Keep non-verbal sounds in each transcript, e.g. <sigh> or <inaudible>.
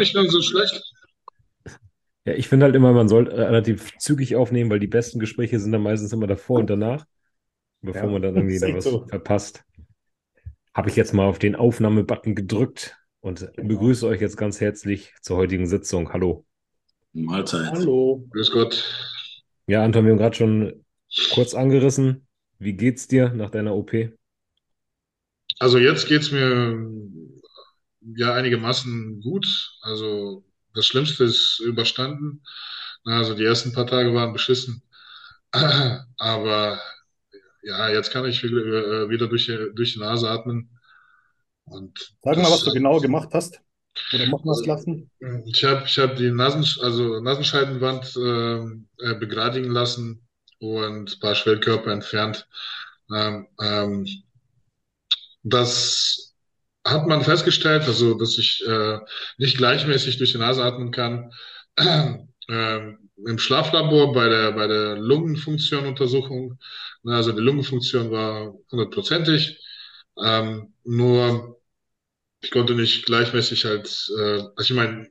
Mich dann so schlecht? Ja, ich finde halt immer, man soll relativ zügig aufnehmen, weil die besten Gespräche sind dann meistens immer davor und danach, bevor Ja, man dann <laughs> irgendwie da was so. verpasst. Habe ich jetzt mal auf den Aufnahmebutton gedrückt und begrüße euch jetzt ganz herzlich zur heutigen Sitzung. Hallo. Mahlzeit. Hallo. Grüß Gott. Ja, Anton, wir haben gerade schon kurz angerissen. Wie geht's dir nach deiner OP? Also jetzt geht's mir ja einigermaßen gut. Also das Schlimmste ist überstanden. Also die ersten paar Tage waren beschissen. <clears throat> Aber ja, jetzt kann ich wieder, äh, wieder durch, die- durch die Nase atmen. Und Sag mal, das- was du genau gemacht hast. Oder machen hast lassen. Ich habe ich hab die Nasen, also Nasenscheidenwand ähm, äh, begradigen lassen und ein paar Schwellkörper entfernt. Ähm, ähm, das hat man festgestellt, also dass ich äh, nicht gleichmäßig durch die Nase atmen kann. <clears throat> Ähm, Im Schlaflabor bei der, bei der Lungenfunktionuntersuchung, na, also die Lungenfunktion war hundertprozentig, ähm, nur ich konnte nicht gleichmäßig halt, äh, also ich meine,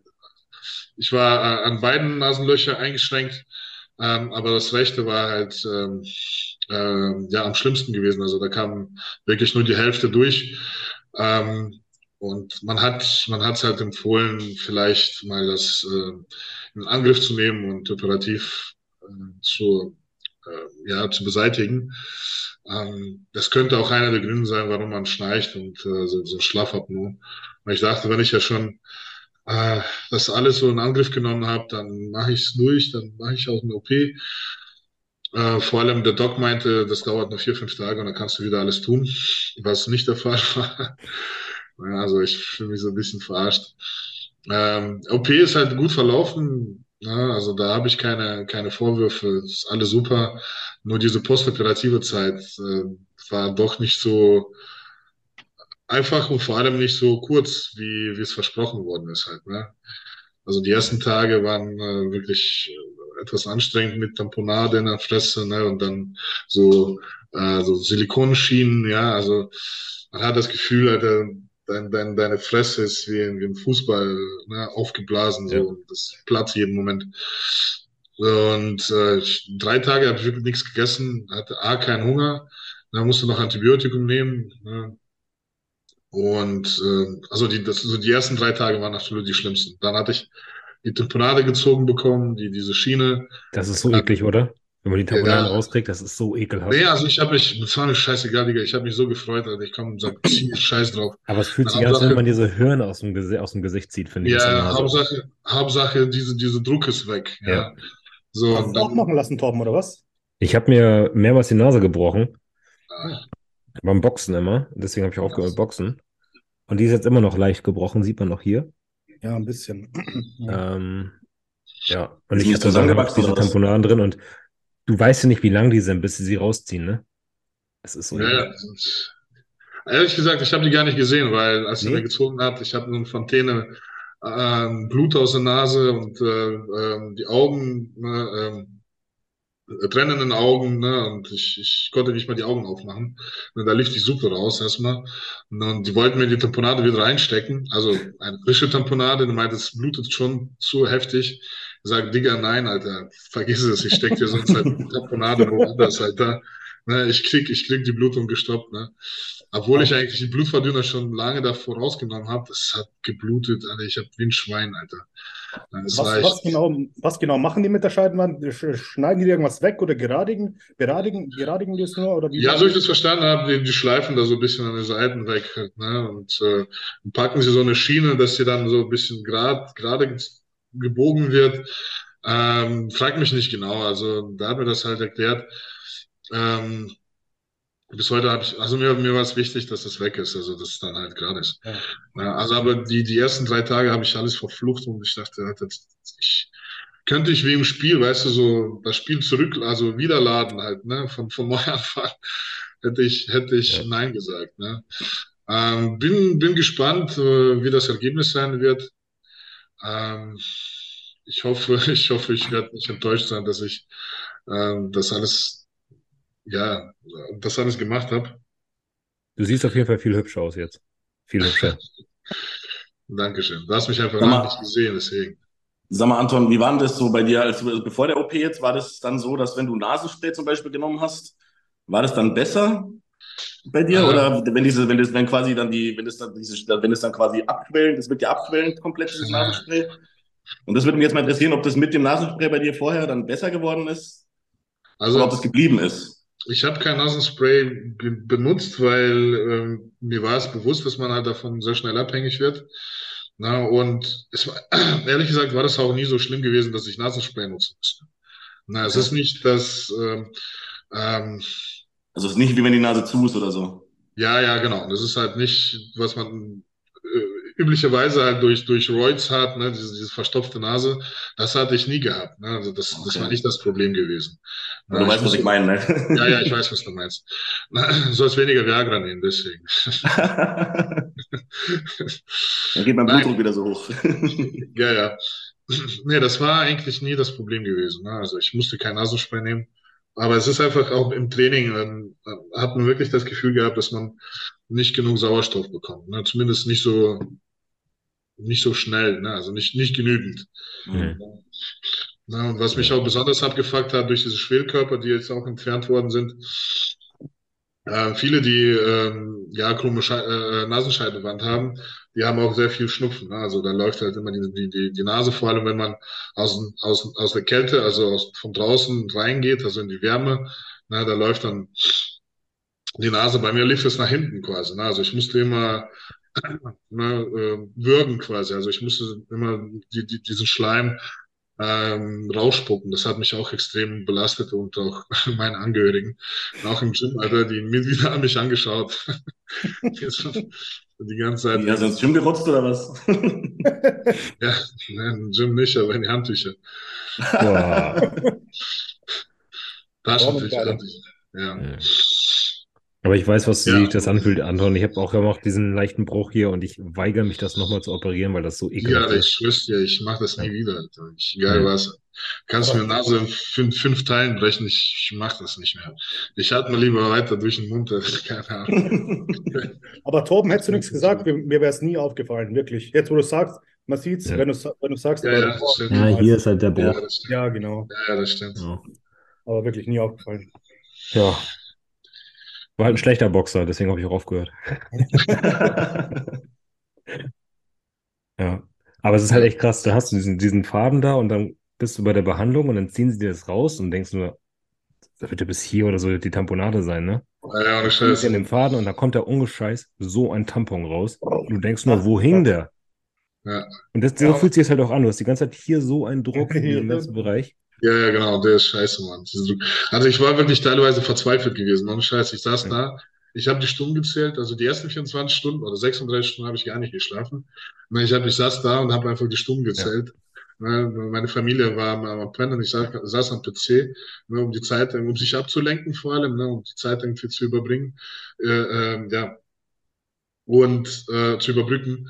ich war äh, an beiden Nasenlöcher eingeschränkt, ähm, aber das rechte war halt ähm, ähm, ja am schlimmsten gewesen. Also da kam wirklich nur die Hälfte durch. Ähm, und man hat man hat es halt empfohlen, vielleicht mal das äh, in Angriff zu nehmen und operativ äh, zu äh, ja zu beseitigen. Ähm, das könnte auch einer der Gründe sein, warum man schnarcht und äh, so, so Schlafapnoe. Weil ich dachte, wenn ich ja schon äh, das alles so in Angriff genommen habe, dann mache ich es durch, dann mache ich auch eine OP. Äh, vor allem der Doc meinte, das dauert nur vier, fünf Tage und dann kannst du wieder alles tun, was nicht der Fall <laughs> war. Also ich fühle mich so ein bisschen verarscht. Ähm, OP ist halt gut verlaufen. Ja, also da habe ich keine, keine Vorwürfe. Ist alles super. Nur diese postoperative Zeit äh, war doch nicht so einfach und vor allem nicht so kurz, wie, wie es versprochen worden ist halt, ne? Also die ersten Tage waren äh, wirklich etwas anstrengend mit Tamponade in der Fresse, ne? Und dann so, äh, so Silikonschienen, ja, also man hat das Gefühl, Alter, dein, dein, deine Fresse ist wie, ein- wie ein Fußball, ne? Aufgeblasen, so, Ja. das platzt jeden Moment. Und äh, drei Tage habe ich wirklich nichts gegessen, hatte A, keinen Hunger, dann musste noch Antibiotikum nehmen, ne? Und äh, also die, das, so die ersten drei Tage waren absolut die schlimmsten. Dann hatte ich die Tamponade gezogen bekommen, die, diese Schiene. Das ist so eklig, oder? Wenn man die Tamponaden Ja. rauskriegt, das ist so ekelhaft. Nee, also ich habe mich, das war mir scheißegal, Digga. Ich habe mich so gefreut, Alter. Ich komme und sag, zieh Scheiß drauf. Aber es fühlt sich an, wenn man diese Hirne aus dem, Gesi aus dem Gesicht zieht, finde ich. Ja, Nase. Hauptsache, Hauptsache diese, diese Druck ist weg. Ja. Ja. So, Hast du auch machen lassen, Torben, oder was? Ich habe mir mehrmals die Nase gebrochen. Ah. Beim Boxen immer. Deswegen habe ich aufgehört mit Boxen. Und die ist jetzt immer noch leicht gebrochen, sieht man noch hier. Ja, ein bisschen. <clears throat> Ja. Ähm, ja, und ich hatte zusammengewachsen diese? Tamponaden drin und du weißt ja nicht, wie lang die sind, bis sie sie rausziehen, ne? Es ist so. ja, ja. Ehrlich gesagt, ich habe die gar nicht gesehen, weil als Nee? mir gezogen hat, ich habe nur eine Fontäne ähm, Blut aus der Nase und äh, ähm, die Augen, ne, trennenden Augen, ne, und ich, ich konnte nicht mal die Augen aufmachen. Und da lief die Suppe raus erstmal. Und dann, die wollten mir die Tamponade wieder reinstecken, also eine frische Tamponade, und meinte, es blutet schon zu heftig. Ich sag, Digga, nein, Alter, vergiss es, ich steck dir sonst halt <laughs> Tamponade woanders, Alter. Ne, ich krieg, ich krieg die Blutung gestoppt, ne. Obwohl ich eigentlich die Blutverdünner schon lange davor rausgenommen habe, das hat geblutet, Alter, ich hab wie ein Schwein, Alter. War Was, was, genau, was genau machen die mit der Scheidenwand? Sch- Schneiden die irgendwas weg oder geradigen? Beradigen, geradigen die es nur? Oder wie Ja, so ich das verstanden habe, die, die schleifen da so ein bisschen an den Seiten weg, halt, ne? Und äh, packen sie so eine Schiene, dass sie dann so ein bisschen grad, gerade ge- gebogen wird. Ähm, frag mich nicht genau, also da hat mir das halt erklärt. Ähm, bis heute habe ich, also mir, mir war es wichtig, dass das weg ist, also dass es dann halt gerade ist. Ja. Ja, also aber die, die ersten drei Tage habe ich alles verflucht und ich dachte, ich könnte ich wie im Spiel, weißt du, so das Spiel zurück, also wiederladen halt, ne, von, von Neuanfang, <laughs> hätte ich, hätte ich Ja. Nein gesagt, ne. Ähm, bin, bin gespannt, äh, wie das Ergebnis sein wird. Ähm, ich hoffe, <laughs> ich hoffe, ich werde nicht enttäuscht sein, dass ich ähm, das alles, ja, das alles gemacht habe. Du siehst auf jeden Fall viel hübscher aus jetzt. Viel hübscher. <laughs> Dankeschön. Du hast mich einfach mal- nicht gesehen, deswegen. Sag mal, Anton, wie war denn das so bei dir, als du, bevor der OP jetzt, war das dann so, dass wenn du Nasenspray zum Beispiel genommen hast, war das dann besser bei dir? Ja. Oder wenn diese, wenn das, wenn quasi dann die, wenn das dann diese, wenn es dann quasi abquellen, das wird ja abquellend komplett, dieses Ja. Nasenspray. Und das würde mich jetzt mal interessieren, ob das mit dem Nasenspray bei dir vorher dann besser geworden ist Also, oder ob das geblieben ist. Ich habe kein Nasenspray be benutzt, weil ähm, mir war es bewusst, dass man halt davon sehr schnell abhängig wird. Na, und es war, <clears throat> ehrlich gesagt war das auch nie so schlimm gewesen, dass ich Nasenspray nutzen müsste. Na, es ist nicht, dass ähm, ähm, Also es ist nicht wie wenn die Nase zu ist oder so. ja, ja, genau. Das ist halt nicht, was man üblicherweise halt durch, durch Roids hat, ne, diese, diese verstopfte Nase. Das hatte ich nie gehabt. Ne? Also das, das Okay. war nicht das Problem gewesen. Du Na, weißt, was ich meine, ne? <laughs> Ja, ja, ich weiß, was du meinst. Du sollst weniger Viagra nehmen, deswegen. <laughs> Dann geht mein Nein. Blutdruck wieder so hoch. <laughs> Ja, ja. Nee, das war eigentlich nie das Problem gewesen. Ne? Also ich musste kein Nasenspray nehmen. Aber es ist einfach auch im Training, ähm, äh, hat man wirklich das Gefühl gehabt, dass man nicht genug Sauerstoff bekommt. Ne? Zumindest nicht so, nicht so schnell, ne? Also nicht, nicht genügend. Mhm. Ne? Und was mich auch besonders abgefuckt hat durch diese Schwellkörper, die jetzt auch entfernt worden sind, äh, viele, die ähm, ja krumme äh, Nasenscheidewand haben, die haben auch sehr viel Schnupfen. Ne? Also da läuft halt immer die, die, die, die Nase, vor allem wenn man aus, aus, aus der Kälte, also aus, von draußen reingeht, also in die Wärme, ne? Da läuft dann die Nase. Bei mir lief es nach hinten quasi. Ne? Also ich musste immer <clears throat> ne, äh, würgen quasi. Also ich musste immer die, die, diesen Schleim ähm, rausspucken. Das hat mich auch extrem belastet und auch <laughs> meine Angehörigen. Und auch im Gym, Alter, die mir wieder haben mich angeschaut. <laughs> Die ganze Zeit. Ja, ins Gym gerotzt oder was? <laughs> Ja, nein, im Gym nicht, aber in die Handtücher. Boah. Taschentücher. Handtücher. Ja. Ja. Aber ich weiß, was Ja. sich das anfühlt, Anton. Ich habe auch immer diesen leichten Bruch hier und ich weigere mich, das nochmal zu operieren, weil das so Ja, ekelhaft ich ist. schwör's dir, ich mach das nie Ja. wieder. Alter. Ich, egal Ja. was. Kannst mir Nase in fünf, fünf Teilen brechen, ich, ich mach das nicht mehr. Ich halte mir lieber weiter durch den Mund, keine Ahnung. <laughs> Aber Torben, hättest du nichts gesagt, mir, mir wäre es nie aufgefallen, wirklich. Jetzt, wo du sagst, man sieht es, Ja. wenn du wenn du sagst, Ja, ja, stimmt. Ja, hier ist halt der Ja, Bruch. ja, genau. Ja, das stimmt. Ja. Aber wirklich nie aufgefallen. Ja. War halt ein schlechter Boxer, deswegen habe ich auch aufgehört. <laughs> Ja. Aber es ist halt echt krass. Da hast du diesen, diesen Faden da und dann bist du bei der Behandlung und dann ziehen sie dir das raus und denkst nur, das wird ja bis hier oder so die Tamponade sein, ne? Ja, bist Scheiß. in dem Faden und da kommt der ungescheiß so ein Tampon raus. Und du denkst nur, wo hing der? Ja. Und das, so Ja. fühlt sich das halt auch an. Du hast die ganze Zeit hier so einen Druck <laughs> dem ganzen Bereich. Ja, ja, genau, der ist scheiße, Mann. Also ich war wirklich teilweise verzweifelt gewesen, ohne Scheiß. Ich saß Ja. da, ich habe die Stunden gezählt, also die ersten 24 Stunden oder 36 Stunden habe ich gar nicht geschlafen. Ne, Ich, hab, ich saß da und habe einfach die Stunden gezählt. Ne, Meine Familie war am, Pennen, ich saß, saß am PC, ne, um die Zeit, um sich abzulenken vor allem, ne, um die Zeit irgendwie zu überbringen. Äh, ähm, ja. Und äh, zu überbrücken.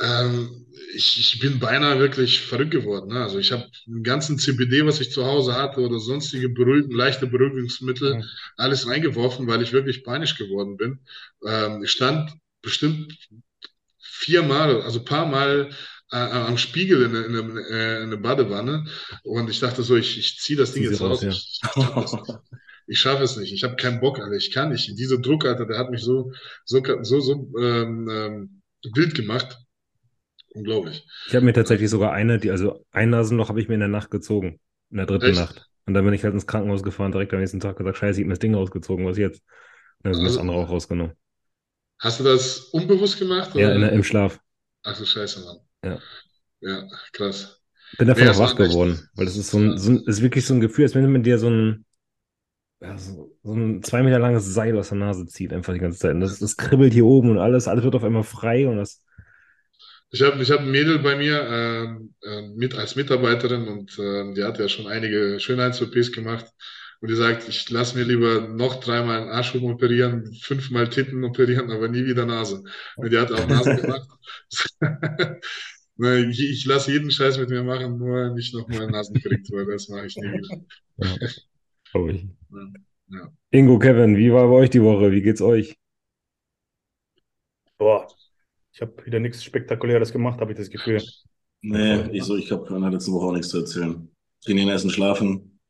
Ähm, ich, ich bin beinahe wirklich verrückt geworden. Ne? Also ich habe den ganzen CBD, was ich zu Hause hatte oder sonstige beruhigen, leichte Beruhigungsmittel, Mhm. alles reingeworfen, weil ich wirklich panisch geworden bin. Ähm, ich stand bestimmt viermal, also paar Mal äh, am Spiegel in, der- in, äh, in der Badewanne und ich dachte so, ich, ich ziehe das Ding jetzt raus, ja. Ich, ich schaffe es nicht. Ich schaffe es nicht. Ich habe keinen Bock, Alter. Ich kann nicht. Dieser Druck, Alter, der hat mich so, so, so, so ähm, ähm, wild gemacht. Unglaublich. Ich habe mir tatsächlich sogar eine, die, also ein Nasenloch habe ich mir in der Nacht gezogen. In der dritten Echt? Nacht. Und dann bin ich halt ins Krankenhaus gefahren, direkt am nächsten Tag gesagt, scheiße, ich habe mir das Ding rausgezogen, was jetzt? Und dann sind das Also- andere auch rausgenommen. Hast du das unbewusst gemacht? Ja, oder? in, der- im Schlaf. Ach du Scheiße, Mann. Ja. Ja, krass. Bin davon Ja, auch wach war echt- geworden, weil das ist so ein, so ein, ist wirklich so ein Gefühl, als wenn man dir so ein, ja, so, so ein zwei Meter langes Seil aus der Nase zieht, einfach die ganze Zeit. Und das, das kribbelt hier oben und alles, alles wird auf einmal frei und das, Ich habe ich hab ein Mädel bei mir ähm, äh, mit, als Mitarbeiterin und ähm, die hat ja schon einige Schönheits-OPs gemacht. Und die sagt, ich lasse mir lieber noch dreimal einen Arsch operieren, fünfmal Titten operieren, aber nie wieder Nase. Und die hat auch Nase gemacht. <laughs> Ich, ich lasse jeden Scheiß mit mir machen, nur nicht nochmal Nasenkrieg, weil das mache ich nie wieder. ja, ich. <laughs> Ja. Ingo, Kevin, wie war bei euch die Woche? Wie geht's euch? Boah. Ich Ich habe wieder nichts Spektakuläres gemacht, habe ich das Gefühl. Nee, ich so, ich habe in der letzten Woche auch nichts zu erzählen. Trainieren, essen, schlafen,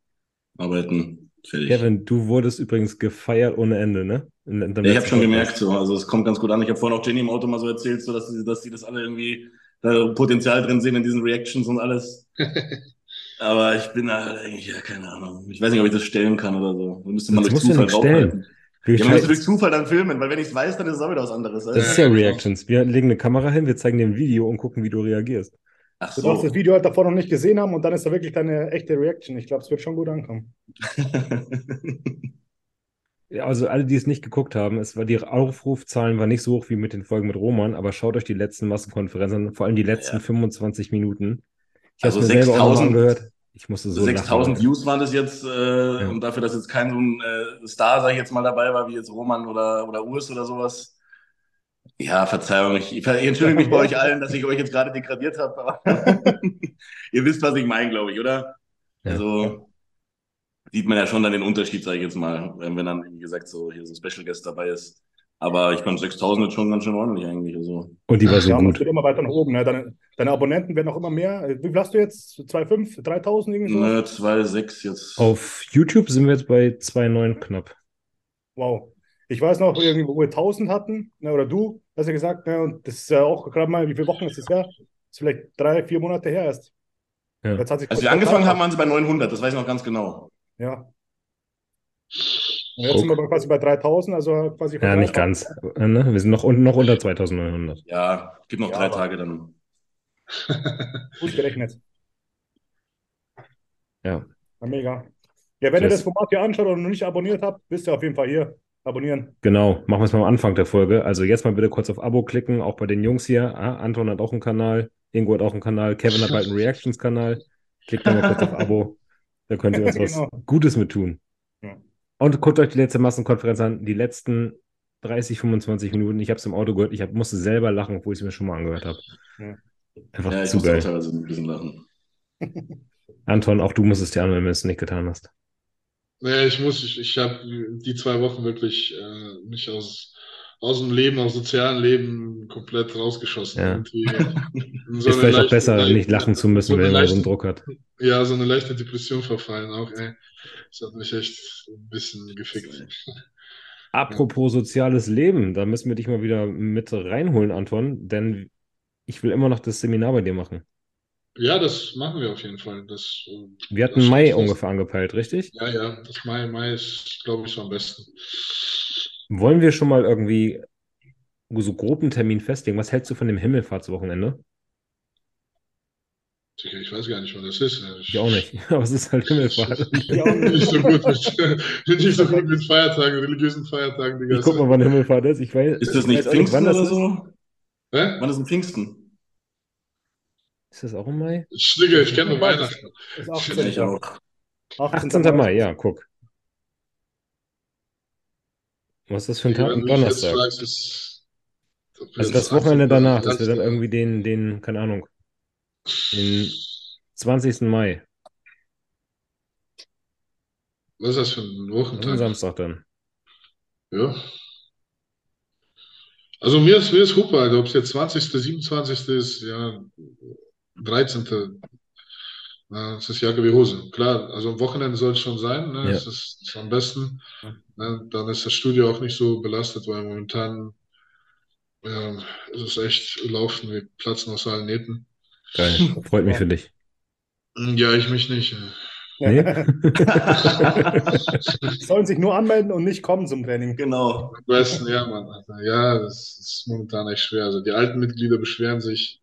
arbeiten, fertig. Kevin, du wurdest übrigens gefeiert ohne Ende, ne? In, in ich habe schon gemerkt, so, also es kommt ganz gut an. Ich habe vorhin auch Jenny im Auto mal so erzählt, so, dass, sie, dass die das alle irgendwie da Potenzial drin sehen in diesen Reactions und alles. <laughs> Aber ich bin da eigentlich, ja, keine Ahnung. Ich weiß nicht, ob ich das stellen kann oder so. Da müsste man Das durch Zufall draufhalten. Ja, man schalten- durch Zufall dann filmen, weil wenn ich es weiß, dann ist es auch wieder was anderes. das ist ja Reactions. Wir legen eine Kamera hin, wir zeigen dir ein Video und gucken, wie du reagierst. Ach Du darfst so. das Video halt davor noch nicht gesehen haben und dann ist da wirklich deine echte Reaction. Ich glaube, es wird schon gut ankommen. <laughs> Ja, also alle, die es nicht geguckt haben, es war, die Aufrufzahlen waren nicht so hoch wie mit den Folgen mit Roman, aber schaut euch die letzten Massenkonferenzen, an, vor allem die letzten Ja. 25 Minuten. Ich habe Also es mir selber auch noch 6000 angehört. Ich musste so 6000 lachen. Views waren das jetzt äh, und dafür, dass jetzt kein so ein äh, Star, sag ich jetzt mal, dabei war, wie jetzt Roman oder, oder Urs oder sowas. Ja, Verzeihung, ich, ich entschuldige mich bei euch allen, dass ich euch jetzt gerade degradiert habe, aber <laughs> ihr wisst, was ich meine, glaube ich, oder? Ja. Also sieht man ja schon dann den Unterschied, sage ich jetzt mal, wenn dann, wie gesagt, so hier so ein Special Guest dabei ist. Aber ich fand 6000 ist schon ganz schön ordentlich eigentlich. Also. Und die war so ja, gut. wird immer weiter nach oben. Ne? Deine, deine Abonnenten werden auch immer mehr. Wie viel hast du jetzt? 2,5, 3.000 irgendwie so? Ne, 2,6 jetzt. Auf YouTube sind wir jetzt bei 2,9 knapp. Wow. Ich weiß noch, irgendwie, wo wir 1000 hatten, ne, oder du, hast ja gesagt, ne, und das ist ja auch gerade mal, wie viele Wochen ist das her? Das ist vielleicht drei, vier Monate her erst. Ja. Jetzt hat sich Als wir angefangen haben, waren sie bei 900, das weiß ich noch ganz genau. Ja. Und jetzt sind wir quasi bei 3000, also quasi Ja, nicht ganz. Äh, Ne? Wir sind noch, noch unter 2900. Ja, gibt noch Ja, drei aber- Tage dann. <laughs> Gut gerechnet. Ja. Na, mega. Ja, wenn ihr Das- das Format hier anschaut und noch nicht abonniert habt, wisst ihr auf jeden Fall hier. Abonnieren. Genau, machen wir es mal am Anfang der Folge. Also jetzt mal bitte kurz auf Abo klicken, auch bei den Jungs hier. Ah, Anton hat auch einen Kanal, Ingo hat auch einen Kanal, Kevin hat bald einen <laughs> Reactions-Kanal. Klickt mal kurz auf Abo. Da könnt ihr uns <laughs> was Genau. Gutes mit tun. Und guckt euch die letzte Massenkonferenz an, die letzten 30, 25 Minuten. Ich habe es im Auto gehört, ich hab, musste selber lachen, obwohl ich es mir schon mal angehört habe. Ja. Einfach Ja, ich zu muss auch geil. teilweise ein bisschen lachen. <laughs> Anton, auch du musst es dir anhören, wenn du es nicht getan hast. Nee, ich muss, ich, ich habe die zwei Wochen wirklich äh, mich aus, aus dem Leben, aus sozialen Leben komplett rausgeschossen. Ja. In so <laughs> Ist vielleicht auch leichte- besser, nicht lachen zu müssen, so wenn man so leichte- einen Druck hat. Ja, so eine leichte Depression verfallen auch, ey. Das hat mich echt ein bisschen gefickt. Apropos soziales Leben, da müssen wir dich mal wieder mit reinholen, Anton, denn ich will immer noch das Seminar bei dir machen. Ja, das machen wir auf jeden Fall. Das, äh, Wir hatten Mai ungefähr angepeilt, richtig? Ja, ja, das Mai, Mai ist, glaube ich, so am besten. Wollen wir schon mal irgendwie so grob einen Termin festlegen? Was hältst du von dem Himmelfahrtswochenende? Sicher, Ich weiß gar nicht, was das ist. Ich auch nicht, <laughs> aber es ist halt Himmelfahrt. <laughs> Ja, bin nicht so gut mit, <laughs> nicht so gut mit Feiertagen, religiösen Feiertagen, Digga. Ich guck mal, wann Himmelfahrt ist. Ich weiß, Ist das ich nicht weiß auch nicht, Pfingsten wann das oder so? Hä? Wann ist denn Pfingsten? Ist das auch im Mai? Ich, Digga, ich kenne nur Weihnachten. ist 18. Ich auch. 18. Mai, ja, guck. Was ist das für ein Tag? Ein Donnerstag. fragst, ist- Also das Wochenende 18. danach, dass wir dann irgendwie den, den, keine Ahnung, den 20. Mai, Was ist das für ein am Wochentag? Samstag dann. Ja. Also mir ist, mir ist Hupe, Alter. Ob es jetzt 20., 27. ist, ja, 13. Ja, das ist Jacke wie Hose. Klar, also am Wochenende soll es schon sein, ne? Ja. Das ist, ist am besten. Ne? Dann ist das Studio auch nicht so belastet, weil momentan ja, es ist echt laufen, wir platzen aus allen Nähten. Geil, freut mich für dich. Ja, ich mich nicht. Nee? <laughs> <laughs> Sollen sich nur anmelden und nicht kommen zum Training. Genau. Am besten, ja, Mann. Alter. Ja, das ist momentan echt schwer. Also die alten Mitglieder beschweren sich,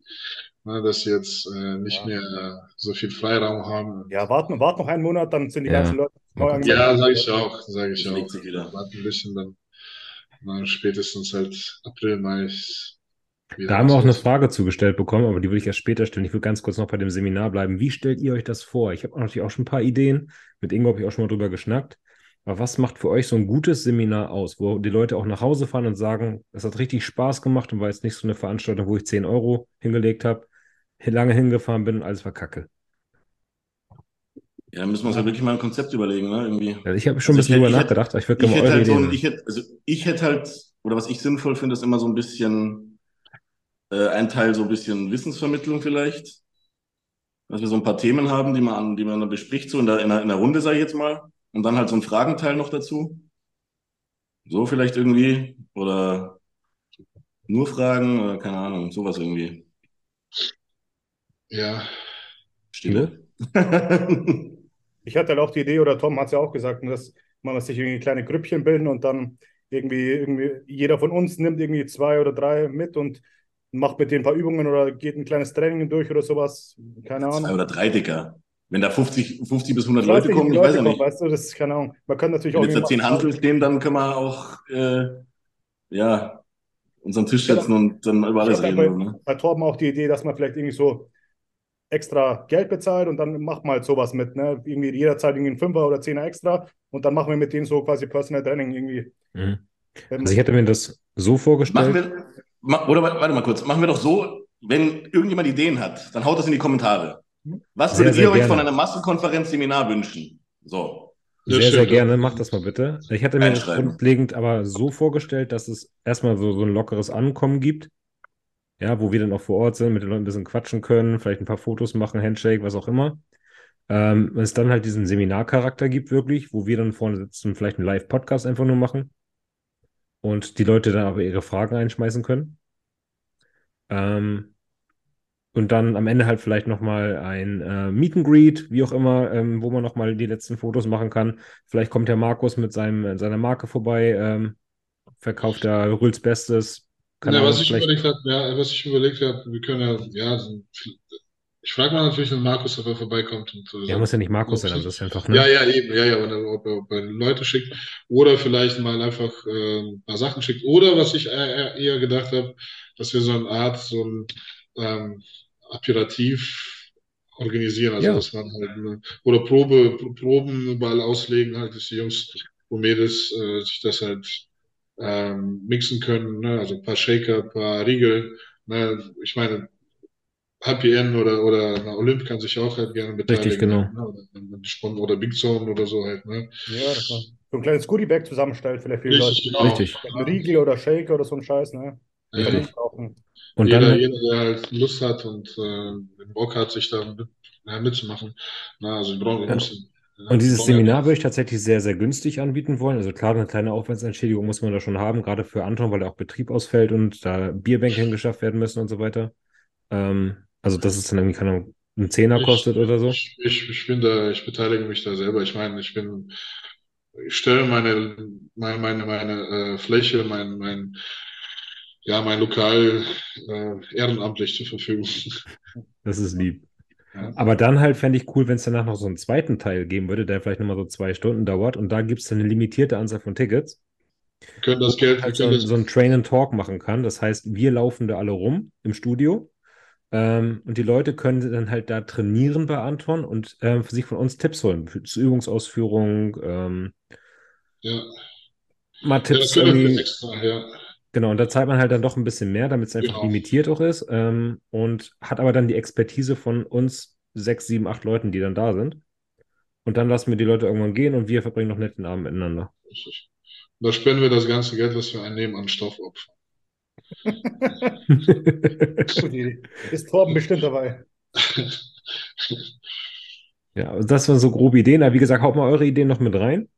ne, dass sie jetzt äh, nicht Ja. mehr äh, so viel Freiraum haben. Ja, warten, warten noch einen Monat, dann sind die Ja. ganzen Leute neu angemeldet. Ja, sage ich auch, sage ich Das auch. Warten ein bisschen, dann na, spätestens halt April, Mai. Da haben wir auch eine. Frage zugestellt bekommen, aber die würde ich erst später stellen. Ich will ganz kurz noch bei dem Seminar bleiben. Wie stellt ihr euch das vor? Ich habe natürlich auch schon ein paar Ideen. Mit Ingo habe ich auch schon mal drüber geschnackt. Aber was macht für euch so ein gutes Seminar aus, wo die Leute auch nach Hause fahren und sagen, es hat richtig Spaß gemacht und war jetzt nicht so eine Veranstaltung, wo ich 10 Euro hingelegt habe, lange hingefahren bin und alles verkacke. Ja, müssen wir uns halt wirklich mal ein Konzept überlegen, ne? Irgendwie. Also ich habe schon ein Also bisschen ich drüber hätte- hätte- nachgedacht, aber ich würde gerne hätte mal halt so ein, ich hätte, also ich hätte halt, oder was ich sinnvoll finde, ist immer so ein bisschen, Äh, ein Teil so ein bisschen Wissensvermittlung vielleicht. Dass wir so ein paar Themen haben, die man, die man dann bespricht, so in der, in der, in der Runde, sage ich jetzt mal. Und dann halt so ein Fragenteil noch dazu. So vielleicht irgendwie. Oder nur Fragen, oder keine Ahnung, sowas irgendwie. Ja. Stille. <laughs> Ich hatte halt auch die Idee, oder Tom hat es ja auch gesagt, dass man sich irgendwie kleine Grüppchen bilden und dann irgendwie, irgendwie jeder von uns nimmt irgendwie zwei oder drei mit und macht mit denen ein paar Übungen oder geht ein kleines Training durch oder sowas. Keine Ahnung. Zwei oder drei, Dicker. Wenn da 50, 50 bis 100 Ich weiß Leute nicht, kommen, ich Leute weiß ja nicht. Weißt du, das ist keine Ahnung. Man kann natürlich Wenn auch jetzt da irgendwie zehn machen- Hantel stehen, dann können wir auch äh, ja, uns am Tisch setzen und dann über alles reden. bei, Ne? bei Torben auch die Idee, dass man vielleicht irgendwie so extra Geld bezahlt und dann macht man halt sowas mit. Ne? Irgendwie jederzeit irgendwie ein Fünfer oder Zehner extra und dann machen wir mit denen so quasi Personal Training irgendwie. Mhm. Also ich hätte mir das so vorgestellt. Machen wir, ma, oder wa- warte mal kurz, machen wir doch so, wenn irgendjemand Ideen hat, dann haut das in die Kommentare. Was Sehr, würdet sehr ihr euch gerne. von einer Massenkonferenz Seminar wünschen? So. Sehr, sehr stimmt. gerne, mach das mal bitte. Ich hatte mir das grundlegend aber so vorgestellt, dass es erstmal so, so ein lockeres Ankommen gibt. Ja, wo wir dann auch vor Ort sind, mit den Leuten ein bisschen quatschen können, vielleicht ein paar Fotos machen, Handshake, was auch immer. Ähm, es dann halt diesen Seminarcharakter gibt, wirklich, wo wir dann vorne sitzen vielleicht einen Live-Podcast einfach nur machen. Und die Leute dann aber ihre Fragen einschmeißen können. Ähm, und dann am Ende halt vielleicht nochmal ein äh, Meet and Greet, wie auch immer, ähm, wo man nochmal die letzten Fotos machen kann. Vielleicht kommt der Markus mit seinem, seiner Marke vorbei, ähm, verkauft da Rüls Bestes. Ja, was ich überlegt habe, ja, was ich überlegt habe, wir können ja, ja, so- ich frage mal natürlich, wenn Markus dabei vorbeikommt und so. Ja, muss ja nicht Markus sein, das ist einfach, ne? Ja, ja, eben, ja, ja, wenn er, ob er, ob er Leute schickt oder vielleicht mal einfach äh, ein paar Sachen schickt. Oder was ich eher, gedacht habe, dass wir so eine Art, so ein ähm, Aperitif organisieren, also Ja. dass man halt eine, oder Probe, Proben überall auslegen, halt, dass die Jungs und Mädels äh, sich das halt ähm, mixen können, ne? Also ein paar Shaker, ein paar Riegel, ne? Ich meine, HPN oder, oder na, Olymp kann sich auch halt gerne beteiligen. Richtig, genau. Ne? Oder, oder Big Zone oder so halt, ne? Ja, man so ein kleines Goodie-Bag zusammenstellt, vielleicht für die Richtig, Leute. genau. Richtig. Ein Riegel oder Shaker oder so ein Scheiß, ne? Ja, Kann ich. Und jeder, dann, jeder, der halt Lust hat und äh, den Bock hat, sich da mit, ja, mitzumachen. Na, also wir brauchen, wir Ja. Und dieses Seminar würde ich tatsächlich sehr, sehr günstig anbieten wollen. Also klar, eine kleine Aufwandsentschädigung muss man da schon haben, gerade für Anton, weil da auch Betrieb ausfällt und da Bierbänke hingeschafft werden müssen und so weiter. Ähm, also dass es dann irgendwie, keine Ahnung, einen Zehner Ich- kostet oder so. Ich, ich, ich bin da, ich beteilige mich da selber. Ich meine, ich bin, ich stelle meine, meine, meine, meine äh, Fläche, mein, mein, ja, mein Lokal äh, ehrenamtlich zur Verfügung. Das ist lieb. Ja. Aber dann halt fände ich cool, wenn es danach noch so einen zweiten Teil geben würde, der vielleicht nochmal so zwei Stunden dauert und da gibt es dann eine limitierte Anzahl von Tickets. Wir können das Geld, halt so, das, so ein Train and Talk machen kann. Das heißt, wir laufen da alle rum im Studio ähm, und die Leute können dann halt da trainieren bei Anton und ähm, für sich von uns Tipps holen für, zur Übungsausführung, ähm, ja, mal ja, das Tipps können wir irgendwie. extra, ja. Genau, und da zahlt man halt dann doch ein bisschen mehr, damit es einfach Genau. limitiert auch ist ähm, und hat aber dann die Expertise von uns sechs, sieben, acht Leuten, die dann da sind. Und dann lassen wir die Leute irgendwann gehen und wir verbringen noch netten Abend miteinander. Richtig. Da spenden wir das ganze Geld, was wir einnehmen, an Stoffopfer. <laughs> Ist Torben bestimmt dabei. Ja, also das waren so grobe Ideen. Aber wie gesagt, haut mal eure Ideen noch mit rein,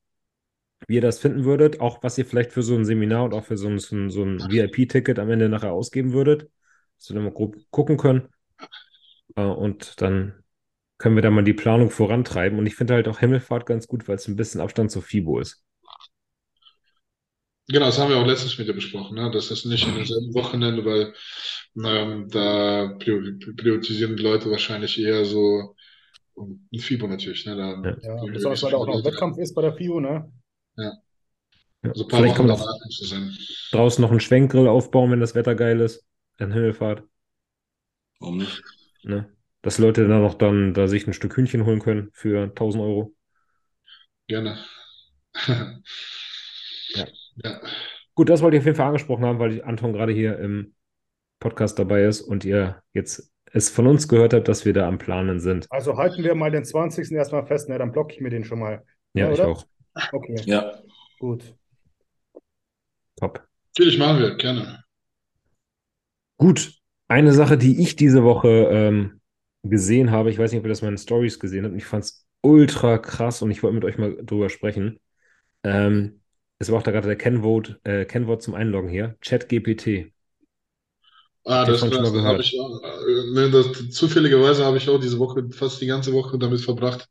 wie ihr das finden würdet. Auch was ihr vielleicht für so ein Seminar und auch für so ein, so ein, so ein VIP-Ticket am Ende nachher ausgeben würdet. Dass wir dann mal grob gucken können. Äh, Und dann können wir da mal die Planung vorantreiben. Und ich finde halt auch Himmelfahrt ganz gut, weil es ein bisschen Abstand zur FIBO ist. Genau, das haben wir auch letztens mit dir besprochen, ne? Das ist nicht in demselben Wochenende, weil ähm, da prior- priorisieren die Leute wahrscheinlich eher so um FIBO natürlich, ne? Da, Ja. Ja, die- besonders weil da auch noch Wettkampf ist bei der FIO, ne? Ja, Also ein vielleicht kann man auch draußen noch einen Schwenkgrill aufbauen, wenn das Wetter geil ist. An Himmelfahrt. Warum nicht? Ne? Dass Leute dann noch dann da sich ein Stück Hühnchen holen können für 1000 Euro. Gerne. <laughs> Ja. Ja. Gut, das wollte ich auf jeden Fall angesprochen haben, weil Anton gerade hier im Podcast dabei ist und ihr jetzt es von uns gehört habt, dass wir da am Planen sind. Also halten wir mal den 20. erstmal fest, ne? Dann blocke ich mir den schon mal. Ja, Ja, ich oder? auch. Okay, Ja. gut. Top. Natürlich machen wir, gerne. Gut. Eine Sache, die ich diese Woche ähm, gesehen habe, ich weiß nicht, ob ihr das in meinen Stories gesehen habt, und ich fand es ultra krass und ich wollte mit euch mal drüber sprechen. Ähm, es war auch da gerade der Kennwort, äh, Kennwort zum Einloggen hier. ChatGPT. Ah, das, das habe ich auch. Äh, ne, das, zufälligerweise habe ich auch diese Woche, fast die ganze Woche damit verbracht,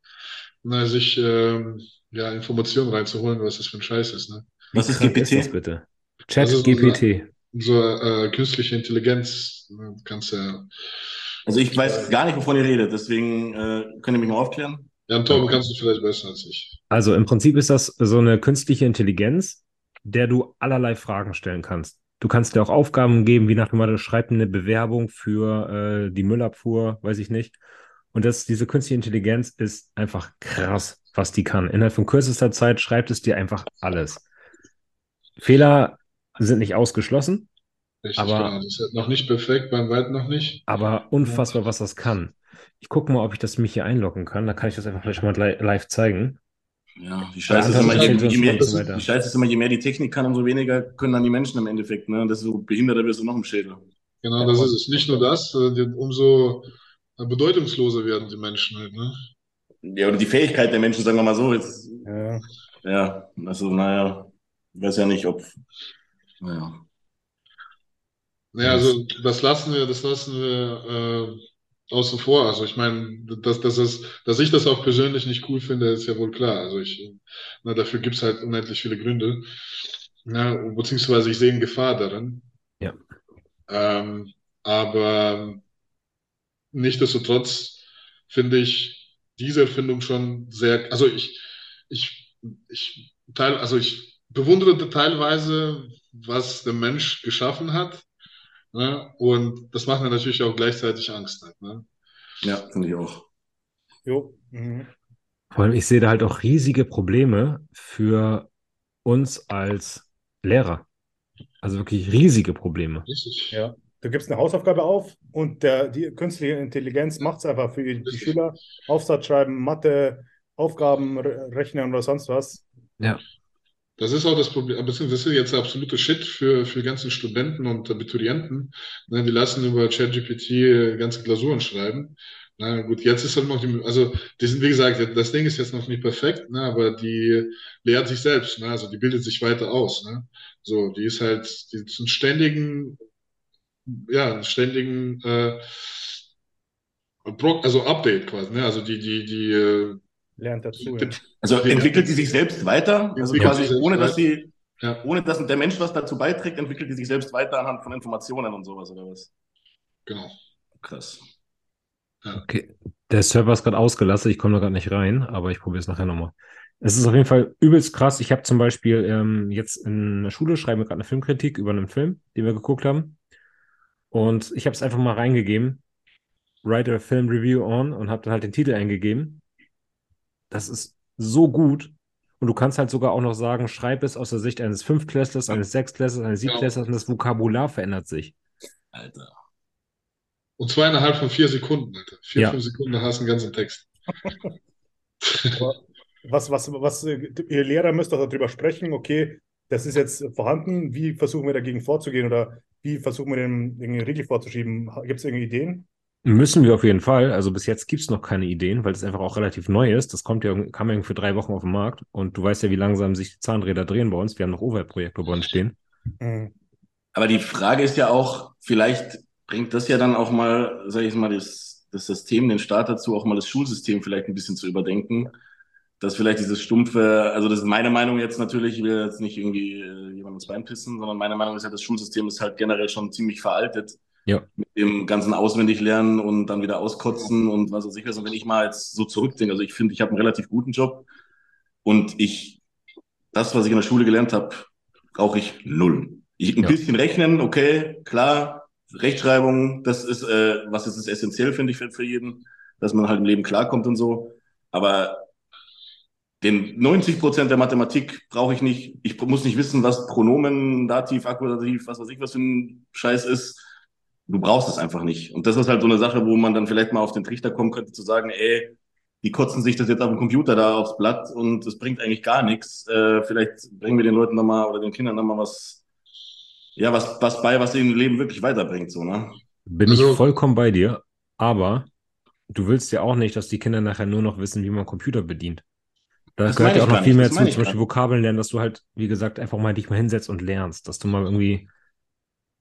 ne, sich ähm, ja, Informationen reinzuholen, was das für ein Scheiß ist. Ne? Was ist krank ist das GPT? bitte? Das ist so, äh, künstliche Intelligenz. Ne? Kannst ja, Also ich weiß gar nicht, wovon ihr redet, deswegen äh, könnt ihr mich mal aufklären. ja, Tom, kannst du vielleicht besser als ich. Also im Prinzip ist das so eine künstliche Intelligenz, der du allerlei Fragen stellen kannst. Du kannst dir auch Aufgaben geben, wie nach dem Motto, schreib eine Bewerbung für äh, die Müllabfuhr, weiß ich nicht. Und das, diese künstliche Intelligenz ist einfach krass, was die kann. Innerhalb von kürzester Zeit schreibt es dir einfach alles. Fehler sind nicht ausgeschlossen, Richtig, Aber- genau. Das ist halt noch nicht perfekt, beim Weit noch nicht. aber unfassbar, was das kann. Ich gucke mal, ob ich das mich hier einloggen kann. Da kann ich das einfach vielleicht mal li live zeigen. Ja, die Scheiße, ist immer, je, je mehr, die Scheiße ist immer, je mehr die Technik kann, umso weniger können dann die Menschen im Endeffekt. Ne? Und desto behinderter wirst du noch im Schädel. Genau, das ist es. Nicht nur das, äh, umso bedeutungsloser werden die Menschen halt, ne? Ja, oder die Fähigkeit der Menschen, sagen wir mal so. Jetzt, Ja. ja, also naja, ich weiß ja nicht, ob. Naja. Naja, also das lassen wir, das lassen wir äh, außen vor. Also ich meine, dass, dass, es, dass ich das auch persönlich nicht cool finde, ist ja wohl klar. Also ich, na, dafür gibt's halt unendlich viele Gründe. Ja, beziehungsweise ich sehe eine Gefahr darin. Ja. Ähm, aber nichtsdestotrotz finde ich diese Erfindung schon sehr, also ich, ich, ich teil, also ich bewundere teilweise, was der Mensch geschaffen hat. Ne? Und das macht mir natürlich auch gleichzeitig Angst. Halt, ne? Ja, finde ich auch. Jo. Mhm. Vor allem, ich sehe da halt auch riesige Probleme für uns als Lehrer. Also wirklich riesige Probleme. Richtig. Ja. Du gibst eine Hausaufgabe auf und der, die künstliche Intelligenz macht es einfach für die Schüler. Aufsatz schreiben, Mathe, Aufgaben re- rechnen oder sonst was. Ja. Das ist auch das Problem, beziehungsweise das ist jetzt der absolute Shit für, für die ganzen Studenten und Abiturienten. Ne, die lassen über ChatGPT äh, ganze Klausuren schreiben. Na gut, jetzt ist halt noch die, also die sind, wie gesagt, das Ding ist jetzt noch nicht perfekt, ne, aber die lehrt sich selbst, ne, also die bildet sich weiter aus. Ne. So, die ist halt, die ist einen ständigen, ja, einen ständigen, äh, also Update quasi, ne, also die, die, die, äh, Lernt dazu. die, Ja. Also Ja. entwickelt die sich selbst weiter? Also quasi ohne, dass sie, ja, ohne dass der Mensch was dazu beiträgt, entwickelt die sich selbst weiter anhand von Informationen und sowas oder was? genau. Krass. Okay. Der Server ist gerade ausgelastet, ich komme da gerade nicht rein, aber ich probiere es nachher nochmal. Es ist auf jeden Fall übelst krass. Ich habe zum Beispiel ähm, jetzt in der Schule schreiben wir gerade eine Filmkritik über einen Film, den wir geguckt haben. Und ich habe es einfach mal reingegeben, write a film review on und habe dann halt den Titel eingegeben. Das ist so gut. Und du kannst halt sogar auch noch sagen, schreib es aus der Sicht eines Fünftklässlers, eines Sechstklässlers, eines Siebtklässlers und das Vokabular verändert sich. Alter. Und zwar innerhalb von vier Sekunden, Alter. Vier, Ja. fünf Sekunden, hast du einen ganzen Text. Was, was, was, ihr Lehrer müsst doch darüber sprechen, okay, das ist jetzt vorhanden, wie versuchen wir dagegen vorzugehen oder wie versuchen wir den irgendwie Riegel vorzuschieben? Gibt es irgendwie Ideen? Müssen wir auf jeden Fall. Also bis jetzt gibt es noch keine Ideen, weil es einfach auch relativ neu ist. Das kommt ja, kam ja für drei Wochen auf den Markt. Und du weißt ja, wie langsam sich die Zahnräder drehen bei uns. Wir haben noch Overhead-Projekte bei uns stehen. Mhm. Aber die Frage ist ja auch, vielleicht bringt das ja dann auch mal, sag ich mal, das, das System, den Staat dazu, auch mal das Schulsystem vielleicht ein bisschen zu überdenken. Dass vielleicht dieses stumpfe, also das ist meine Meinung jetzt natürlich, ich will jetzt nicht irgendwie äh, jemandem ins Bein pissen, sondern meine Meinung ist ja, das Schulsystem ist halt generell schon ziemlich veraltet. Ja. Mit dem ganzen Auswendiglernen und dann wieder auskotzen und was weiß ich was. Und wenn ich mal jetzt so zurückdenke, also ich finde, ich habe einen relativ guten Job und ich, das, was ich in der Schule gelernt habe, brauche ich null. Ich, ein Ja. bisschen rechnen, okay, klar. Rechtschreibung, das ist, äh, was ist, ist essentiell, finde ich, für, für jeden, dass man halt im Leben klarkommt und so. Aber den 90 Prozent der Mathematik brauche ich nicht. Ich muss nicht wissen, was Pronomen, Dativ, Akkusativ, was weiß ich, was für ein Scheiß ist. Du brauchst es einfach nicht. Und das ist halt so eine Sache, wo man dann vielleicht mal auf den Trichter kommen könnte, zu sagen, ey, die kotzen sich das jetzt auf dem Computer da aufs Blatt und es bringt eigentlich gar nichts. Äh, vielleicht bringen wir den Leuten nochmal oder den Kindern nochmal was, ja, was, was bei, was ihnen im Leben wirklich weiterbringt, so, ne? Bin also, ich vollkommen bei dir, aber du willst ja auch nicht, dass die Kinder nachher nur noch wissen, wie man Computer bedient. Da das gehört ja auch noch viel mehr zu, zum Beispiel Vokabeln lernen, dass du halt, wie gesagt, einfach mal dich mal hinsetzt und lernst, dass du mal irgendwie,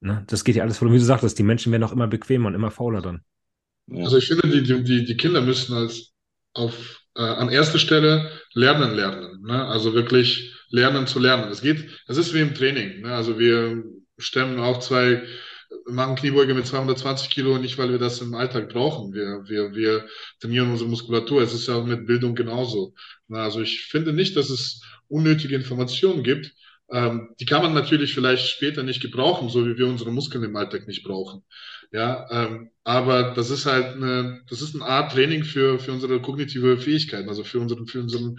ne, das geht ja alles voll, wie du sagtest, die Menschen werden auch immer bequemer und immer fauler dann. Also ich finde, die, die, die Kinder müssen als auf, äh, an erster Stelle lernen, lernen. Ne? Also wirklich lernen zu lernen. Es geht, es ist wie im Training. Ne? Also wir stemmen auch zwei machen Kniebeuge mit 220 Kilo nicht, weil wir das im Alltag brauchen. Wir, wir, wir trainieren unsere Muskulatur. Es ist ja mit Bildung genauso. Also ich finde nicht, dass es unnötige Informationen gibt. Ähm, die kann man natürlich vielleicht später nicht gebrauchen, so wie wir unsere Muskeln im Alltag nicht brauchen. Ja, ähm, aber das ist halt eine, das ist eine Art Training für, für unsere kognitive Fähigkeiten, also für unseren, für unseren,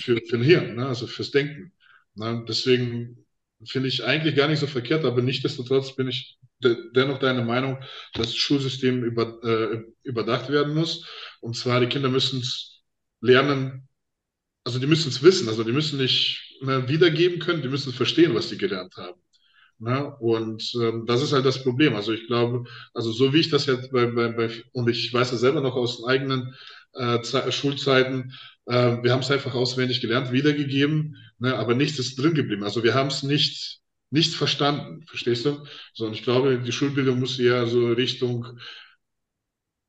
für, für den Hirn, ne? also fürs Denken. Ne? Deswegen finde ich eigentlich gar nicht so verkehrt, aber nichtsdestotrotz bin ich dennoch deine Meinung, dass das Schulsystem über, äh, überdacht werden muss. Und zwar, die Kinder müssen es lernen, also die müssen es wissen, also die müssen nicht ne, wiedergeben können, die müssen verstehen, was sie gelernt haben. Ne? Und ähm, das ist halt das Problem. Also ich glaube, also so wie ich das jetzt bei, bei, bei und ich weiß es selber noch aus den eigenen äh, Schulzeiten, äh, wir haben es einfach auswendig gelernt, wiedergegeben, ne? aber nichts ist drin geblieben. Also wir haben es nicht nicht verstanden, verstehst du? Sondern ich glaube, die Schulbildung muss eher so Richtung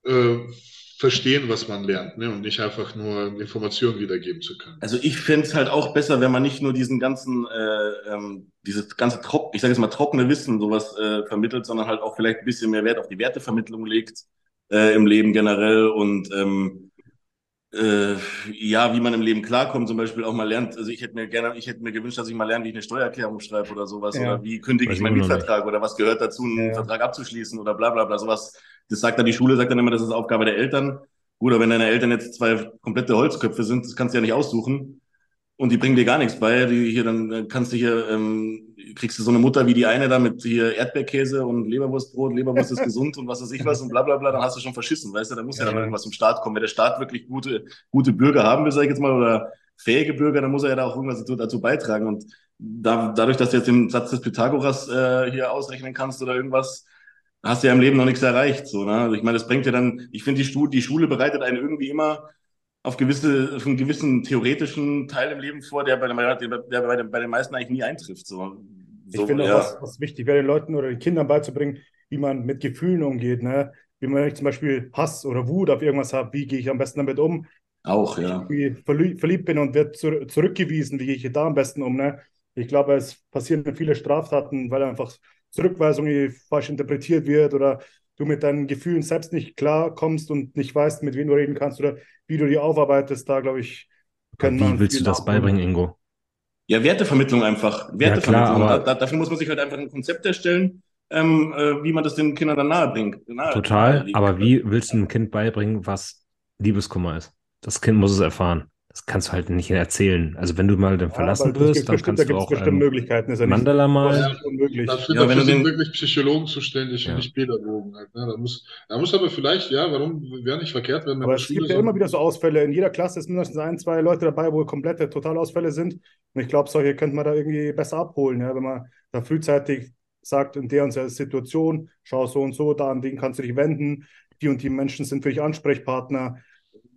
äh, verstehen, was man lernt, ne? und nicht einfach nur Informationen wiedergeben zu können. Also ich fände es halt auch besser, wenn man nicht nur diesen ganzen, äh, ähm, dieses ganze trocken, ich sage jetzt mal trockene Wissen sowas äh, vermittelt, sondern halt auch vielleicht ein bisschen mehr Wert auf die Wertevermittlung legt äh, im Leben generell und ähm, äh, ja, wie man im Leben klarkommt, zum Beispiel auch mal lernt. Also ich hätte mir gerne, ich hätte mir gewünscht, dass ich mal lerne, wie ich eine Steuererklärung schreibe oder sowas. Ja. Oder wie kündige ich meinen Mietvertrag oder was gehört dazu, einen ja. Vertrag abzuschließen oder bla bla bla. Sowas. Das sagt dann die Schule, sagt dann immer, das ist Aufgabe der Eltern. Gut, aber wenn deine Eltern jetzt zwei komplette Holzköpfe sind, das kannst du ja nicht aussuchen und die bringen dir gar nichts bei. Die hier dann äh, kannst du hier, ähm, kriegst du so eine Mutter wie die eine da mit hier Erdbeerkäse und Leberwurstbrot, Leberwurst ist gesund und was weiß ich was und bla bla bla, dann hast du schon verschissen, weißt du, da muss ja, ja dann irgendwas zum Staat kommen. Wenn der Staat wirklich gute, gute Bürger haben will, sag ich jetzt mal, oder fähige Bürger, dann muss er ja da auch irgendwas dazu, dazu beitragen. Und da, dadurch, dass du jetzt den Satz des Pythagoras äh, hier ausrechnen kannst oder irgendwas, hast du ja im Leben noch nichts erreicht. So, ne? Also ich meine, das bringt ja dann, ich finde, die, die Schule bereitet einen irgendwie immer auf gewisse, auf einen gewissen theoretischen Teil im Leben vor, der bei, den, der bei, den, bei den meisten eigentlich nie eintrifft. So, ich so, finde ja. auch, was, was wichtig wäre, den Leuten oder den Kindern beizubringen, wie man mit Gefühlen umgeht. Ne? Wie man zum Beispiel Hass oder Wut auf irgendwas hat, wie gehe ich am besten damit um? Auch, ja. Wie verliebt, verliebt bin und wird zu, zurückgewiesen, wie gehe ich da am besten um? Ne? Ich glaube, es passieren viele Straftaten, weil einfach Zurückweisung falsch interpretiert wird oder du mit deinen Gefühlen selbst nicht klarkommst und nicht weißt, mit wem du reden kannst oder wie du die aufarbeitest, da glaube ich, können Wie willst du das beibringen, Ingo? Ja, Wertevermittlung einfach. Wertevermittlung. Ja, klar, da, dafür muss man sich halt einfach ein Konzept erstellen, ähm, äh, wie man das den Kindern dann nahebringt. Nahe, Total, aber wie willst du einem Kind beibringen, was Liebeskummer ist? Das Kind muss es erfahren das kannst du halt nicht erzählen. Also wenn du mal dann verlassen wirst, dann kannst du auch ähm, Möglichkeiten. Ist ja Mandala mal. Ja, unmöglich. Dafür, ja, wenn du den wirklich Psychologen zuständig ja. und nicht Pädagogen. Halt, ne? da, muss, da muss aber vielleicht, ja, warum wäre nicht verkehrt, wenn man. Aber es gibt ja immer wieder so Ausfälle. In jeder Klasse ist mindestens ein, zwei Leute dabei, wo komplette Totalausfälle sind. Und ich glaube, solche könnte man da irgendwie besser abholen, ja, wenn man da frühzeitig sagt, in der und der Situation, schau so und so, da an den kannst du dich wenden. Die und die Menschen sind für dich Ansprechpartner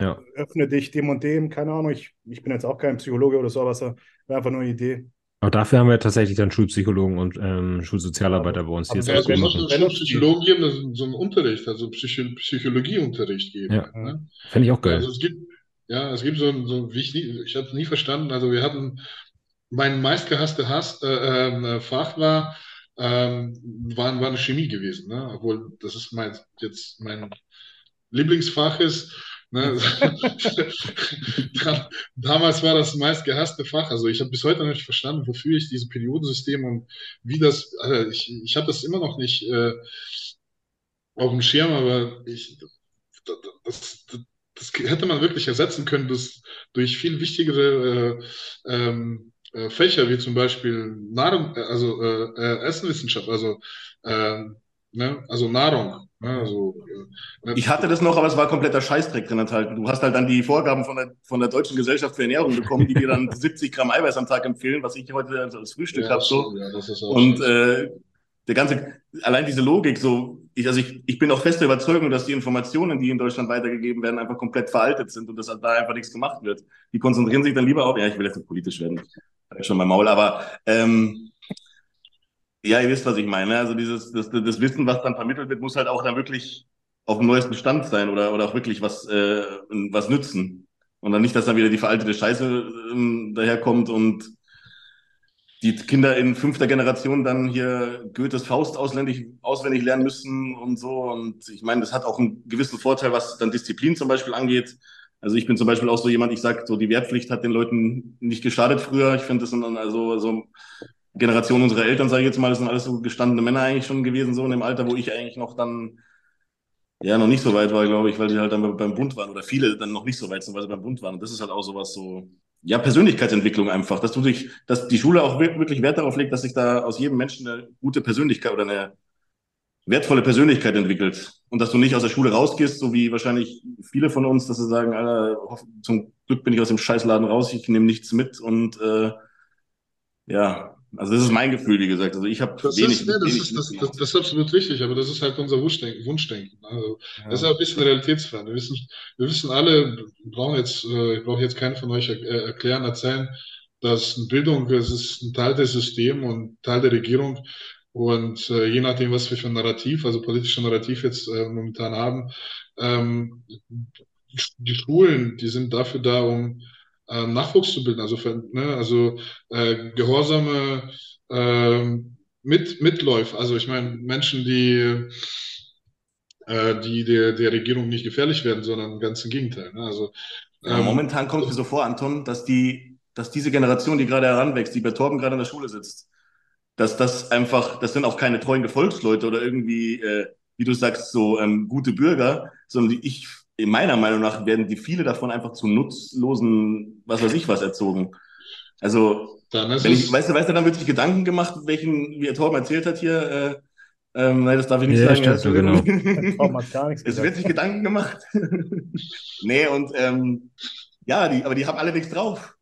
ja. öffne dich dem und dem, keine Ahnung, ich, ich bin jetzt auch kein Psychologe oder so, aber es war einfach nur eine Idee. Aber dafür haben wir tatsächlich dann Schulpsychologen und ähm, Schulsozialarbeiter bei uns. Wenn, wenn, wenn Psychologen geben, so einen Unterricht, also Psycho Psychologieunterricht geben. Ja, ne? fände ich auch geil. Also es gibt, ja, es gibt so, ein, so wie ich, nie, ich habe es nie verstanden, also wir hatten, mein meistgehasste Hass, äh, äh, Fach war, ähm, war, war eine Chemie gewesen, ne? obwohl das ist mein, jetzt mein Lieblingsfach ist, Ne? <laughs> <laughs> Damals war das meist gehasste Fach. Also ich habe bis heute noch nicht verstanden, wofür ich diese Periodensystem und wie das, also ich, ich habe das immer noch nicht äh, auf dem Schirm, aber ich, das, das, das, hätte man wirklich ersetzen können das durch viel wichtigere äh, ähm, äh, Fächer, wie zum Beispiel Nahrung, äh, also äh, äh, Essenwissenschaft, also, ähm, ne? also Nahrung. Also, äh, ich hatte das noch, aber es war kompletter Scheißdreck drin enthalten. Du hast halt dann die Vorgaben von der, von der Deutschen Gesellschaft für Ernährung bekommen, die dir dann <laughs> 70 Gramm Eiweiß am Tag empfehlen, was ich heute als Frühstück ja, habe. So. Ja, und äh, der ganze, allein diese Logik, so, ich, also ich, ich bin auch fester Überzeugung, dass die Informationen, die in Deutschland weitergegeben werden, einfach komplett veraltet sind und dass da einfach nichts gemacht wird. Die konzentrieren sich dann lieber auf, ja, ich will jetzt nicht politisch werden, schon mein Maul, aber ähm, ja, ihr wisst, was ich meine. Also dieses, das, das Wissen, was dann vermittelt wird, muss halt auch dann wirklich auf dem neuesten Stand sein oder, oder auch wirklich was, äh, was nützen. Und dann nicht, dass dann wieder die veraltete Scheiße ähm, daherkommt und die Kinder in fünfter Generation dann hier Goethes Faust auswendig, auswendig lernen müssen und so. Und ich meine, das hat auch einen gewissen Vorteil, was dann Disziplin zum Beispiel angeht. Also ich bin zum Beispiel auch so jemand, ich sage, so die Wehrpflicht hat den Leuten nicht geschadet früher. Ich finde, das dann also so Generation unserer Eltern, sage ich jetzt mal, das sind alles so gestandene Männer eigentlich schon gewesen, so in dem Alter, wo ich eigentlich noch dann ja noch nicht so weit war, glaube ich, weil die halt dann beim Bund waren oder viele dann noch nicht so weit sind, weil sie beim Bund waren. Und das ist halt auch sowas so, ja, Persönlichkeitsentwicklung einfach, dass du dich, dass die Schule auch wirklich Wert darauf legt, dass sich da aus jedem Menschen eine gute Persönlichkeit oder eine wertvolle Persönlichkeit entwickelt. Und dass du nicht aus der Schule rausgehst, so wie wahrscheinlich viele von uns, dass sie sagen, Alter, zum Glück bin ich aus dem Scheißladen raus, ich nehme nichts mit und äh, ja, also das ist mein Gefühl, wie gesagt. Also ich habe wenig, ist, nee, das, ist, das, das, das, ist absolut richtig, aber das ist halt unser Wunschdenken. Wunschdenken. Also ja. Das ist ein bisschen realitätsfern. Wir wissen, wir wissen alle, brauchen jetzt, äh, ich brauche jetzt keinen von euch erklären, erzählen, dass Bildung, das ist ein Teil des Systems und Teil der Regierung. Und äh, je nachdem, was wir für ein Narrativ, also politische Narrativ jetzt äh, momentan haben, ähm, die Schulen, die sind dafür da, um ähm, Nachwuchs zu bilden, also, für, ne, also äh, gehorsame äh, Mit, Mitläufer, also ich meine Menschen, die äh, die der, der Regierung nicht gefährlich werden, sondern ganz im Gegenteil. Ne? Also, ja, ähm, momentan kommt es mir so vor, Anton, dass die, dass diese Generation, die gerade heranwächst, die bei Torben gerade in der Schule sitzt, dass das einfach, das sind auch keine treuen Gefolgsleute oder irgendwie, äh, wie du sagst, so ähm, gute Bürger, sondern die, ich in meiner Meinung nach werden die viele davon einfach zu nutzlosen, was weiß ich was, erzogen. Also, dann ist ich, weißt du, weißt du, dann wird sich Gedanken gemacht, welchen, wie er Torben erzählt hat hier, äh, ähm, nein, das darf ich nicht ja, sagen. Stimmt, so genau. <laughs> Torben hat gar nichts Es wird sich Gedanken gemacht. <laughs> nee, und ähm, ja, die, aber die haben alle nichts drauf.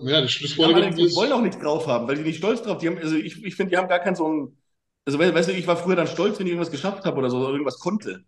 Ja, die Schlussfolgerung ist... Die wollen auch nichts drauf haben, weil die nicht stolz drauf. Die haben, also ich, ich finde, die haben gar keinen so ein, also weißt du, ich war früher dann stolz, wenn ich irgendwas geschafft habe oder so, oder irgendwas konnte.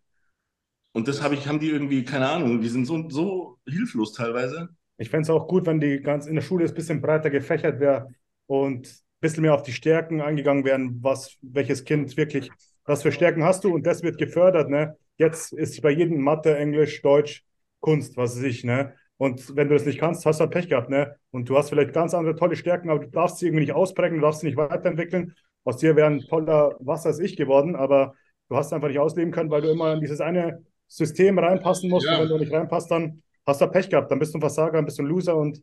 Und das habe ich, haben die irgendwie, keine Ahnung, die sind so, so hilflos teilweise. Ich fände es auch gut, wenn die ganz in der Schule ein bisschen breiter gefächert wäre und ein bisschen mehr auf die Stärken eingegangen werden, was welches Kind wirklich, was für Stärken hast du und das wird gefördert, ne? Jetzt ist bei jedem Mathe, Englisch, Deutsch, Kunst, was weiß ich, ne? Und wenn du das nicht kannst, hast du halt Pech gehabt, ne? Und du hast vielleicht ganz andere tolle Stärken, aber du darfst sie irgendwie nicht ausprägen, du darfst sie nicht weiterentwickeln. Aus dir wäre ein toller, was weiß ich, geworden, aber du hast einfach nicht ausleben können, weil du immer an dieses eine System reinpassen musst. Ja. Und wenn du nicht reinpasst, dann hast du Pech gehabt. Dann bist du ein Versager, dann bist du ein Loser und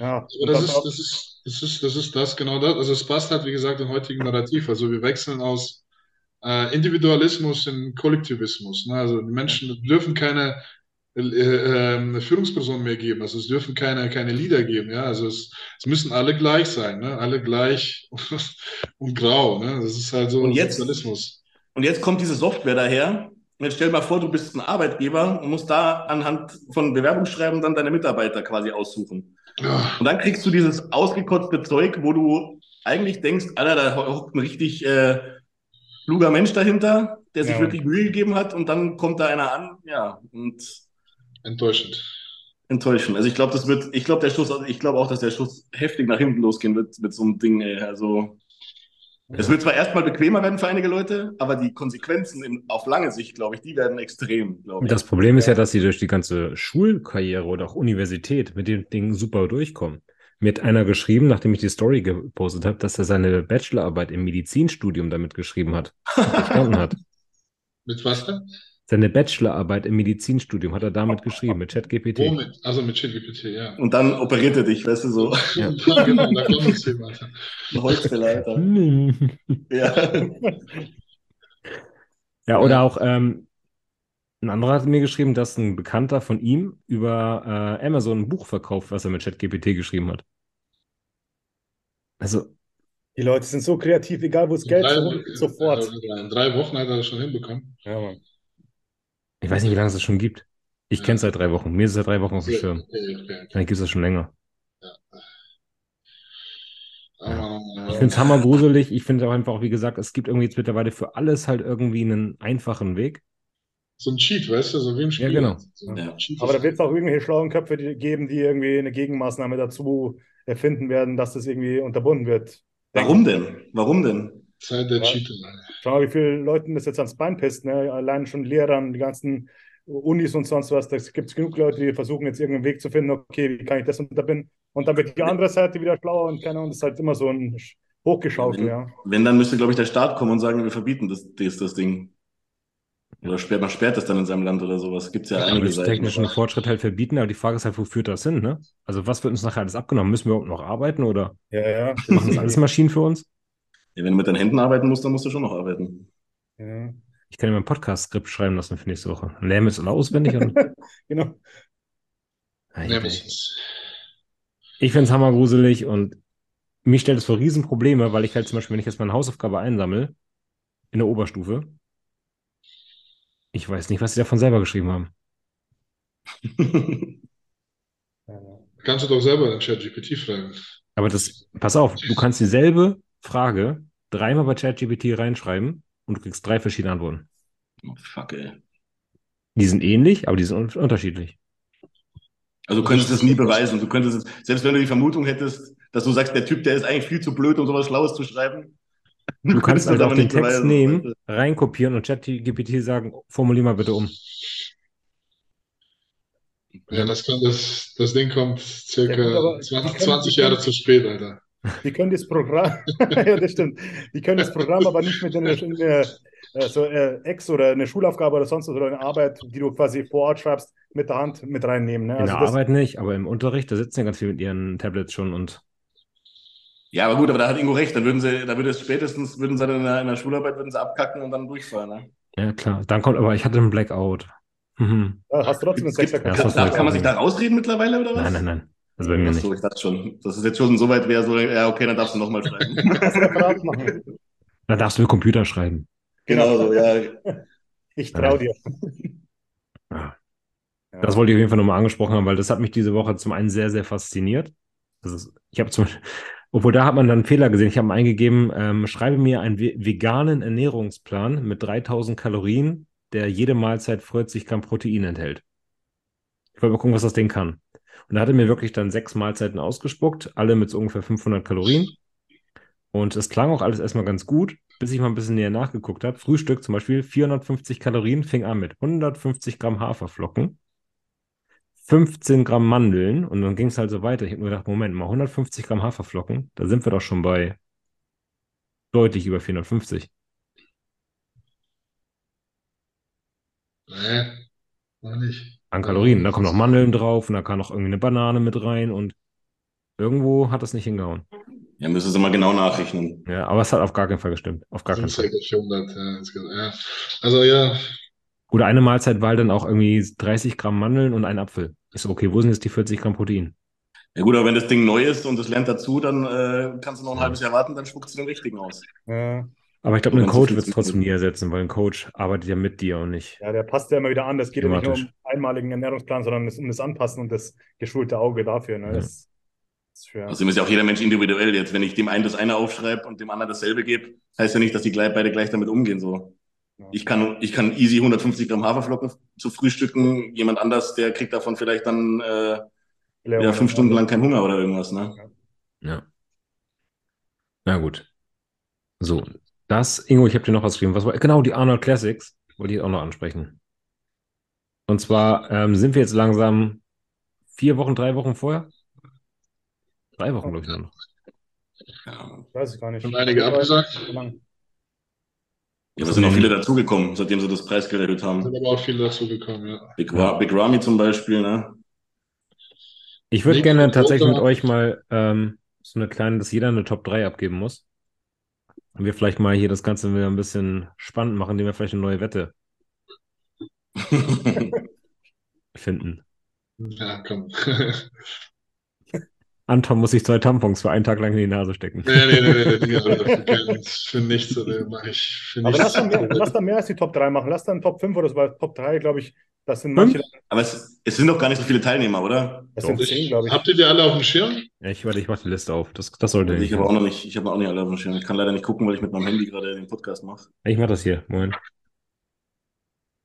ja. Aber das, ist, das, ist, das, ist, das ist das, genau das. Also es passt halt, wie gesagt, im heutigen Narrativ. Also wir wechseln aus äh, Individualismus in Kollektivismus. Ne? Also die Menschen dürfen keine äh, äh, Führungspersonen mehr geben. Also es dürfen keine, keine Leader geben. Ja? Also es, es müssen alle gleich sein. Ne? Alle gleich <laughs> und grau. Ne? Das ist halt so und jetzt, Sozialismus. Und jetzt kommt diese Software daher, jetzt stell mal vor, du bist ein Arbeitgeber und musst da anhand von Bewerbungsschreiben dann deine Mitarbeiter quasi aussuchen. Ja. Und dann kriegst du dieses ausgekotzte Zeug, wo du eigentlich denkst, Alter, da hockt ein richtig äh, kluger Mensch dahinter, der sich ja. wirklich Mühe gegeben hat und dann kommt da einer an, ja, und enttäuschend. Enttäuschend. Also ich glaube, das wird, ich glaube, der Schuss, ich glaube auch, dass der Schuss heftig nach hinten losgehen wird mit so einem Ding, ey. Also es wird zwar erstmal bequemer werden für einige Leute, aber die Konsequenzen in, auf lange Sicht, glaube ich, die werden extrem, ich. Das Problem ist ja, dass sie durch die ganze Schulkarriere oder auch Universität mit den Dingen super durchkommen. Mir hat einer geschrieben, nachdem ich die Story gepostet habe, dass er seine Bachelorarbeit im Medizinstudium damit geschrieben hat. <laughs> verstanden hat. Mit was denn? Seine Bachelorarbeit im Medizinstudium hat er damit geschrieben, mit ChatGPT. Womit? Also mit ChatGPT, ja. Und dann operiert er dich, weißt du so. Ja, <laughs> ja genau, da kommt uns jemand. Ein <laughs> ja. <laughs> Ja, oder auch ähm, ein anderer hat mir geschrieben, dass ein Bekannter von ihm über äh, Amazon ein Buch verkauft, was er mit ChatGPT geschrieben hat. Also. Die Leute sind so kreativ, egal wo es Geld ist, sofort. In drei Wochen hat er das schon hinbekommen. Ja, Mann. Ich weiß nicht, wie lange es das schon gibt. Ich kenne es seit drei Wochen. Mir ist es seit drei Wochen auf dem Schirm. Dann gibt es das schon länger. Ja. Ja. Ich finde es hammergruselig. Ich finde auch einfach, wie gesagt, es gibt irgendwie jetzt mittlerweile für alles halt irgendwie einen einfachen Weg. So ein Cheat, weißt du, so wie im Spiel. Ja, genau. So Ja. Aber da wird es auch irgendwelche schlauen Köpfe die- geben, die irgendwie eine Gegenmaßnahme dazu erfinden werden, dass das irgendwie unterbunden wird. Warum denn? Warum denn? Zeit der Ja. Cheater. Schau mal, wie viele Leuten das jetzt ans Bein pisst, ne? Allein schon Lehrern, die ganzen Unis und sonst was. Da gibt es genug Leute, die versuchen jetzt irgendeinen Weg zu finden, okay, wie kann ich das unterbinden? Und dann wird die andere Seite wieder schlauer und keine Ahnung, das ist halt immer so ein Hochgeschaukel, ja. Wenn, dann müsste, glaube ich, der Staat kommen und sagen, wir verbieten das, das, das Ding. Oder sperrt, man sperrt das dann in seinem Land oder sowas. Gibt es ja Ja, einige Seiten. technischen Fortschritt halt verbieten, aber die Frage ist halt, wo führt das hin, ne? Also was wird uns nachher alles abgenommen? Müssen wir überhaupt noch arbeiten oder Ja, ja. machen das alles Maschinen für uns? Ja, wenn du mit deinen Händen arbeiten musst, dann musst du schon noch arbeiten. ja. Ich kann ja mein Podcast-Skript schreiben lassen für nächste Woche. Dann lernen wir es alle auswendig und <laughs> Genau. Nemesis. Ich finde es hammergruselig und mich stellt es vor Riesenprobleme, weil ich halt zum Beispiel, wenn ich jetzt meine Hausaufgabe einsammle, in der Oberstufe, ich weiß nicht, was sie davon selber geschrieben haben. Ja, <laughs> ja. Kannst du doch selber den ChatGPT fragen. Aber das, pass auf, du kannst dieselbe Frage dreimal bei ChatGPT reinschreiben und du kriegst drei verschiedene Antworten. oh, fuck, ey. Die sind ähnlich, aber die sind un unterschiedlich. Also du könntest es nie beweisen. Du könntest es, selbst wenn du die Vermutung hättest, dass du sagst, der Typ, der ist eigentlich viel zu blöd, um sowas Schlaues zu schreiben. Du kannst es halt auch den nicht Text beweisen. nehmen, reinkopieren und ChatGPT sagen, formulier mal bitte um. Ja, das, kann, das, das Ding kommt circa Ja, gut, aber die 20, können- 20 die Jahre zu spät, Alter. Die können das Programm, <laughs> ja, das stimmt. Die können das Programm aber nicht mit in eine, in eine äh, so, äh, Ex oder eine Schulaufgabe oder sonst was oder eine Arbeit, die du quasi vor Ort schreibst, mit der Hand mit reinnehmen. Ne? In der das, Arbeit nicht, aber im Unterricht, da sitzen ja ganz viel mit ihren Tablets schon und Ja, aber gut, aber da hat Ingo recht. Da würden sie, da würde es spätestens, würden sie dann in der, in der Schularbeit würden sie abkacken und dann durchfallen. Ne? ja klar. Dann kommt, aber ich hatte einen Blackout. Mhm. Ja, hast du trotzdem einen Sechser Ja, Kann, kann man sich da rausreden mittlerweile oder was? Nein, nein, nein. Also bei mir Ach nicht. so, ich dachte schon. Das ist jetzt schon so weit wäre, so, ja, okay, dann darfst du nochmal schreiben. Kannst du Referat machen. Da darfst du mit Computer schreiben. genau so, ja. <laughs> Ich traue dir. Ja. Ja. Das wollte ich auf jeden Fall nochmal angesprochen haben, weil das hat mich diese Woche zum einen sehr, sehr fasziniert. Das ist, ich habe zum <laughs> obwohl da hat man dann einen Fehler gesehen. Ich habe eingegeben, ähm, schreibe mir einen ve- veganen Ernährungsplan mit 3000 Kalorien, der jede Mahlzeit 40 Gramm Protein enthält. Ich wollte mal gucken, was das Ding kann. Und da hat er mir wirklich dann sechs Mahlzeiten ausgespuckt, alle mit so ungefähr 500 Kalorien. Und es klang auch alles erstmal ganz gut, bis ich mal ein bisschen näher nachgeguckt habe. Frühstück zum Beispiel 450 Kalorien, fing an mit 150 Gramm Haferflocken, 15 Gramm Mandeln und dann ging es halt so weiter. Ich habe mir gedacht, Moment mal, 150 Gramm Haferflocken, da sind wir doch schon bei deutlich über 450. Nee, noch nicht. An Kalorien. Da kommen noch Mandeln drauf und da kann noch irgendwie eine Banane mit rein und irgendwo hat das nicht hingehauen. Ja, müssen sie mal genau nachrechnen. Ja, aber es hat auf gar keinen Fall gestimmt. Auf gar keinen Fall. circa 400, ja, ja. Also ja, Oder eine Mahlzeit war halt dann auch irgendwie 30 Gramm Mandeln und ein Apfel. So, okay, wo sind jetzt die 40 Gramm Protein? Ja gut, aber wenn das Ding neu ist und es lernt dazu, dann äh, kannst du noch ein halbes Jahr warten, dann spuckt es den richtigen aus. Ja, Aber ich glaube, ein Coach wird es trotzdem nie ersetzen, weil ein Coach arbeitet ja mit dir und nicht. ja, der passt ja immer wieder an. Das geht ja nicht nur um Thematisch. einmaligen Ernährungsplan, sondern es- um das Anpassen und das geschulte Auge dafür. Ne? Ja. Das ist schwer. Außerdem ist ja auch jeder Mensch individuell. Jetzt, wenn ich dem einen das eine aufschreibe und dem anderen dasselbe gebe, heißt ja nicht, dass die gleich, beide gleich damit umgehen. So. Ja. Ich kann, ich kann easy 150 Gramm Haferflocken zu frühstücken. Jemand anders, der kriegt davon vielleicht dann äh, ja, fünf Stunden lang keinen Hunger oder irgendwas. Ne? Ja. Na gut. So, das, Ingo, ich habe dir noch was geschrieben. Was war, genau, die Arnold Classics wollte ich auch noch ansprechen. Und zwar ähm, sind wir jetzt langsam vier Wochen, drei Wochen vorher? Drei Wochen, glaube ich, noch. Ja. Weiß ich gar nicht. Haben einige abgesagt? Ja, es sind auch viele dazugekommen, seitdem sie das Preisgeld erhöht haben. sind aber auch viele dazu gekommen, ja. Big, Ra Big Ramy zum Beispiel, ne? Ich würde gerne tatsächlich mit euch mal ähm, so eine kleine, dass jeder eine Top 3 abgeben muss. Und wir vielleicht mal hier das Ganze wieder ein bisschen spannend machen, indem wir vielleicht eine neue Wette <laughs> finden. Ja, komm. <laughs> Anton muss sich zwei Tampons für einen Tag lang in die Nase stecken. nee, nee, nee, nee, nee, für, kein, für nichts, Aber lass nichts. dann, mehr, lass dann mehr als die Top 3 machen. Lass dann Top 5 oder so, weil Top 3, glaube ich, Das sind manche. Aber es, es sind doch gar nicht so viele Teilnehmer, oder? Das sind Ich, zehn, glaube ich. habt ihr die alle auf dem Schirm? Ja, ich warte, ich mache die Liste auf. Das, das sollte Also nicht. ich habe auch noch nicht, ich habe auch nicht alle auf dem Schirm. Ich kann leider nicht gucken, weil ich mit meinem Handy gerade den Podcast mache. Ich mache das hier. Moment.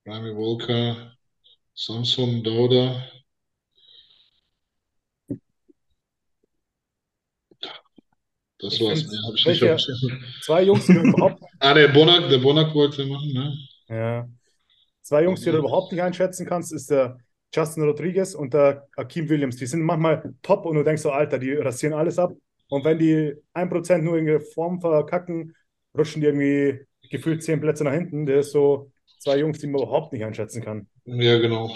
Rami Volker, Samson Dauda. Das Ich war's. Mehr habe ich nicht auf dem Schirm. Zwei Jungs, die überhaupt. Ah, der Bonak, der Bonak wollte machen, ne? Ja. Zwei Jungs, die du überhaupt nicht einschätzen kannst, ist der Justin Rodriguez und der Akeem Williams. Die sind manchmal top und du denkst so, Alter, die rasieren alles ab. Und wenn die 1% nur in der Form verkacken, rutschen die irgendwie gefühlt 10 Plätze nach hinten. Der ist so zwei Jungs, die man überhaupt nicht einschätzen kann. Ja, genau.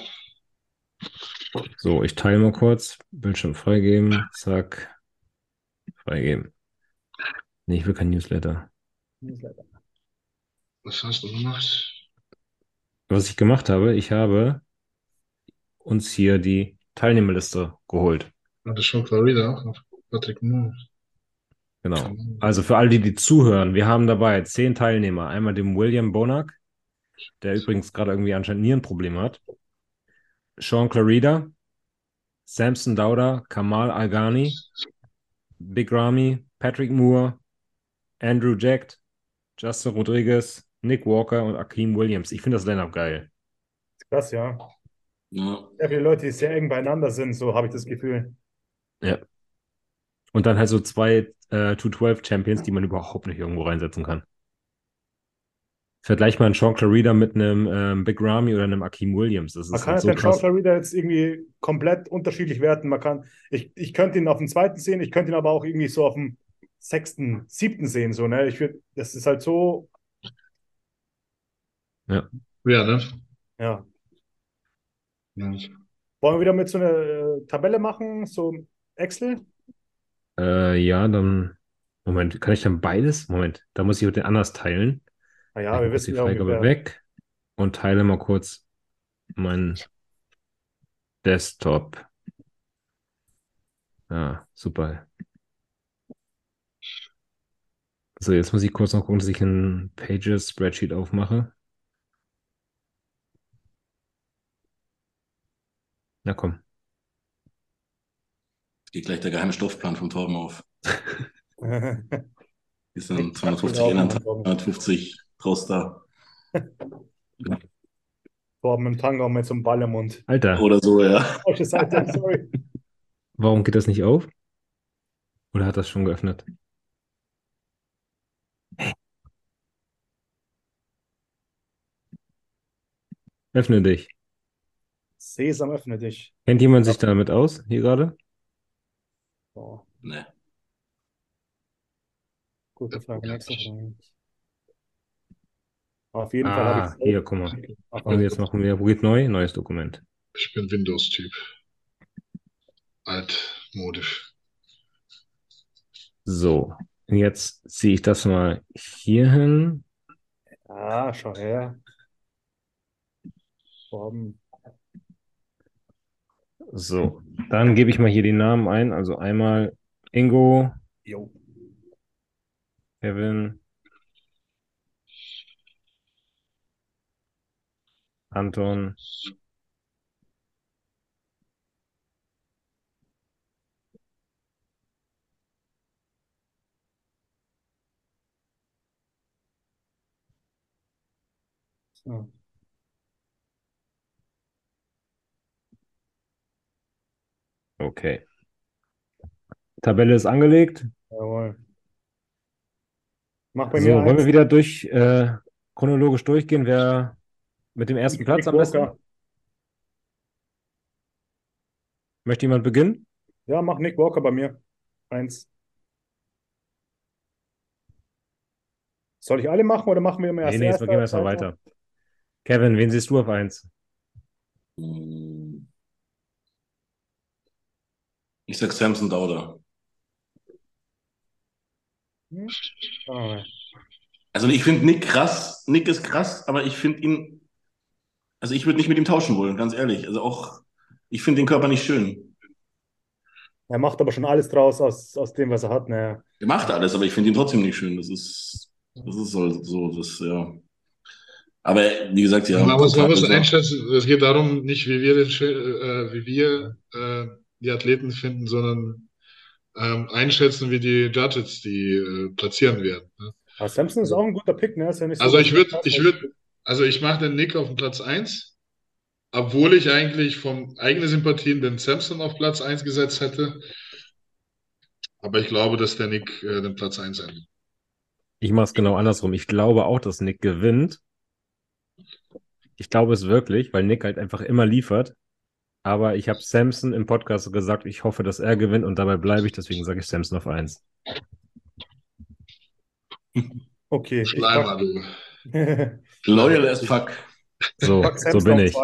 So, ich teile mal kurz. Bildschirm freigeben. Zack. Freigeben. Nee, ich will kein Newsletter. Was hast du gemacht? Was ich gemacht habe, ich habe uns hier die Teilnehmerliste geholt. Hatte schon Florida auch noch. Patrick Moore. Genau. Also für all die, die zuhören, wir haben dabei zehn Teilnehmer. Einmal den William Bonak, der übrigens gerade irgendwie anscheinend Nierenprobleme hat. Sean Clarida, Samson Dauda, Kamal Algani, Big Ramy, Patrick Moore, Andrew Jack, Justin Rodriguez, Nick Walker und Akeem Williams. Ich finde das Line-Up geil. Krass, ja. Ja. Sehr viele Leute, die sehr eng beieinander sind, so habe ich das Gefühl. Ja. Und dann halt so zwei äh, 212 Champions, die man überhaupt nicht irgendwo reinsetzen kann. Vergleich mal einen Sean Clarida mit einem ähm, Big Ramy oder einem Akeem Williams. Das Man ist kann halt jetzt so den Sean krass. Clarida jetzt irgendwie komplett unterschiedlich werten. Man kann, ich, ich könnte ihn auf dem zweiten sehen, ich könnte ihn aber auch irgendwie so auf dem sechsten, siebten sehen. So, ne? Ich würde, das ist halt so, Ja, ne? ja. Ja. Wollen wir wieder mit so einer äh, Tabelle machen, so Excel? Äh, ja, dann. Moment, kann ich dann beides? Moment, da muss ich den anders teilen. Ah ja, wir Ich muss die wissen ja Freigabe ungefähr. weg und teile mal kurz meinen Desktop. Ah, super. So, jetzt muss ich kurz noch gucken, dass ich ein Pages-Spreadsheet aufmache. Na komm. Geht gleich der geheime Stoffplan vom Torben auf. Sind Nick 250 Tucker Innern, auch noch, glaub ich. 250 draus da. <laughs> Torben im Tanga und mit so einem Ball im Mund. Alter, Oder so, ja. Falsche Seite, <laughs> sorry. warum geht das nicht auf? Oder hat das schon geöffnet? Hä? Öffne dich. Sesam, öffne dich. Kennt jemand sich damit aus, hier gerade? So, Ne. gute Frage. Nächste Frage. Auf jeden Fall habe Ah, ich hier, guck mal. Ach, Und jetzt machen wir, wo geht neu? Neues Dokument. Ich bin Windows-Typ. Altmodisch. So, und jetzt ziehe ich das mal hier hin. Ah, schau her. Torben. So, dann gebe ich mal hier die Namen ein. Also einmal Ingo, Jo. Kevin, Anton, So. Okay. Tabelle ist angelegt. Jawohl. Mach bei So, mir wollen wir wieder durch, äh, chronologisch durchgehen, wer mit dem ersten Platz am besten? Walker. Möchte jemand beginnen? Ja, mach Nick Walker bei mir. Eins. Soll ich alle machen oder machen wir immer Nee, erst nee, jetzt erster, gehen wir erstmal weiter. Kevin, wen siehst du auf eins? Hm. Ich sag Samson Dauder. Hm? Ah, Also ich finde Nick krass. Nick ist krass, aber ich finde ihn. Also ich würde nicht mit ihm tauschen wollen, ganz ehrlich. Also auch, ich finde den Körper nicht schön. er macht aber schon alles draus aus, aus dem, was er hat. Ne? Er macht alles, aber ich finde ihn trotzdem nicht schön. Das ist, das ist so, so das, ja. Aber wie gesagt, ja. Muss, man muss einschätzen, es geht darum, nicht wie wir, den, äh, wie wir äh, die Athleten finden, sondern ähm, einschätzen, wie die Judges die äh, platzieren werden. Ne? Aber Samson ist auch ein guter Pick, ne? Ja so also ich würde, ich würde, also ich mache den Nick auf den Platz 1, obwohl ich eigentlich vom eigenen Sympathien den Samson auf Platz 1 gesetzt hätte. Aber ich glaube, dass der Nick äh, den Platz 1 hat. Ich mache es genau andersrum. Ich glaube auch, dass Nick gewinnt. Ich glaube es wirklich, weil Nick halt einfach immer liefert. Aber ich habe Samson im Podcast gesagt, ich hoffe, dass er gewinnt und dabei bleibe ich. Deswegen sage ich Samson auf 1. <laughs> Okay. Schleimer, du. <laughs> Loyal as fuck. So, so bin ich.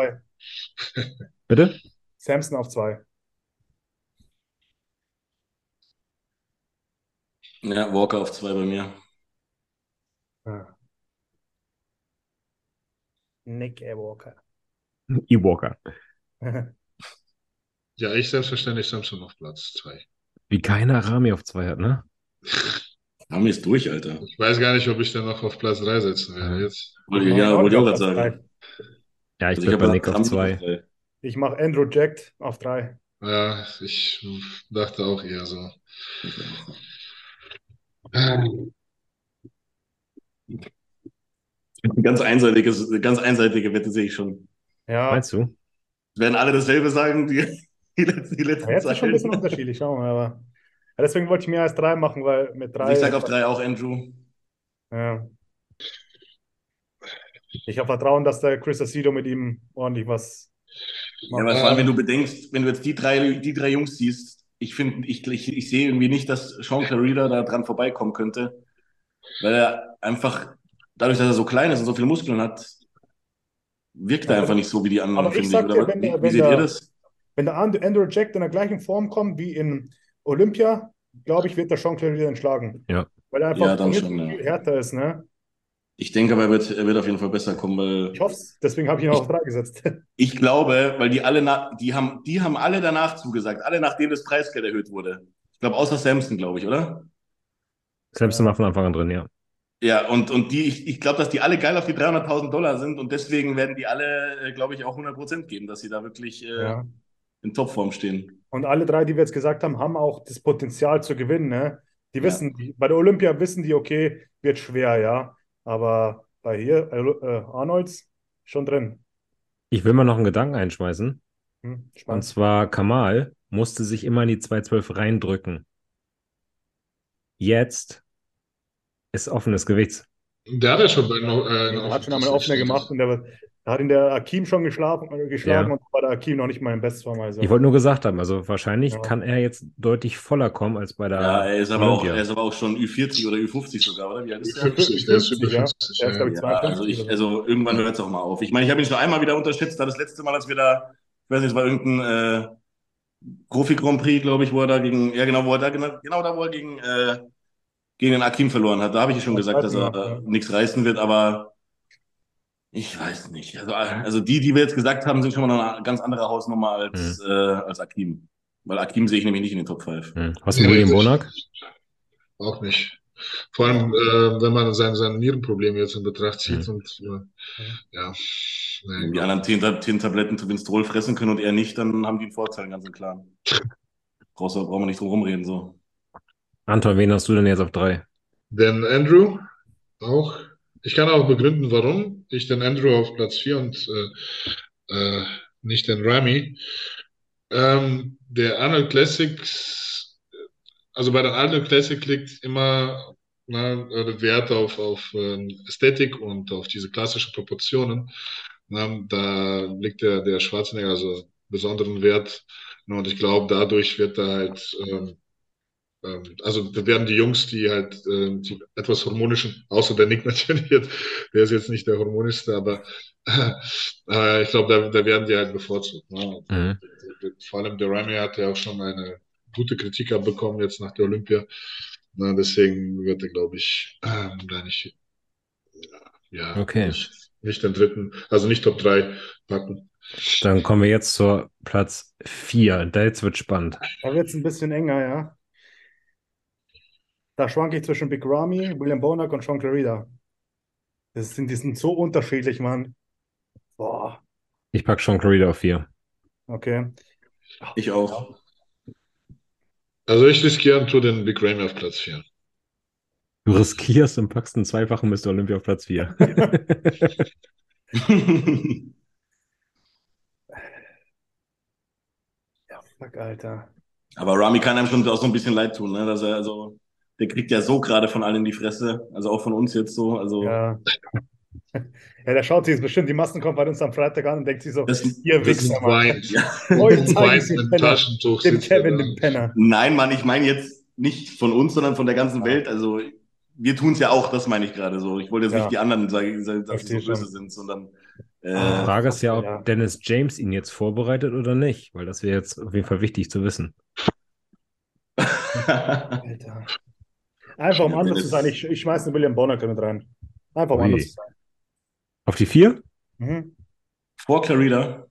Bitte? Samson auf 2. Ja, Walker auf 2 bei mir. Ah. Nick Walker. E-Walker. <laughs> ja, ich selbstverständlich Samson auf Platz 2. Wie keiner Rami auf 2 hat, ne? <laughs> Rami ist durch, Alter. Ich weiß gar nicht, ob ich den noch auf Platz 3 setzen werde jetzt. Ja, wollte ich auch gerade sagen. Ja, ich also bin bei Nick auf 2. Ich mache Andrew Jack auf 3. Ja, ich dachte auch eher so. Ganz einseitiges, ganz einseitige Wette sehe ich schon. Ja. Meinst du? Werden alle dasselbe sagen, die, die, letzten, die letzten ja, Jetzt ist schon ein bisschen unterschiedlich, schauen wir mal. Aber ja, deswegen wollte ich mehr als drei machen, weil mit drei. Ich sage auf drei auch Andrew. Ja. Ich habe Vertrauen, dass der Chris Asido mit ihm ordentlich was macht. Ja, aber vor allem, wenn du bedenkst, wenn du jetzt die drei, die drei Jungs siehst, ich finde, ich, ich, ich sehe irgendwie nicht, dass Sean Clarida da dran vorbeikommen könnte, weil er einfach, dadurch, dass er so klein ist und so viele Muskeln hat, wirkt er einfach nicht so wie die anderen, finde ich. Sag dir, wenn, der, wie seht ihr das? Wenn der Andrew Jack in der gleichen Form kommt wie in Olympia, glaube ich, wird der Sean Clarida entschlagen. Ja. Weil er einfach ja, dann schon, viel ja. härter ist, ne? Ich denke aber, er wird, er wird auf jeden Fall besser kommen, weil. Ich hoffe es, deswegen habe ich ihn auch auf drei gesetzt. <laughs> Ich glaube, weil die alle nach, die haben, die haben alle danach zugesagt, alle nachdem das Preisgeld erhöht wurde. Ich glaube, außer Samson, glaube ich, oder? Samson war von Anfang an drin, ja. Ja, und, und die, ich, ich glaube, dass die alle geil auf die 300.000 Dollar sind und deswegen werden die alle, äh, glaube ich, auch 100% geben, dass sie da wirklich äh, ja. In Topform stehen. Und alle drei, die wir jetzt gesagt haben, haben auch das Potenzial zu gewinnen, ne? Die wissen, ja. die, bei der Olympia wissen die, okay, wird schwer, ja. Aber bei hier, äh, Arnolds, schon drin. Ich will mal noch einen Gedanken einschmeißen. Hm, und zwar Kamal musste sich immer in die 212 reindrücken. Jetzt ist offenes Gewichts. Der hat ja schon bei äh, der hat schon einmal offener gemacht und der, da hat ihn der Akim schon geschlafen, äh, geschlagen ja. und war der Akim noch nicht mal in Bestform. Also. Ich wollte nur gesagt haben, also wahrscheinlich ja. kann er jetzt deutlich voller kommen als bei der. Ja, er ist, aber auch, er ist aber auch schon Ü40 oder Ü50 sogar, oder? Wie alt ist der? 50, der ist 50, ja. Der ist, ja, also, ich, also irgendwann hört es auch mal auf. Ich meine, ich habe ihn schon einmal wieder unterschätzt, da das letzte Mal, als wir da, ich weiß nicht, es war irgendein äh, Profi-Grand Prix, glaube ich, wo er da gegen, ja genau, wo er da, genau, genau da, wo er gegen, äh, gegen den Akim verloren hat. Da habe ich schon gesagt, dass er äh, nichts reißen wird, aber ich weiß nicht. Also, also die, die wir jetzt gesagt haben, sind schon mal eine ganz andere Hausnummer als, mhm. äh, als Akim. Weil Akim sehe ich nämlich nicht in den Top 5. Mhm. Hast du William Bonak? Auch nicht. Vor allem, äh, wenn man sein, sein Nierenproblem jetzt in Betracht zieht mhm. und äh, ja. Nee, wenn die anderen zehn, zehn Tabletten Winstrol fressen können und er nicht, dann haben die einen Vorteil, ganz im Klaren. <laughs> Brauchst du, brauchen wir nicht drum rumreden, so. Anton, wen hast du denn jetzt auf drei? Den Andrew auch. Ich kann auch begründen, warum ich den Andrew auf Platz 4 und äh, äh, nicht den Rami. Ähm, der Arnold Classics, also bei der Arnold Classic liegt immer na, der Wert auf, auf äh, Ästhetik und auf diese klassischen Proportionen. Na, da liegt der, der Schwarzenegger also besonderen Wert. Und ich glaube, dadurch wird er halt ähm, ähm, also da werden die Jungs, die halt äh, die etwas hormonischen, außer der Nick <laughs> natürlich, der ist jetzt nicht der hormonischste, aber <laughs> äh, ich glaube, da, da werden die halt bevorzugt. Ne? Mhm. Vor allem der Rami hat ja auch schon eine gute Kritik abbekommen jetzt nach der Olympia. Na, deswegen wird er, glaube ich, äh, <clears throat> da nicht, ja, okay. nicht, nicht den dritten, also nicht Top 3 packen. Dann kommen wir jetzt zur Platz 4. Da jetzt wird spannend. Da wird es ein bisschen enger, ja. Da schwanke ich zwischen Big Ramy, William Bonac und Sean Clarida. Das sind, die sind so unterschiedlich, Mann. Boah, Ich packe Sean Clarida auf 4. okay. Ich auch. Also ich riskiere und tue den Big Ramy auf Platz 4. Du riskierst und packst einen zweifachen Mr. Olympia auf Platz 4. <laughs> Ja, fuck, Alter. Aber Rami kann einem schon auch so ein bisschen leid tun, ne? Dass er, also, der kriegt ja so gerade von allen in die Fresse. Also auch von uns jetzt so. Also Ja. <laughs> Ja, der schaut sich jetzt bestimmt die Massenkonferenz am Freitag an und denkt sich so, das, ihr Wichser, ist Mann. ja. <laughs> Euch zeige Weint ich den Penner. Taschentuch. Dem sitzt er Kevin, da. dem Penner. Nein, Mann, ich meine jetzt nicht von uns, sondern von der ganzen Welt. Also wir tun es ja auch, das meine ich gerade so. Ich wollte jetzt Ja. nicht die anderen sagen, dass sie so böse schon. sind, sondern Die äh, Frage ist ja, ob Ja. Dennis James ihn jetzt vorbereitet oder nicht, weil das wäre jetzt auf jeden Fall wichtig zu wissen. <laughs> Alter. Einfach um <laughs> Ja, anders zu sein. Ich, ich schmeiße den William Bonner mit rein. Einfach um Ui. anders zu sein. Auf die 4? Mhm. vor Clarida.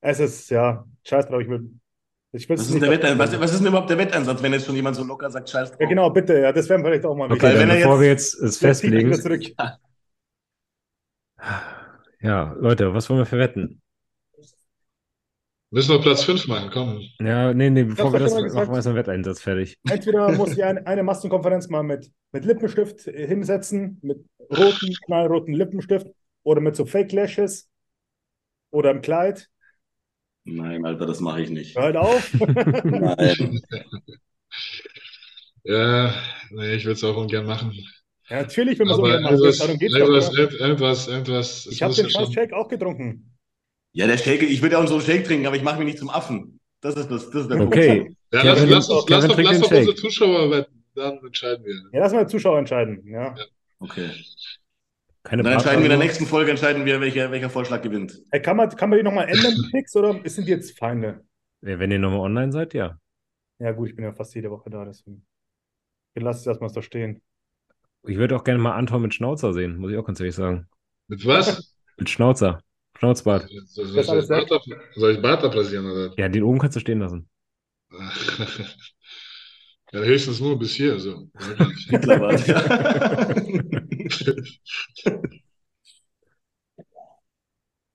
Es ist, ja, scheiß drauf, ich will. Ich Was ist, der Wetter, was, was ist denn überhaupt der Wetteinsatz, wenn jetzt schon jemand so locker sagt, scheiß drauf? Ja, genau, bitte. Ja, das wären vielleicht auch mal Okay, Weil dann wenn bevor jetzt- wir jetzt es festlegen. zurück. Ja, Leute, was wollen wir verwetten? Müssen wir Platz 5 machen, komm. Ja, nee, nee, bevor wir das machen, wir erst einen Wetteinsatz fertig. Entweder muss ich eine, eine Massenkonferenz mal mit, mit Lippenstift äh, hinsetzen, mit roten, knallroten Lippenstift oder mit so Fake Lashes oder im Kleid. Nein, Alter, das mache ich nicht. Halt auf. Nein. <laughs> Ja, nee, ich würde es auch ungern machen. ja, natürlich, wenn man so Aber gerne macht. Darum geht's doch. irgendwas, oder? irgendwas, irgendwas. es Ich habe den Shake auch getrunken. Ja, der Shake, ich würde ja auch so einen Shake trinken, aber ich mache mich nicht zum Affen. Das ist das, das ist der. Okay, Ja, lass, lass, uns, Kevin lass, doch, lass doch unsere Zuschauer wetten, dann entscheiden wir. Ja, lass mal die Zuschauer entscheiden. Ja. Okay. keine Dann entscheiden wir in der nächsten Folge, entscheiden wir, welcher, welcher Vorschlag gewinnt. Hey, kann, man, kann man die nochmal ändern, die Picks, oder sind die jetzt Feinde? Ja, Wenn ihr nochmal online seid, ja. Ja, gut, ich bin ja fast jede Woche da, deswegen. Ich lasse es erstmal so stehen. Ich würde auch gerne mal Anton mit Schnauzer sehen, muss ich auch ganz ehrlich sagen. Mit was? Mit Schnauzer. Schnauzbart. Soll, soll, Das ich Bart ab, soll ich Bart abrasieren oder? Ja, den oben kannst du stehen lassen. <laughs> Ja, höchstens nur bis hier, so. <laughs>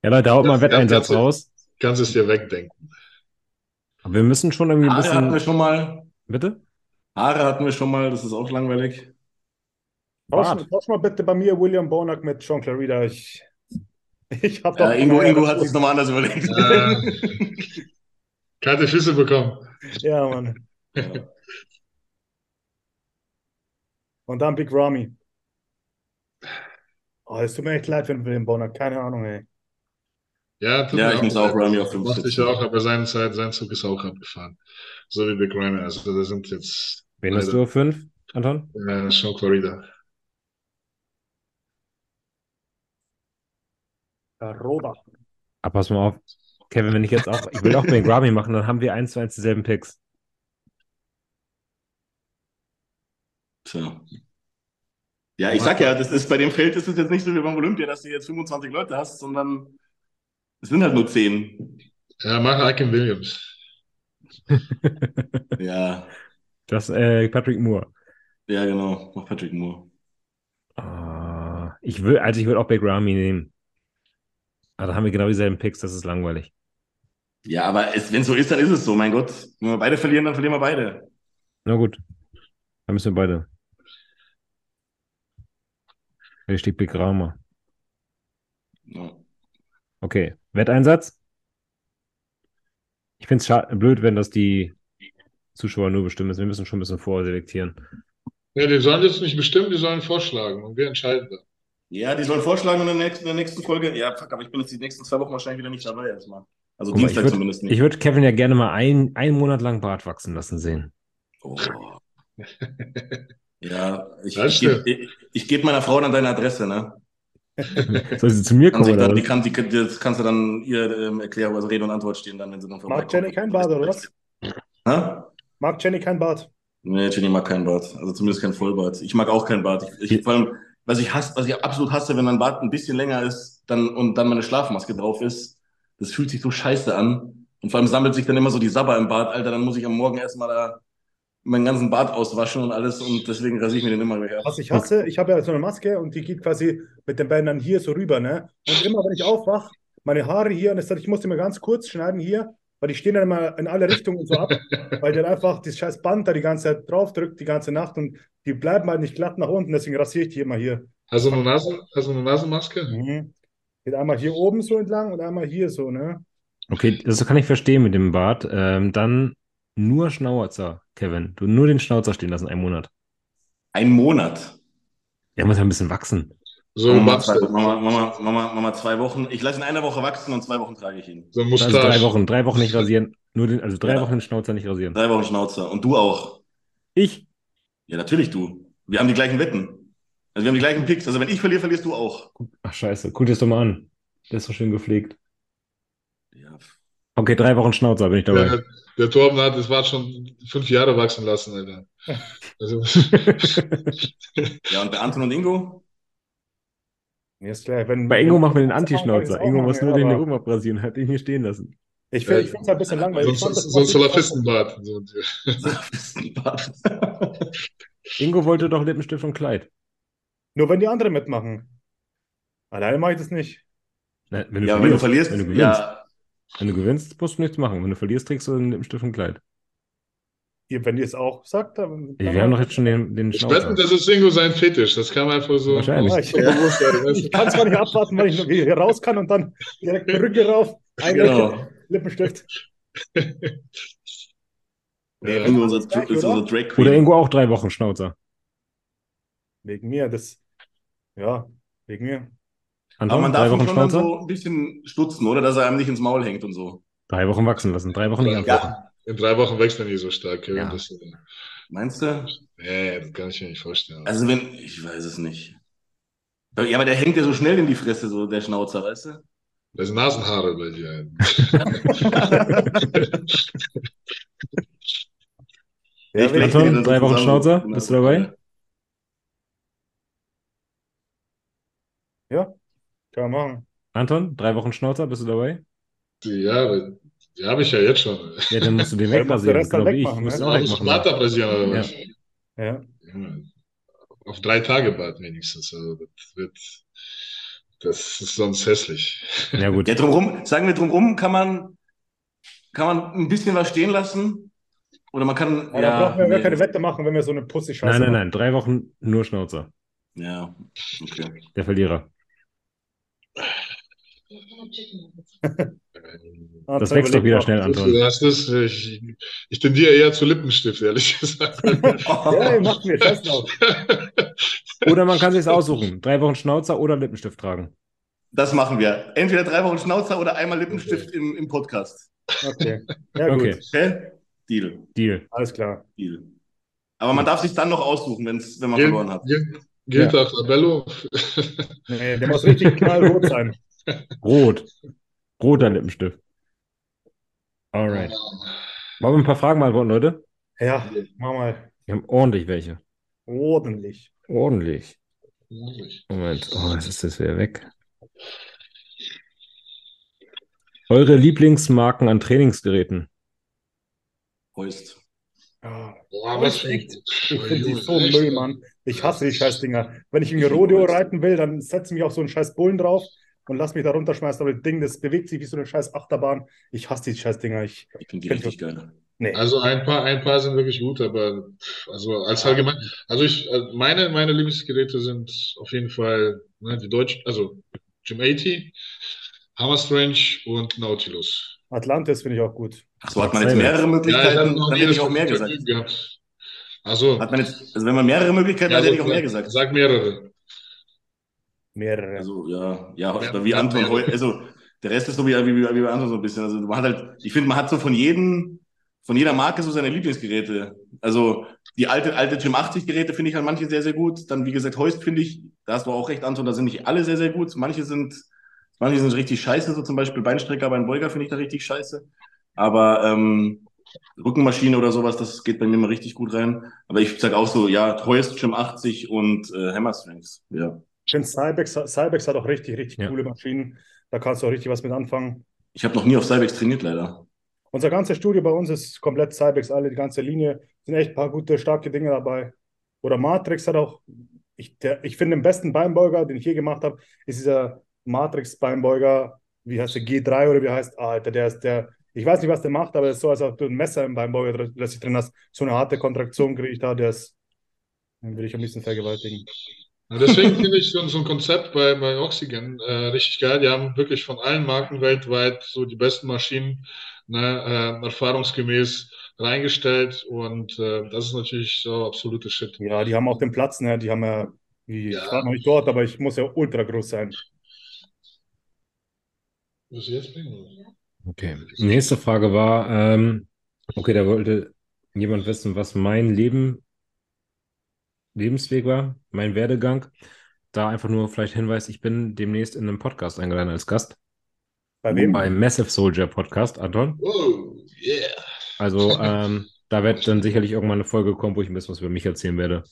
Ja. Leute, haut mal einen Wetteinsatz kannst du- raus. Kannst es dir wegdenken. Aber wir müssen schon irgendwie ein Haare hatten wir bisschen. schon mal. Bitte? Haare hatten wir schon mal, das ist auch langweilig. Tausch, mal bitte bei mir William Bonac mit Sean Clarida. Ich, <laughs> ich habe Ja, doch. Ingo, Ingo hat sich nochmal anders überlegt. Äh, kalte Füße bekommen. Ja, Mann. Ja. Und dann Big Ramy. Oh, es tut mir echt leid für den William Bonac. Keine Ahnung, ey. Ja, tut Ja, mir ich muss auch. Ramy auf fünf Mochte ich auch, aber seine Zeit, sein Zug ist auch abgefahren. So wie Big Ramy. Also, da sind jetzt Wen hast du auf fünf, Anton? äh, Sean Clarida. Roda. Aber pass mal auf. Kevin, wenn ich jetzt auch, ich will auch <laughs> mit Grammy machen, dann haben wir eins zu eins dieselben Picks. Tja. Ja, ich sag ja, das ist bei dem Feld ist es jetzt nicht so wie beim Olympia, dass du jetzt 25 Leute hast, sondern es sind halt nur 10. Ja, mach Aiken Williams. <laughs> Ja, Das, äh, Patrick Moore. ja, genau. Mach Patrick Moore. Ah, ich will, also ich würde auch Big Ramy nehmen. Aber da haben wir genau dieselben Picks, das ist langweilig. Ja, aber wenn es so ist, dann ist es so, mein Gott. Wenn wir beide verlieren, dann verlieren wir beide. Na gut. Dann müssen wir beide. Hier steht Big Rama. Ja. Okay. Wetteinsatz? Ich finde es blöd, wenn das die Zuschauer nur bestimmen müssen. Wir müssen schon ein bisschen vorselektieren. Ja, die sollen jetzt nicht bestimmen, die sollen vorschlagen und wir entscheiden dann. Ja, die sollen vorschlagen in der nächsten, in der nächsten Folge. Ja, fuck, aber ich bin jetzt die nächsten zwei Wochen wahrscheinlich wieder nicht dabei erstmal. Also Guck mal, ich Dienstag würd- zumindest nicht. Ich würde Kevin ja gerne mal ein, einen Monat lang Bart wachsen lassen sehen. Oh. Ja, ich, ich, stimmt. geb- ich, ich gebe meiner Frau dann deine Adresse, ne? <laughs> Soll sie zu mir Kann kommen oder dann, die kann, die, das kannst du dann ihr ähm, erklären, also Rede und Antwort stehen dann, wenn sie dann Mag Jenny kein Bart, oder was? Hä? Mag Jenny kein Bart? Nee, Jenny mag keinen Bart. Also zumindest kein Vollbart. Ich mag auch keinen Bart. Ich, ich, vor allem, was ich hasse, was ich absolut hasse, wenn mein Bart ein bisschen länger ist dann, und dann meine Schlafmaske drauf ist, das fühlt sich so scheiße an. Und vor allem sammelt sich dann immer so die Sabber im Bart, Alter, dann muss ich am Morgen erstmal da meinen ganzen Bart auswaschen und alles und deswegen rasiere ich mir den immer wieder. Was ich hasse, ich habe ja so eine Maske und die geht quasi mit den Bändern hier so rüber, ne? Und immer wenn ich aufwache, meine Haare hier, und das, ich musste mir ganz kurz schneiden hier, weil die stehen dann immer in alle Richtungen so ab, weil der einfach das scheiß Band da die ganze Zeit drauf drückt, die ganze Nacht und die bleiben halt nicht glatt nach unten, deswegen rasiere ich die immer hier. Hast du eine, Nasen, du eine Nasenmaske? Mhm. Geht einmal hier oben so entlang und einmal hier so, ne? Okay, das kann ich verstehen mit dem Bart. Ähm, dann nur Schnauzer, Kevin. Du nur den Schnauzer stehen lassen, einen Monat. Ein Monat. Der muss ja ein bisschen wachsen. So Mama, machst zwei, du. Mama, Mama, Mama, Mama, zwei Wochen. Ich lasse in einer Woche wachsen und zwei Wochen trage ich ihn. So Also Mustache. drei Wochen, drei Wochen nicht rasieren. Nur den, also drei Ja. Wochen den Schnauzer nicht rasieren. Drei Wochen Schnauzer. Und du auch. Ich? Ja, natürlich du. Wir haben die gleichen Wetten. Also wir haben die gleichen Picks. Also wenn ich verliere, verlierst du auch. Ach scheiße, guck dir das doch mal an. Der ist so schön gepflegt. Ja. Okay, drei Wochen Schnauzer bin ich dabei. Der, der Torben hat das Bart schon fünf Jahre wachsen lassen, Alter. Also, <laughs> Ja, und bei Anton und Ingo? Mir ist klar, wenn, Bei Ingo machen wir den Anti-Schnauzer. Ingo muss nur den oben abrasieren, hat den hier stehen lassen. Ich finde es halt ein bisschen langweilig. Fand sonst, das- sonst Salafistenbart. So, <laughs> Ingo wollte doch Lippenstift und Kleid. Nur wenn die anderen mitmachen. Alleine mache ich das nicht. Na, wenn du Ja, wenn du verlierst, verlierst, wenn du gewinnst. ja, Wenn du gewinnst, musst du nichts machen. Wenn du verlierst, trägst du einen Lippenstift und Kleid. Ihr, wenn ihr es auch sagt, dann. Wir haben doch jetzt schon den, den ich Schnauzer. wette, das ist Ingo sein Fetisch. Das kann man einfach so. Wahrscheinlich. Ja, ich, so bewusst werden, weißt ich kann zwar nicht abwarten, weil ich noch hier raus kann und dann direkt die Rücke rauf, ein Genau. Lippenstift. du? Ingo unser, ist unser oder? Drag Queen. Oder Ingo auch drei Wochen Schnauzer. Wegen mir, das. Ja, wegen mir. Aber Anton, man drei darf ihn Wochen schon dann Schnauzer? so ein bisschen stutzen, oder? Dass er einem nicht ins Maul hängt und so. Drei Wochen wachsen lassen. Drei Wochen nicht Ja. In drei Wochen wächst er nicht so stark. Kevin. Ja. Das, äh, Meinst du? nee, das kann ich mir nicht vorstellen. Also wenn, ich weiß es nicht. Ja, aber der hängt ja so schnell in die Fresse, so der Schnauzer, weißt du? Das sind Nasenhaare bei dir. Ja, Ich die Anton, drei Wochen. Schnauzer? Genau. Bist du dabei? ja, kann man machen. Anton, drei Wochen Schnauzer, bist du dabei? Ja, aber die habe ich ja jetzt schon. Ja, dann musst du den Ja, Genau wie ich. Musst du ne? auch Auch wegmachen. Smart abrasieren oder Ja. was? Ja. Ja, Auf drei Tage Bad wenigstens. Also das wird, das ist sonst hässlich. Ja, gut. Ja, drumrum, sagen wir drumrum, kann man, kann man ein bisschen was stehen lassen? Oder man kann, Aber da brauchen wir nee. keine Wette machen, wenn wir so eine Pussy-Scheiße Nein, nein, machen. nein. Drei Wochen nur Schnauzer. Ja, okay. Der Verlierer. <laughs> <laughs> Ah, Das wächst doch wieder schnell, Das, Anton. das ist, ich, ich tendiere eher zu Lippenstift, ehrlich gesagt. <laughs> Ja, macht mir scheiß drauf. <laughs> Oder man kann sich aussuchen. Drei Wochen Schnauzer oder Lippenstift tragen. Das machen wir. Entweder drei Wochen Schnauzer oder einmal Lippenstift im, im Podcast. Okay. Ja, gut. Okay, Okay? Deal. Deal. Alles klar. Deal. Aber man darf sich dann noch aussuchen, wenn's, wenn man Gilt, verloren hat. gilt, gilt Ja. Labello. Nee, der muss richtig knallrot sein. Rot. Roter Lippenstift. Alright. Wollen wir ein paar Fragen beantworten, Leute? Ja, mach mal. Wir haben ordentlich welche. Ordentlich. Ordentlich. Moment. Oh, jetzt ist das wieder weg. Eure Lieblingsmarken an Trainingsgeräten? Heust. Ja, Boah, was für echt. ich finde die so Müll, Mann. Ich hasse die Scheißdinger. Wenn ich irgendwie Rodeo reiten will, dann setze ich mich auf so einen scheiß Bullen drauf und lass mich da runterschmeißen. Aber das Ding, das bewegt sich wie so eine scheiß Achterbahn. Ich hasse die Scheißdinger. Ich, Ich finde die Find richtig geil. nee. Also ein paar, ein paar sind wirklich gut, aber also als allgemein, also ich, äh, meine, meine Lieblingsgeräte sind auf jeden Fall ne, die deutschen, also Gym 80, Hammer Strange und Nautilus. Atlantis finde ich auch gut. Achso, hat man jetzt mehrere Ja, ich Möglichkeiten, noch dann hätte ich auch mehr gesagt. Gehabt. Also, Hat man jetzt, also wenn man mehrere Möglichkeiten ja, hat, hätte ich so, auch mehr gesagt. sag mehrere. Mehrere. Also, ja, ja, Ja, wie Anton heute, also der Rest ist so wie, wie, wie bei Anton so ein bisschen. Also man hat halt, ich finde, man hat so von jedem, von jeder Marke so seine Lieblingsgeräte. Also die alte, alte Gym 80 Geräte finde ich an manche sehr, sehr gut. Dann, wie gesagt, Heust finde ich, da hast du auch recht, Anton, da sind nicht alle sehr, sehr gut. Manche sind, manche sind richtig scheiße, so zum Beispiel Beinstrecker, Beinbeuger finde ich da richtig scheiße. Aber ähm, Rückenmaschine oder sowas, das geht bei mir mal richtig gut rein. Aber ich sag auch so, ja, Heust, Gym 80 und äh, Hammer Strengths. Ja. Ich finde, Cybex, Cybex hat auch richtig, richtig Ja. coole Maschinen. Da kannst du auch richtig was mit anfangen. Ich habe noch nie auf Cybex trainiert, leider. Unser ganzes Studio bei uns ist komplett Cybex, alle, die ganze Linie. sind echt ein paar gute, starke Dinge dabei. Oder Matrix hat auch, ich, der, ich finde, den besten Beinbeuger, den ich je gemacht habe, ist dieser Matrix-Beinbeuger, wie heißt der, G3 oder wie heißt, ah, Alter, der ist der, ich weiß nicht, was der macht, aber es ist so, als ob du ein Messer im Beinbeuger das drin hast. So eine harte Kontraktion kriege ich da, der ist, den will ich am liebsten vergewaltigen. Ja, deswegen finde ich so, so, ein Konzept bei, bei Oxygen äh, richtig geil. Die haben wirklich von allen Marken weltweit so die besten Maschinen ne, äh, erfahrungsgemäß reingestellt und äh, das ist natürlich so absolute Shit. Ja, die haben auch den Platz, ne? Die haben ja, wie, ja. ich war noch nicht dort, aber ich muss ja ultra groß sein. Was jetzt bringen? Okay. Nächste Frage war, ähm, okay, da wollte jemand wissen, was mein Leben, Lebensweg war, mein Werdegang. Da einfach nur vielleicht Hinweis, ich bin demnächst in einem Podcast eingeladen als Gast. Bei wem? Beim Massive Soldier Podcast, Anton. Oh, yeah. Also <laughs> ähm, da wird dann sicherlich irgendwann eine Folge kommen, wo ich ein bisschen was über mich erzählen werde.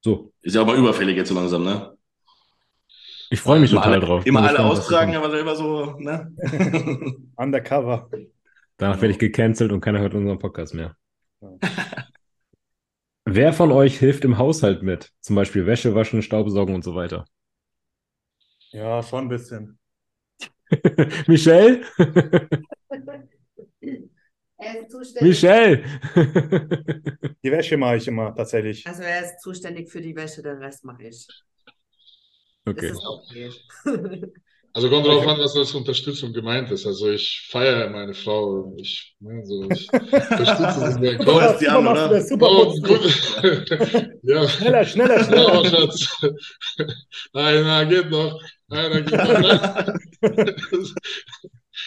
So. Ist ja auch mal überfällig jetzt so langsam, ne? Ich freue mich immer total alle, drauf. Immer alle austragen, aber selber so, ne? <laughs> Undercover. Danach werde ich gecancelt und keiner hört unseren Podcast mehr. <laughs> Wer von euch hilft im Haushalt mit? Zum Beispiel Wäsche waschen, Staubsaugen und so weiter. Ja, schon ein bisschen. <laughs> Michelle? <laughs> Er ist zuständig. Michelle! <laughs> Die Wäsche mache ich immer tatsächlich. Also er ist zuständig für die Wäsche, den Rest mache ich. Okay. Das ist okay. Also kommt drauf an, was als Unterstützung gemeint ist. Also ich feiere meine Frau. Ich, ne, so, ich unterstütze sie sehr. <laughs> Du hast die an, oder? Super Oh, gut. <laughs> ja. Schneller, schneller, <laughs> schneller. aber Schatz. Nein, na, geht noch. Nein, na, geht noch.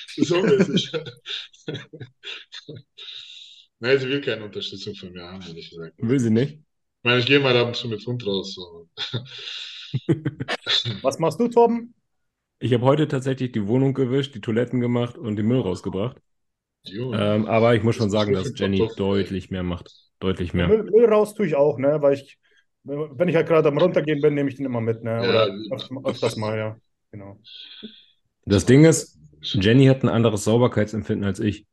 Das ist unmäßig. Nein, sie will keine Unterstützung von mir haben, ehrlich gesagt. Will sie nicht? Ich meine, ich gehe mal ab und zu mit Hund raus. So. Was machst du, Torben? Ich habe heute tatsächlich die Wohnung gewischt, die Toiletten gemacht und den Müll rausgebracht. Ähm, aber ich muss schon sagen, dass Jenny deutlich mehr macht. Deutlich mehr. Müll, Müll raus tue ich auch, ne? Weil ich, wenn ich halt gerade am Runtergehen bin, nehme ich den immer mit, ne? Oder Ja. öfter, öfters mal, ja. Genau. Das Ding ist, Jenny hat ein anderes Sauberkeitsempfinden als ich.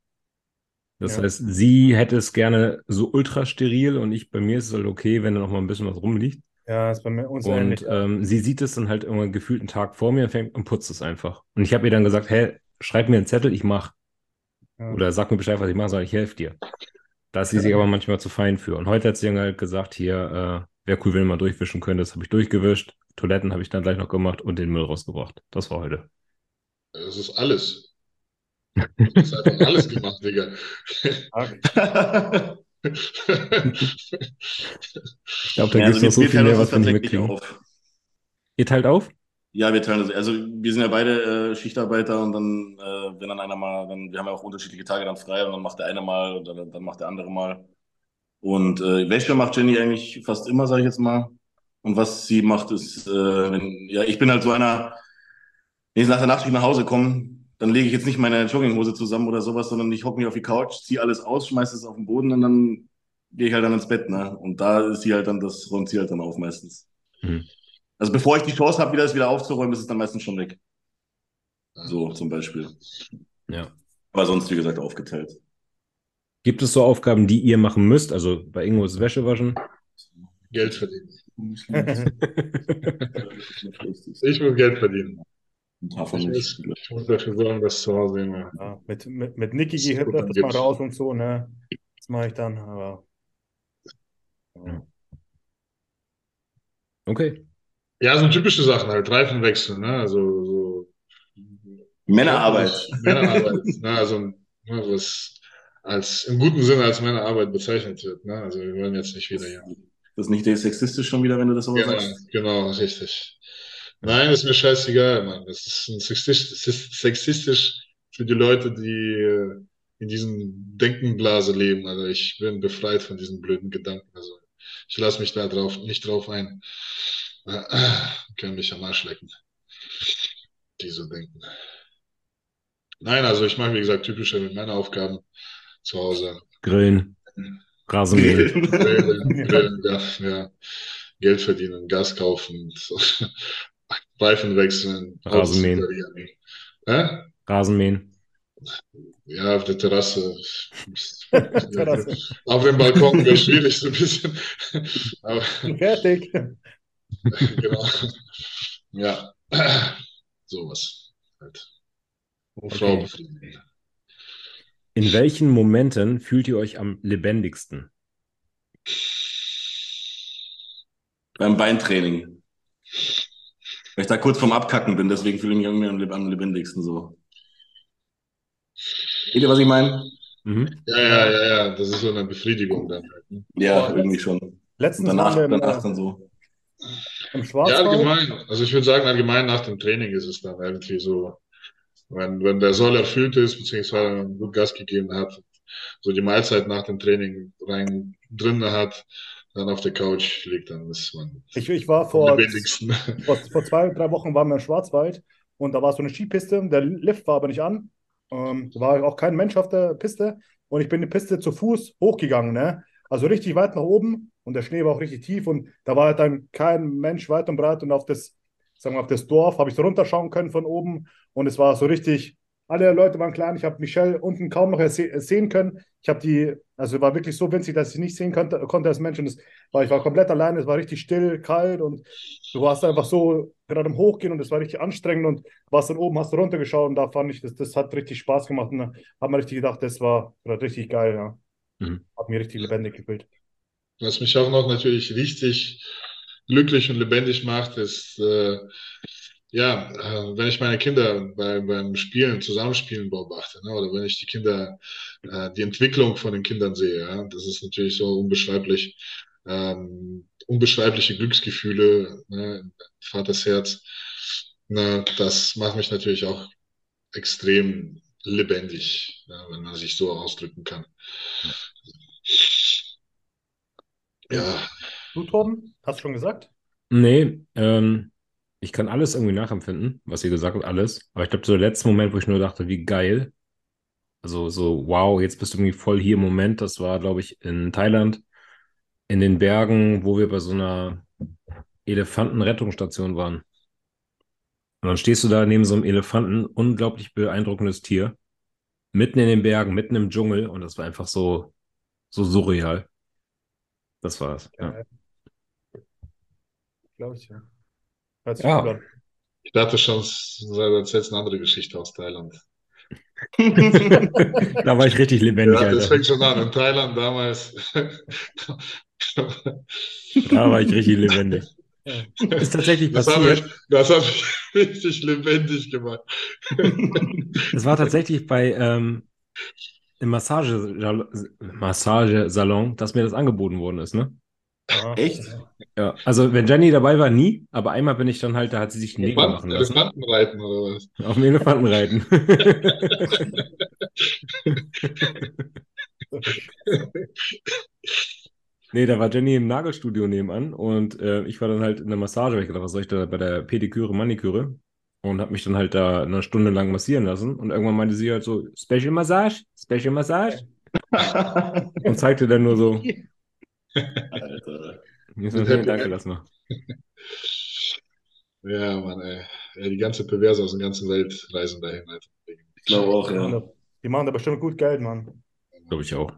Das Ja. heißt, sie hätte es gerne so ultra steril und ich, bei mir ist es halt okay, wenn da noch mal ein bisschen was rumliegt. Ja, ist bei mir uns ähnlich. Und ähm, sie sieht es dann halt irgendwann gefühlt einen Tag vor mir und fängt und putzt es einfach. Und ich habe ihr dann gesagt, hey, schreib mir einen Zettel, ich mach. Ja. Oder sag mir Bescheid, was ich mache, sag ich helfe dir. Da ist sie sich aber manchmal zu fein für. Und heute hat sie dann halt gesagt, hier, äh, wäre cool, wenn du mal durchwischen könntest. Habe ich durchgewischt. Toiletten habe ich dann gleich noch gemacht und den Müll rausgebracht. Das war heute. Das ist alles. <laughs> Das ist einfach alles gemacht, Digga. <laughs> Ich glaube, da Ja, gibt es also noch so viel teilen mehr, was wir nicht mitkriegen. Ihr teilt auf? Ja, wir teilen das. Also wir sind ja beide äh, Schichtarbeiter und dann, äh, wenn dann einer mal, dann, wir haben ja auch unterschiedliche Tage dann frei und dann macht der eine mal und dann, dann macht der andere mal. Und äh, Wäsche macht Jenny eigentlich fast immer, sage ich jetzt mal. Und was sie macht, ist, äh, wenn, ja, ich bin halt so einer, wenn ich nach der Nachtschicht nach Hause komme, dann lege ich jetzt nicht meine Jogginghose zusammen oder sowas, sondern ich hocke mich auf die Couch, ziehe alles aus, schmeiße es auf den Boden und dann gehe ich halt dann ins Bett, ne? Und da ist sie halt dann, das räumt sie halt dann auf meistens. Mhm. Also bevor ich die Chance habe, wieder das wieder aufzuräumen, ist es dann meistens schon weg. So zum Beispiel. Ja. Aber sonst, wie gesagt, aufgeteilt. Gibt es so Aufgaben, die ihr machen müsst? Also bei Ingo ist Wäsche waschen. Geld verdienen. <laughs> Ich muss Geld verdienen. Ich nicht. muss, ich muss dafür sorgen, dass zu Hause immer. Ja, mit, mit, mit Niki Das gehe ich öfters mal gibt's. raus und so, ne? Das mache ich dann, aber. Ja. Okay. Ja, so typische Sachen halt, Reifen wechseln, ne? Also so Männerarbeit. Männerarbeit, ne? Also ne, was als im guten Sinne als Männerarbeit bezeichnet wird, ne? Also wir wollen jetzt nicht wieder hier. Das ist nicht sexistisch schon wieder, wenn du das so Genau, sagst. genau, richtig. Nein, ist mir scheißegal, Mann. Das ist sexistisch, ist sexistisch für die Leute, die äh, in diesen Denkenblase leben. Also ich bin befreit von diesen blöden Gedanken. Also ich lasse mich da drauf, nicht drauf ein. Äh, können mich am Arsch lecken. Die so denken. Nein, also ich mache, wie gesagt, typische Männeraufgaben zu Hause. Grillen. Rasenmähen. Grillen, Grillen, ja, ja. Geld verdienen, Gas kaufen. Reifen wechseln, Rasenmähen. Hä? Rasenmähen. Ja, auf der Terrasse. <laughs> Terrasse. Auf dem Balkon wäre schwierig so ein bisschen. Aber, Fertig. genau. Ja, sowas halt. Frau Okay. befriedigen. In welchen Momenten fühlt ihr euch am lebendigsten? Beim Beintraining. Weil ich da kurz vorm Abkacken bin, deswegen fühle ich mich irgendwie am, leb- am lebendigsten so. Seht ihr, was ich meine? Mhm. Ja, ja, ja, ja, das ist so eine Befriedigung dann halt. Ne? Ja, Boah, irgendwie schon. Letztens danach, waren wir im, danach dann so. im Ja, Schwarzwald. allgemein. Also ich würde sagen, allgemein nach dem Training ist es dann irgendwie so, wenn, wenn der Soll erfüllt ist, beziehungsweise man gut Gas gegeben hat, so die Mahlzeit nach dem Training rein drin hat, dann auf der Couch liegt, dann ist man Ich, ich war vor, <laughs> vor, vor zwei, drei Wochen waren wir im Schwarzwald und da war so eine Skipiste. Der Lift war aber nicht an. Ähm, da war auch kein Mensch auf der Piste und ich bin die Piste zu Fuß hochgegangen. Ne? Also richtig weit nach oben und der Schnee war auch richtig tief und da war halt dann kein Mensch weit und breit und auf das, sagen wir, auf das Dorf habe ich so runterschauen können von oben und es war so richtig, alle Leute waren klein. Ich habe Michelle unten kaum noch erse- sehen können. Ich habe die, also war wirklich so winzig, dass ich nicht sehen konnte, konnte als Mensch und es war, ich war komplett allein. Es war richtig still, kalt und du warst einfach so gerade im Hochgehen und es war richtig anstrengend und warst dann oben, hast du runtergeschaut und da fand ich, das, das hat richtig Spaß gemacht und da hat man richtig gedacht, das war, war richtig geil, ja. Mhm. Hat mir richtig lebendig gefühlt. Was mich auch noch natürlich richtig glücklich und lebendig macht, ist, äh, ja, äh, wenn ich meine Kinder bei, beim Spielen, Zusammenspielen beobachte, ne, oder wenn ich die Kinder, äh, die Entwicklung von den Kindern sehe, ja, das ist natürlich so unbeschreiblich, ähm, unbeschreibliche Glücksgefühle, ne, Vaters Herz, ne, das macht mich natürlich auch extrem lebendig, ja, wenn man sich so ausdrücken kann. Ja. Du, Torben, hast du schon gesagt? Nee, ähm, ich kann alles irgendwie nachempfinden, was ihr gesagt habt, alles. Aber ich glaube, so der letzte Moment, wo ich nur dachte, wie geil. Also so, wow, jetzt bist du irgendwie voll hier im Moment. Das war, glaube ich, in Thailand, in den Bergen, wo wir bei so einer Elefantenrettungsstation waren. Und dann stehst du da neben so einem Elefanten, unglaublich beeindruckendes Tier, mitten in den Bergen, mitten im Dschungel. Und das war einfach so, so surreal. Das war's. Ja. Glaube ich, ja. Hört sich Ja. gut an. Ich dachte schon, du erzählst eine andere Geschichte aus Thailand. <laughs> <laughs> Da war ich richtig lebendig, Ja, das Alter. fängt schon an. In Thailand damals. Da war ich richtig lebendig. Ist tatsächlich Das hat passiert. mich, das hat mich <laughs> richtig lebendig gemacht. Es war tatsächlich bei ähm, im Massage Massagesalon, dass mir das angeboten worden ist, ne? Aha. Echt? Ja, also wenn Jenny dabei war, nie, aber einmal bin ich dann halt, da hat sie sich einen Nägel machen lassen. Elefantenreiten oder was? Auf dem Elefanten reiten. <laughs> Nee, da war Jenny im Nagelstudio nebenan und äh, ich war dann halt in der Massage, weil ich gedacht, was soll ich da bei der Pediküre, Maniküre? Und habe mich dann halt da eine Stunde lang massieren lassen. Und irgendwann meinte sie halt so, Special Massage, Special Massage. <laughs> Und zeigte dann nur so, Alter. ich so, nee, danke, lass mal. Ja, Mann, ey. Ja, die ganze Perverse aus der ganzen Welt reisen dahin. Alter. Ich glaube auch, Die machen ja. da- Die machen da bestimmt gut Geld, Mann. Glaube ich auch.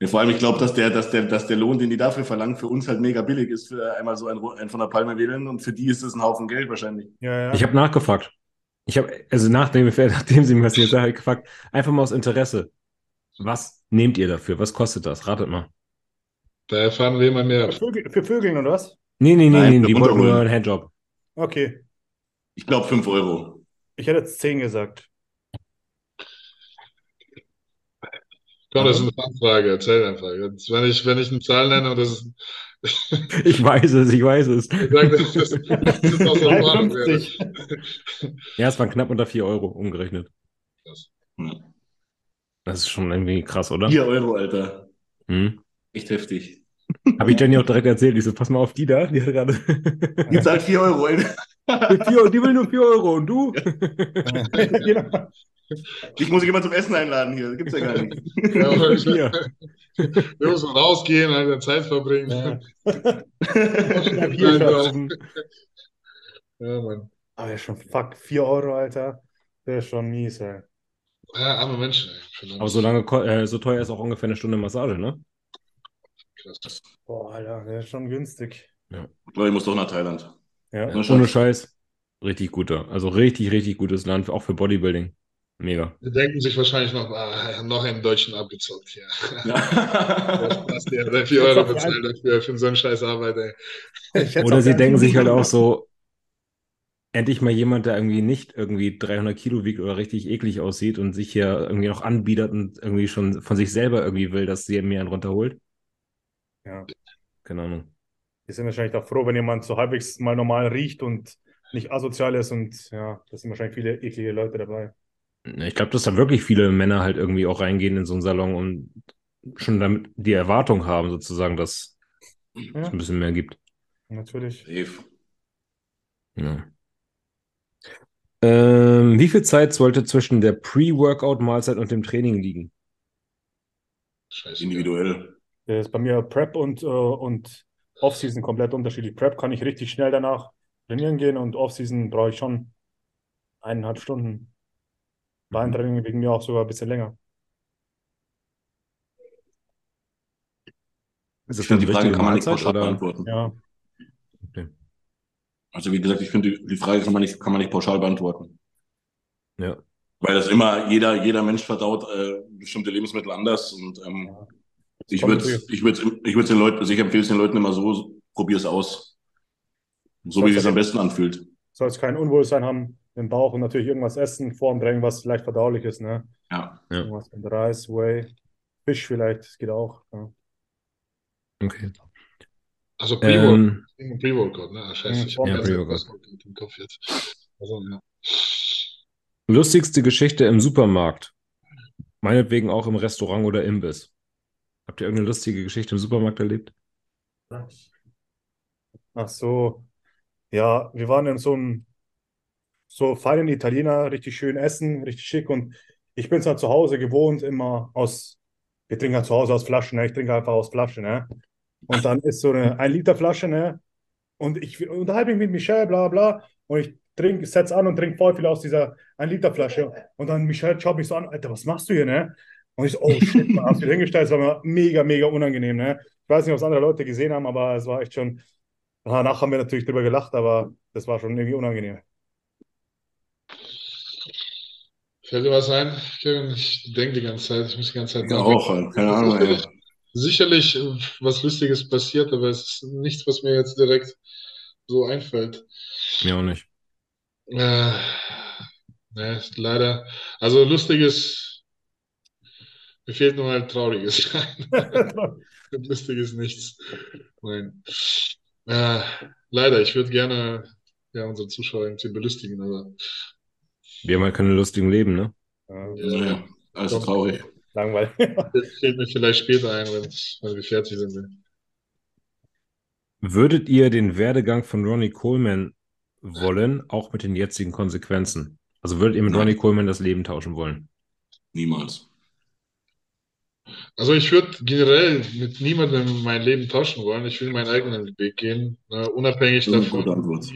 Ja, vor allem, ich glaube, dass der, dass, der, dass der Lohn, den die dafür verlangen, für uns halt mega billig ist, für einmal so ein, ein von der Palme wählen. Und für die ist es ein Haufen Geld wahrscheinlich. Ja, ja. Ich habe nachgefragt. Ich habe, also nachdem, <laughs> nachdem sie mir das jetzt habe ich gefragt, einfach mal aus Interesse. Was nehmt ihr dafür? Was kostet das? Ratet mal. Da erfahren wir immer mehr. für, Vögel, für Vögeln oder was? Nee, nee, nee, Nein, nee, die wollten nur einen Handjob. Okay. Ich glaube 5 Euro. Ich hätte jetzt 10 gesagt. Komm, das ist eine Fangfrage. Erzähl einfach. Jetzt, wenn ich, wenn ich eine Zahl nenne und das ist, <laughs> Ich weiß es, ich weiß es. ich sag, das ist, das ist aus der Erfahrung. wäre. 53. Ja, es waren knapp unter 4 Euro umgerechnet. Hm. Das ist schon irgendwie krass, oder? 4 Euro, Alter. Hm. Echt heftig. Habe ich Jenny auch direkt erzählt. Ich so, pass mal auf die da. Die hat gerade. Die zahlt 4 Euro, <laughs> Alter. Vier- die will nur 4 Euro und du? genau. Ich muss jemand zum Essen einladen hier. Das gibt's ja gar nicht. Ja, Hier. wir müssen rausgehen, halt Zeit verbringen. Ja. <laughs> Ja, Bier ja, kaufen. Mann. Aber ja, schon fuck, 4 Euro, Alter. Der ist schon mies, ey. Ja, arme Menschen. ey. Aber so lange, äh, so teuer ist auch ungefähr eine Stunde Massage, ne? Krass. Boah, Alter, der ist schon günstig. Ich glaube, ich muss doch nach Thailand. Ja. Ja, Ohne Scheiß. Richtig guter. Also richtig, richtig gutes Land, auch für Bodybuilding. Mega. Die denken sich wahrscheinlich noch, ah, noch einen Deutschen abgezockt hier. <laughs> Der Ja. Spaß, der hat 4 Euro bezahlt dafür, für so einen scheiß Arbeit, ey. Oder sie denken sich halt auch so, endlich mal jemand, der irgendwie nicht irgendwie 300 Kilo wiegt oder richtig eklig aussieht und sich hier irgendwie noch anbietet und irgendwie schon von sich selber irgendwie will, dass sie mir einen runterholt. Ja. Keine Ahnung. Die sind wahrscheinlich auch froh, wenn jemand so halbwegs mal normal riecht und nicht asozial ist. Und ja, da sind wahrscheinlich viele eklige Leute dabei. Ich glaube, dass da wirklich viele Männer halt irgendwie auch reingehen in so einen Salon und schon damit die Erwartung haben, sozusagen, dass es Ja, ein bisschen mehr gibt. natürlich. Safe. Ja. Ähm, wie viel Zeit sollte zwischen der Pre-Workout-Mahlzeit und dem Training liegen? Scheiße. Individuell. Der ist bei mir Prep und, äh, und Off-Season komplett unterschiedlich. Prep kann ich richtig schnell danach trainieren gehen und Off-Season brauche ich schon eineinhalb Stunden. Beintraining wegen mir auch sogar ein bisschen länger. Ist Ich das finde, dann die Frage kann man nicht pauschal oder? beantworten. Ja, Also wie gesagt, ich finde, die, die Frage kann man nicht, kann man nicht pauschal beantworten. Ja. Weil das immer, jeder, jeder Mensch verdaut äh, bestimmte Lebensmittel anders. Und ähm, Ja. Ich würde ich würde ich würde den Leuten, also ich empfehle es den Leuten immer so, probier es aus. So wie es sich am besten anfühlt. soll es kein Unwohlsein haben im Bauch und natürlich irgendwas essen vor dem Training, was vielleicht verdaulich ist. Ne? Ja. Ja. Irgendwas mit Reis, Whey, Fisch vielleicht, das geht auch. Ja. Okay. Also Pre-Workout, Ähm, Pre-Workout, ne? Ah, Scheiße, ich habe Ja, Pre-Workout. was im Kopf jetzt. Also, ja. lustigste Geschichte im Supermarkt. Meinetwegen auch im Restaurant oder Imbiss. Habt ihr irgendeine lustige Geschichte im Supermarkt erlebt? Ach so, ja, wir waren in so einem so feinen Italiener, richtig schön essen, richtig schick und ich bin es halt zu Hause gewohnt, immer aus, wir trinken halt zu Hause aus Flaschen, ne? Ich trinke einfach aus Flaschen, ne? Und dann ist so eine <laughs> 1 Liter Flasche, ne? Und ich unterhalte mich mit Michelle, bla bla, und ich trinke, setz an und trinke voll viel aus dieser 1 Liter Flasche. Und dann Michelle schaut mich so an, Alter, was machst du hier, ne? Und ich so, oh shit, man, hast du wieder hingestellt, das war mir mega, mega unangenehm, ne? Ich weiß nicht, ob es andere Leute gesehen haben, aber es war echt schon, danach haben wir natürlich drüber gelacht, aber das war schon irgendwie unangenehm. Fällt dir was ein, Kevin? Ich denke die ganze Zeit, ich muss die ganze Zeit Ja, auch, halt. keine Ahnung. Ey. Sicherlich äh, was Lustiges passiert, aber es ist nichts, was mir jetzt direkt so einfällt. Mir auch nicht. Äh, ne, leider. Also lustiges, mir fehlt nur halt trauriges. <laughs> Lustiges nichts. Nein. Äh, leider, ich würde gerne ja, unsere Zuschauer irgendwie belustigen, aber Wir haben halt keine lustigen Leben, ne? Ja, Naja, alles traurig. langweilig. <laughs> das fällt mir vielleicht später ein, wenn, wenn wir fertig sind. Würdet ihr den Werdegang von Ronnie Coleman wollen, auch mit den jetzigen Konsequenzen? Also würdet ihr mit Nein. Ronnie Coleman das Leben tauschen wollen? Niemals. Also ich würde generell mit niemandem mein Leben tauschen wollen. Ich will meinen eigenen Weg gehen, äh, unabhängig Das ist eine gute davon, Antwort.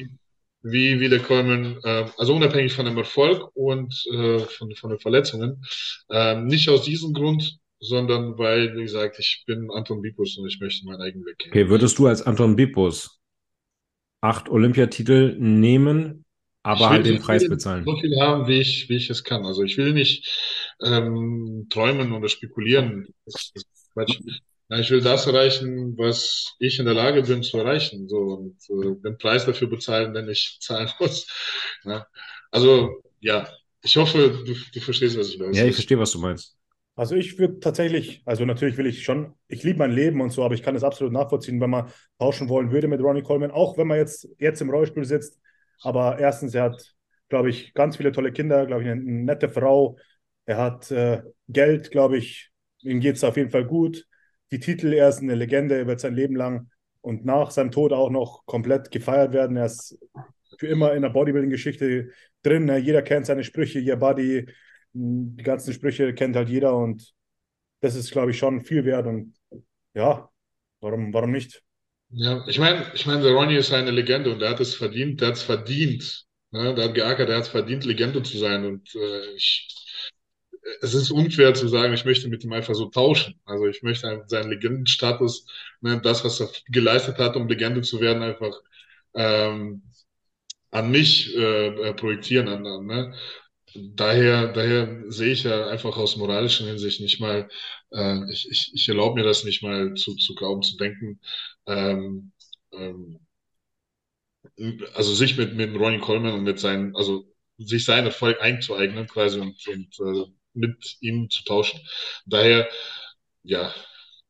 wie, wie der Coleman, äh, also unabhängig von dem Erfolg und äh, von, von den Verletzungen. Ähm, nicht aus diesem Grund, sondern weil, wie gesagt, ich bin Anton Bipus und ich möchte meinen eigenen Weg gehen. Okay, würdest du als Anton Bipus acht Olympiatitel nehmen, aber halt den Preis bezahlen? So viel haben, wie ich, wie ich es kann. Also ich will nicht ähm, träumen oder spekulieren. Das ist Quatsch. Ja, ich will das erreichen, was ich in der Lage bin zu erreichen. So, und äh, den Preis dafür bezahlen, den ich zahlen <laughs> muss. Ja. Also, ja, ich hoffe, du, du verstehst, was ich meine. Ja, ich verstehe, was du meinst. Also ich würde tatsächlich, also natürlich will ich schon, ich liebe mein Leben und so, aber ich kann es absolut nachvollziehen, wenn man tauschen wollen würde mit Ronnie Coleman, auch wenn man jetzt, jetzt im Rollstuhl sitzt. Aber erstens, er hat, glaube ich, ganz viele tolle Kinder, glaube ich, eine, eine nette Frau. Er hat äh, Geld, glaube ich, ihm geht es auf jeden Fall gut. Die Titel, er ist eine Legende, er wird sein Leben lang und nach seinem Tod auch noch komplett gefeiert werden. Er ist für immer in der Bodybuilding-Geschichte drin. Ne? Jeder kennt seine Sprüche, Your Body, die ganzen Sprüche kennt halt jeder und das ist, glaube ich, schon viel wert und ja, warum, warum nicht? Ja, ich meine, ich meine, der Ronnie ist eine Legende und der hat es verdient, der hat es verdient. Ne? Der hat geackert, der hat es verdient, Legende zu sein. Und äh, ich, es ist unfair zu sagen, ich möchte mit ihm einfach so tauschen. Also ich möchte seinen Legendenstatus, ne, das, was er geleistet hat, um Legende zu werden, einfach ähm, an mich äh, projektieren. An, ne? Daher, daher sehe ich ja einfach aus moralischer Hinsicht nicht mal, äh, ich, ich, ich erlaube mir das nicht mal zu, zu glauben, zu denken, ähm, ähm, also sich mit, mit Ronnie Coleman und mit seinen, also sich seinen Erfolg einzueignen quasi und, und äh, mit ihm zu tauschen. Daher, ja,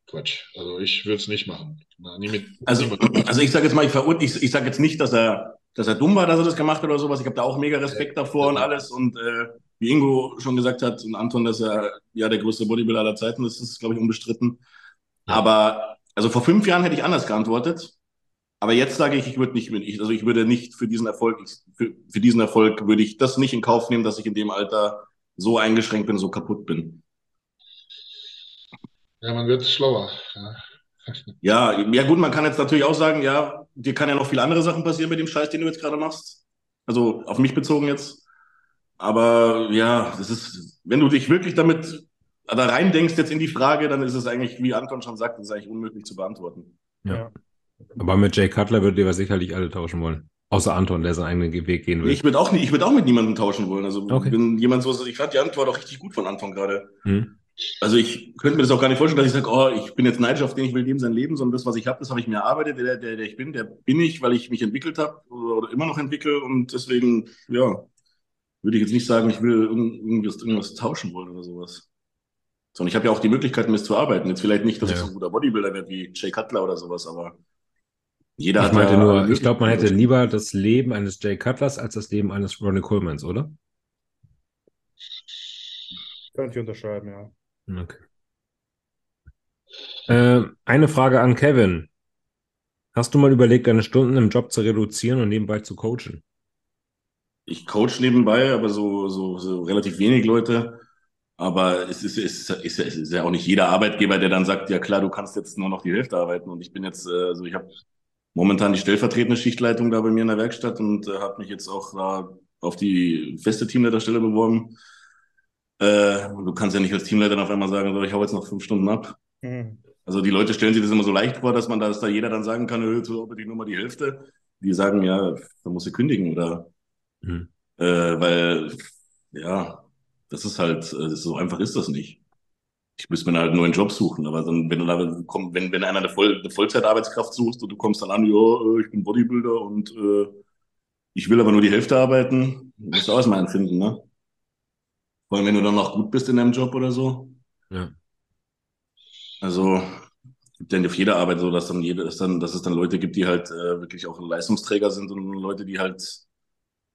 Quatsch. Also ich würde es nicht machen. Na, nie mit, also, also ich sage jetzt mal, ich, ich, ich sage jetzt nicht, dass er, dass er dumm war, dass er das gemacht hat oder sowas. Ich habe da auch mega Respekt davor und alles. Und äh, wie Ingo schon gesagt hat und Anton, dass er ja der größte Bodybuilder aller Zeiten ist, ist, glaube ich, unbestritten. Ja. Aber also vor fünf Jahren hätte ich anders geantwortet. Aber jetzt sage ich, ich würde nicht, also ich würde nicht für diesen Erfolg, für, für diesen Erfolg würde ich das nicht in Kauf nehmen, dass ich in dem Alter so eingeschränkt bin, so kaputt bin. Ja, man wird schlauer. Ja. <laughs> Ja, ja gut, man kann jetzt natürlich auch sagen, ja, dir kann ja noch viele andere Sachen passieren mit dem Scheiß, den du jetzt gerade machst. Also auf mich bezogen jetzt. Aber ja, das ist, wenn du dich wirklich damit da rein denkst jetzt in die Frage, dann ist es eigentlich, wie Anton schon sagt, das ist eigentlich unmöglich zu beantworten. Ja. Aber mit Jay Cutler würdet ihr sicherlich alle tauschen wollen. Außer Anton, der seinen eigenen Weg gehen will. Ich würde auch, ich würd auch mit niemandem tauschen wollen. Also, okay. wenn jemand so, ich fand die Antwort auch richtig gut von Anton gerade. Hm. Also, ich könnte mir das auch gar nicht vorstellen, dass ich sage, oh, ich bin jetzt neidisch auf den, ich will dem sein Leben, sondern das, was ich habe, das habe ich mir erarbeitet. Der, der, der ich bin, der bin ich, weil ich mich entwickelt habe oder, oder, immer noch entwickle. Und deswegen, ja, würde ich jetzt nicht sagen, ich will irgendwas, irgendwas tauschen wollen oder sowas. Sondern ich habe ja auch die Möglichkeit, mir zu arbeiten. Jetzt vielleicht nicht, dass ja. ich so ein guter Bodybuilder werde wie Jay Cutler oder sowas, aber jeder ich hat meinte nur, ich glaube, man hätte lieber das Leben eines Jay Cutlers als das Leben eines Ronnie Colemans, oder? Könnte ich unterschreiben, ja. Okay. Äh, eine Frage an Kevin. Hast du mal überlegt, deine Stunden im Job zu reduzieren und nebenbei zu coachen? Ich coach nebenbei, aber so, so, so relativ wenig Leute. Aber es ist, es, ist, es ist ja auch nicht jeder Arbeitgeber, der dann sagt, ja klar, du kannst jetzt nur noch die Hälfte arbeiten. Und ich bin jetzt, äh, also ich habe momentan die stellvertretende Schichtleitung da bei mir in der Werkstatt und äh, habe mich jetzt auch da auf die feste Teamleiterstelle beworben. Äh, du kannst ja nicht als Teamleiter auf einmal sagen, so, ich hau jetzt noch fünf Stunden ab. Mhm. Also die Leute stellen sich das immer so leicht vor, dass man da, dass da jeder dann sagen kann, so unbedingt nur mal die Hälfte. Die sagen, ja, da musst du kündigen oder mhm. äh, weil ja, das ist halt, äh, so einfach ist das nicht ich müsste mir halt einen neuen Job suchen. Aber dann, wenn du da komm, wenn, wenn einer eine, Voll, eine Vollzeitarbeitskraft suchst und du kommst dann an, ja, äh, ich bin Bodybuilder und äh, ich will aber nur die Hälfte arbeiten, musst du auch erstmal empfinden, ne? Vor allem, wenn du dann noch gut bist in deinem Job oder so. Ja. Also, gibt ja auf jeder Arbeit so, dass dann jede, dass dann, dass es dann Leute gibt, die halt äh, wirklich auch Leistungsträger sind und Leute, die halt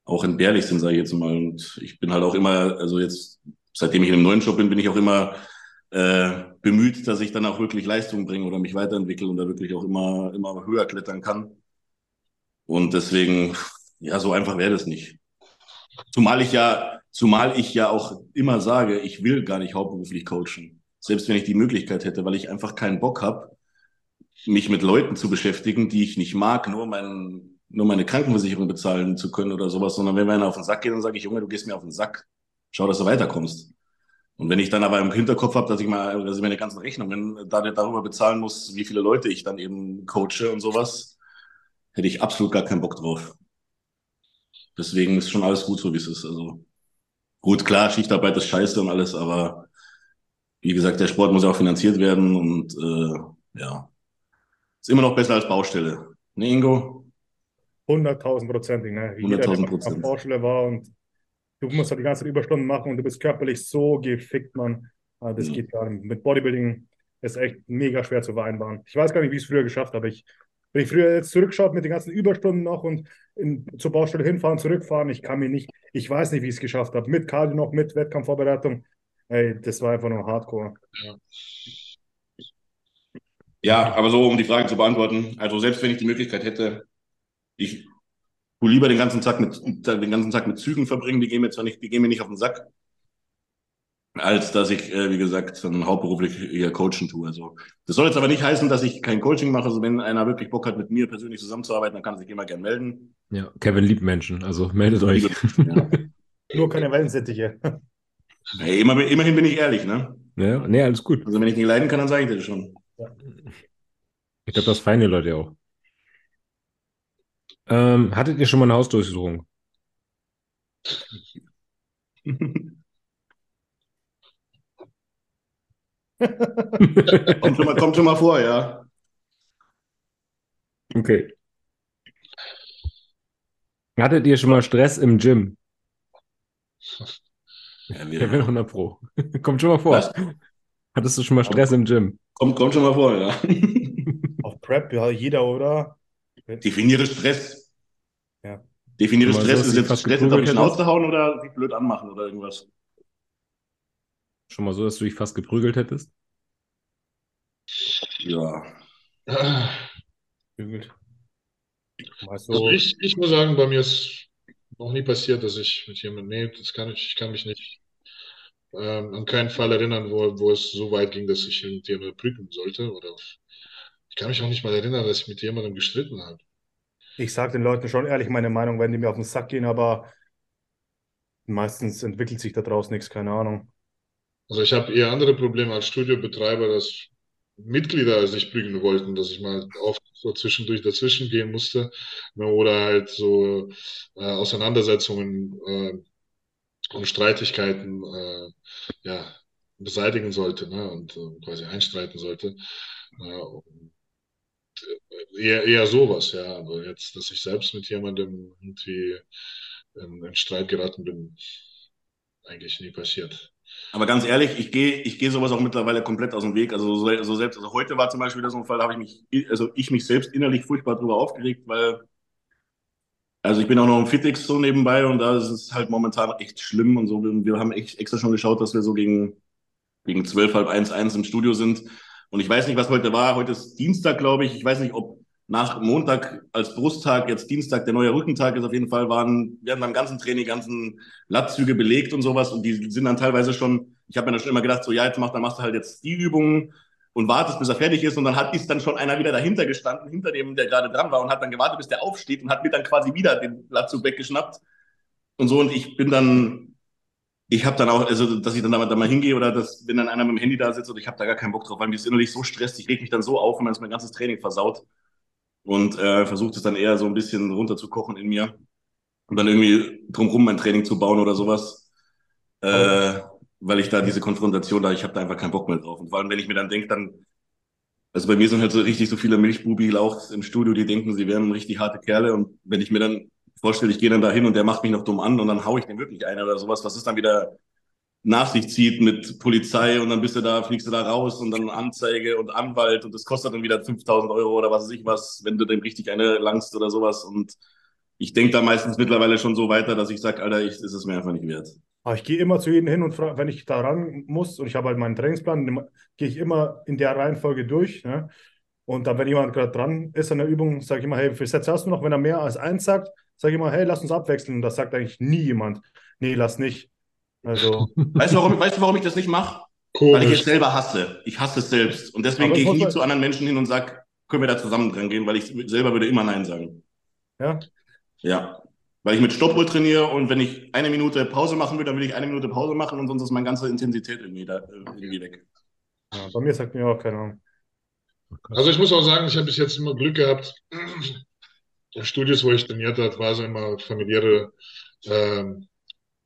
auch entbehrlich sind, sage ich jetzt mal. Und ich bin halt auch immer, also jetzt, seitdem ich in einem neuen Job bin, bin ich auch immer äh, bemüht, dass ich dann auch wirklich Leistung bringe oder mich weiterentwickle und da wirklich auch immer, immer höher klettern kann. Und deswegen, ja, so einfach wäre das nicht. Zumal ich ja, zumal ich ja auch immer sage, ich will gar nicht hauptberuflich coachen. Selbst wenn ich die Möglichkeit hätte, weil ich einfach keinen Bock habe, mich mit Leuten zu beschäftigen, die ich nicht mag, nur mein, nur meine Krankenversicherung bezahlen zu können oder sowas, sondern wenn mir einer auf den Sack geht, dann sage ich, Junge, du gehst mir auf den Sack. Schau, dass du weiterkommst. Und wenn ich dann aber im Hinterkop habe, dass ich mal, dass ich meine ganzen Rechnungen da, darüber bezahlen muss, wie viele Leute ich dann eben coache und sowas, hätte ich absolut gar keinen Bock drauf. Deswegen ist schon alles gut so, wie es ist. Also gut, klar, Schichtarbeit ist scheiße und alles, aber wie gesagt, der Sport muss ja auch finanziert werden und äh, ja, ist immer noch besser als Baustelle. Ne, Ingo? 100.000 Prozentig, ne? 100.000 Prozent. Baustelle war und du musst halt die ganze Zeit Überstunden machen und du bist körperlich so gefickt, Mann. Ah, das mhm. geht gar nicht. Mit Bodybuilding ist echt mega schwer zu vereinbaren. Ich weiß gar nicht, wie ich es früher geschafft habe. Ich, wenn ich früher jetzt zurückschaue mit den ganzen Überstunden noch und in, zur Baustelle hinfahren, zurückfahren, ich kann mir nicht, ich weiß nicht, wie ich es geschafft habe. Mit Cardio noch, mit Wettkampfvorbereitung. Ey, das war einfach nur Hardcore. Ja. ja, aber so, um die Frage zu beantworten, also selbst wenn ich die Möglichkeit hätte, ich du lieber den ganzen Tag mit den ganzen Tag mit Zügen verbringen, die gehen mir zwar nicht, die gehen mir nicht auf den Sack, als dass ich, äh, wie gesagt, dann hauptberuflich eher Coaching tue. Also das soll jetzt aber nicht heißen, dass ich kein Coaching mache. Also wenn einer wirklich Bock hat, mit mir persönlich zusammenzuarbeiten, dann kann er sich immer gerne melden. Ja, Kevin liebt Menschen, also meldet euch. Ja. <laughs> Nur keine Wellensittiche. Hey, immer, immerhin bin ich ehrlich, ne? Ja, nee, alles gut. Also wenn ich nicht leiden kann, dann sage ich dir das schon. Ich glaube, das feiern die Leute auch. Ähm, hattet ihr schon mal eine Hausdurchsuchung? kommt, schon mal, kommt schon mal vor, ja. Okay. Hattet ihr schon mal Stress im Gym? Ja, Ja, wenn 100 Pro. <laughs> Kommt schon mal vor. Was? Hattest du schon mal Stress im Gym? Kommt, kommt schon mal vor, ja. Auf Prep, ja, jeder, oder? Definiere Stress. Ja. Definiere so, Stress. dass Ist du jetzt Stress jetzt auf die geprügelt Schnauze hauen oder sich blöd anmachen oder irgendwas? Schon mal so, dass du dich fast geprügelt hättest? Ja. Mal Also so, ich, ich muss sagen, bei mir ist noch nie passiert, dass ich mit jemandem, nee, das kann ich, ich kann mich nicht ähm, an keinen Fall erinnern, wo, wo es so weit ging, dass ich mit jemandem prügeln sollte. Oder kann mich auch nicht mal erinnern, dass ich mit jemandem gestritten habe. ich sage den Leuten schon ehrlich meine Meinung, wenn die mir auf den Sack gehen, aber meistens entwickelt sich da draus nichts, keine Ahnung. Also ich habe eher andere Probleme als Studiobetreiber, dass Mitglieder sich prügeln wollten, dass ich mal oft so zwischendurch dazwischen gehen musste. Ne, oder halt so äh, Auseinandersetzungen äh, und Streitigkeiten äh, ja, beseitigen sollte ne, und äh, quasi einstreiten sollte. Eher, eher sowas, ja. Aber jetzt, dass ich selbst mit jemandem irgendwie in, in Streit geraten bin, eigentlich nie passiert. Aber ganz ehrlich, ich gehe ich gehe sowas auch mittlerweile komplett aus dem Weg. Also so, so selbst, also heute war zum Beispiel wieder so ein Fall, da habe ich mich, also ich mich selbst innerlich furchtbar drüber aufgeregt, weil, also ich bin auch noch im Fitix so nebenbei und da ist es halt momentan echt schlimm und so. Wir, wir haben echt extra schon geschaut, dass wir so gegen, gegen zwölf, halb eins, eins im Studio sind. Und ich weiß nicht, was heute war. Heute ist Dienstag, glaube ich. Ich weiß nicht, ob nach Montag als Brusttag, jetzt Dienstag der neue Rückentag ist. Auf jeden Fall, waren, wir haben beim ganzen Training ganzen Latzüge belegt und sowas. Und die sind dann teilweise schon, ich habe mir dann schon immer gedacht, so ja, jetzt mach, dann machst du halt jetzt die Übungen und wartest, bis er fertig ist. Und dann hat ist dann schon einer wieder dahinter gestanden, hinter dem, der gerade dran war und hat dann gewartet, bis der aufsteht und hat mir dann quasi wieder den Latzug weggeschnappt. Und so. Und ich bin dann, ich habe dann auch, also dass ich dann da, mal hingehe oder dass, wenn dann einer mit dem Handy da sitzt und ich habe da gar keinen Bock drauf, weil mir ist innerlich so stresst, ich reg mich dann so auf und dann ist mein ganzes Training versaut und äh, versucht es dann eher so ein bisschen runterzukochen in mir und dann irgendwie drumherum mein Training zu bauen oder sowas, äh, weil ich da diese Konfrontation da, ich habe da einfach keinen Bock mehr drauf. Und vor allem, wenn ich mir dann denke, dann, also bei mir sind halt so richtig so viele Milchbubi auch im Studio, die denken, sie wären richtig harte Kerle und wenn ich mir dann vorstelle, ich gehe dann da hin und der macht mich noch dumm an und dann hau ich den wirklich ein oder sowas, was ist dann wieder nach sich zieht mit Polizei und dann bist du da, fliegst du da raus und dann Anzeige und Anwalt und das kostet dann wieder 5000 Euro oder was weiß ich was, wenn du dem richtig eine langst oder sowas und ich denke da meistens mittlerweile schon so weiter, dass ich sage, Alter, ich, ist es mir einfach nicht wert. Aber ich gehe immer zu jedem hin und frage, wenn ich da ran muss und ich habe halt meinen Trainingsplan, gehe ich immer in der Reihenfolge durch. Ne? Und dann, wenn jemand gerade dran ist an der Übung, sage ich immer, hey, wie viele Sätze hast du noch? Wenn er mehr als eins sagt, sage ich immer, hey, lass uns abwechseln. Und das sagt eigentlich nie jemand. Nee, lass nicht. Also, <laughs> Weißt du, warum, weißt du, warum ich das nicht mache? Weil ich es selber hasse. Ich hasse es selbst. Und deswegen gehe ich nie zu anderen Menschen hin und sage, können wir da zusammen dran gehen, weil ich selber würde immer Nein sagen. ja. Ja. Weil ich mit Stoppuhr trainiere und wenn ich eine Minute Pause machen will, dann will ich eine Minute Pause machen und sonst ist meine ganze Intensität irgendwie, da, äh, irgendwie weg. ja. Bei mir sagt mir auch keine Ahnung. Also ich muss auch sagen, ich habe bis jetzt immer Glück gehabt. In Studios, wo ich trainiert habe, war so immer familiäre ähm,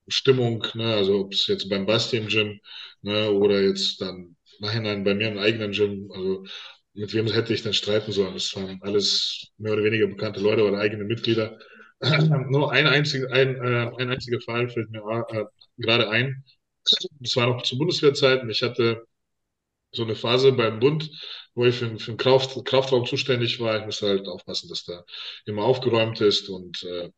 Stimmung, ne? Also ob es jetzt beim Basti im Gym, ne? Oder jetzt dann nachhinein bei mir im eigenen Gym. Also mit wem hätte ich denn streiten sollen? Das waren alles mehr oder weniger bekannte Leute oder eigene Mitglieder. <clears throat> Nur ein einziger, ein, äh, ein einziger Fall fällt mir äh, gerade ein. Das war noch zu Bundeswehrzeiten. Ich hatte so eine Phase beim Bund, wo ich für, für den Kraft, Kraftraum zuständig war. Ich musste halt aufpassen, dass da immer aufgeräumt ist. Und, äh,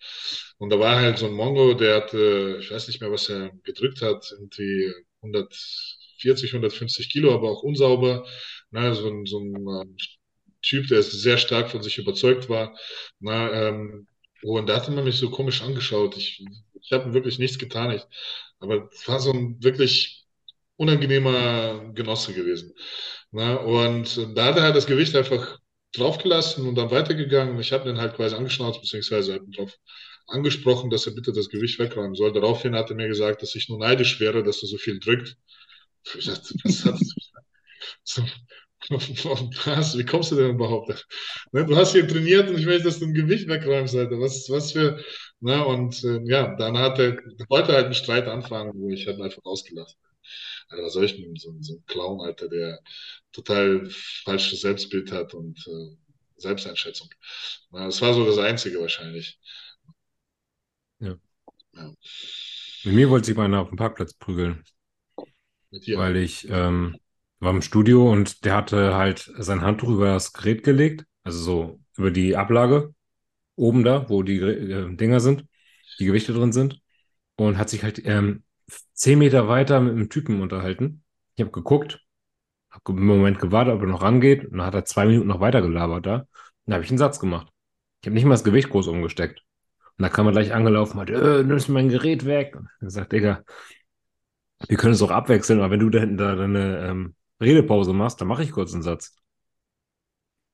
und da war halt so ein Mongo, der hatte, ich weiß nicht mehr, was er gedrückt hat, irgendwie 140, 150 Kilo, aber auch unsauber. Na, so ein, so ein äh, Typ, der sehr stark von sich überzeugt war. Na, ähm, und da hatte man mich so komisch angeschaut. Ich, ich habe wirklich nichts getan. Ich, aber es war so ein wirklich unangenehmer Genosse gewesen. Ne? Und da hat er halt das Gewicht einfach draufgelassen und dann weitergegangen. Ich habe den halt quasi angeschnauzt, beziehungsweise hab ihn drauf angesprochen, dass er bitte das Gewicht wegräumen soll. Daraufhin hat er mir gesagt, dass ich nur neidisch wäre, dass er so viel drückt. Ich dachte, was hat so, was, wie kommst du denn überhaupt? Ne, du hast hier trainiert und ich möchte, dass du ein Gewicht wegräumst, Alter. Was, was für, ne, und äh, ja, dann hat er heute halt einen Streit anfangen, wo ich halt einfach ausgelassen. Alter, was soll ich denn, so, so ein Clown, Alter, der total falsches Selbstbild hat und äh, Selbsteinschätzung. Na, das war so das Einzige wahrscheinlich. Ja. ja. Mit mir wollte sich mal einer auf dem Parkplatz prügeln. Mit dir? Weil ich ähm, war im Studio und der hatte halt sein Handtuch über das Gerät gelegt, also so über die Ablage, oben da, wo die äh, Dinger sind, die Gewichte drin sind, und hat sich halt ähm, zehn Meter weiter mit einem Typen unterhalten. Ich habe geguckt, habe im Moment gewartet, ob er noch rangeht, und dann hat er zwei Minuten noch weiter gelabert da. Dann habe ich einen Satz gemacht. Ich habe nicht mal das Gewicht groß umgesteckt. Und da kam er gleich angelaufen und hat, äh, nimmst mein Gerät weg. Und er sagt, Digga, wir können es auch abwechseln, aber wenn du da hinten da deine ähm, Redepause machst, dann mache ich kurz einen Satz.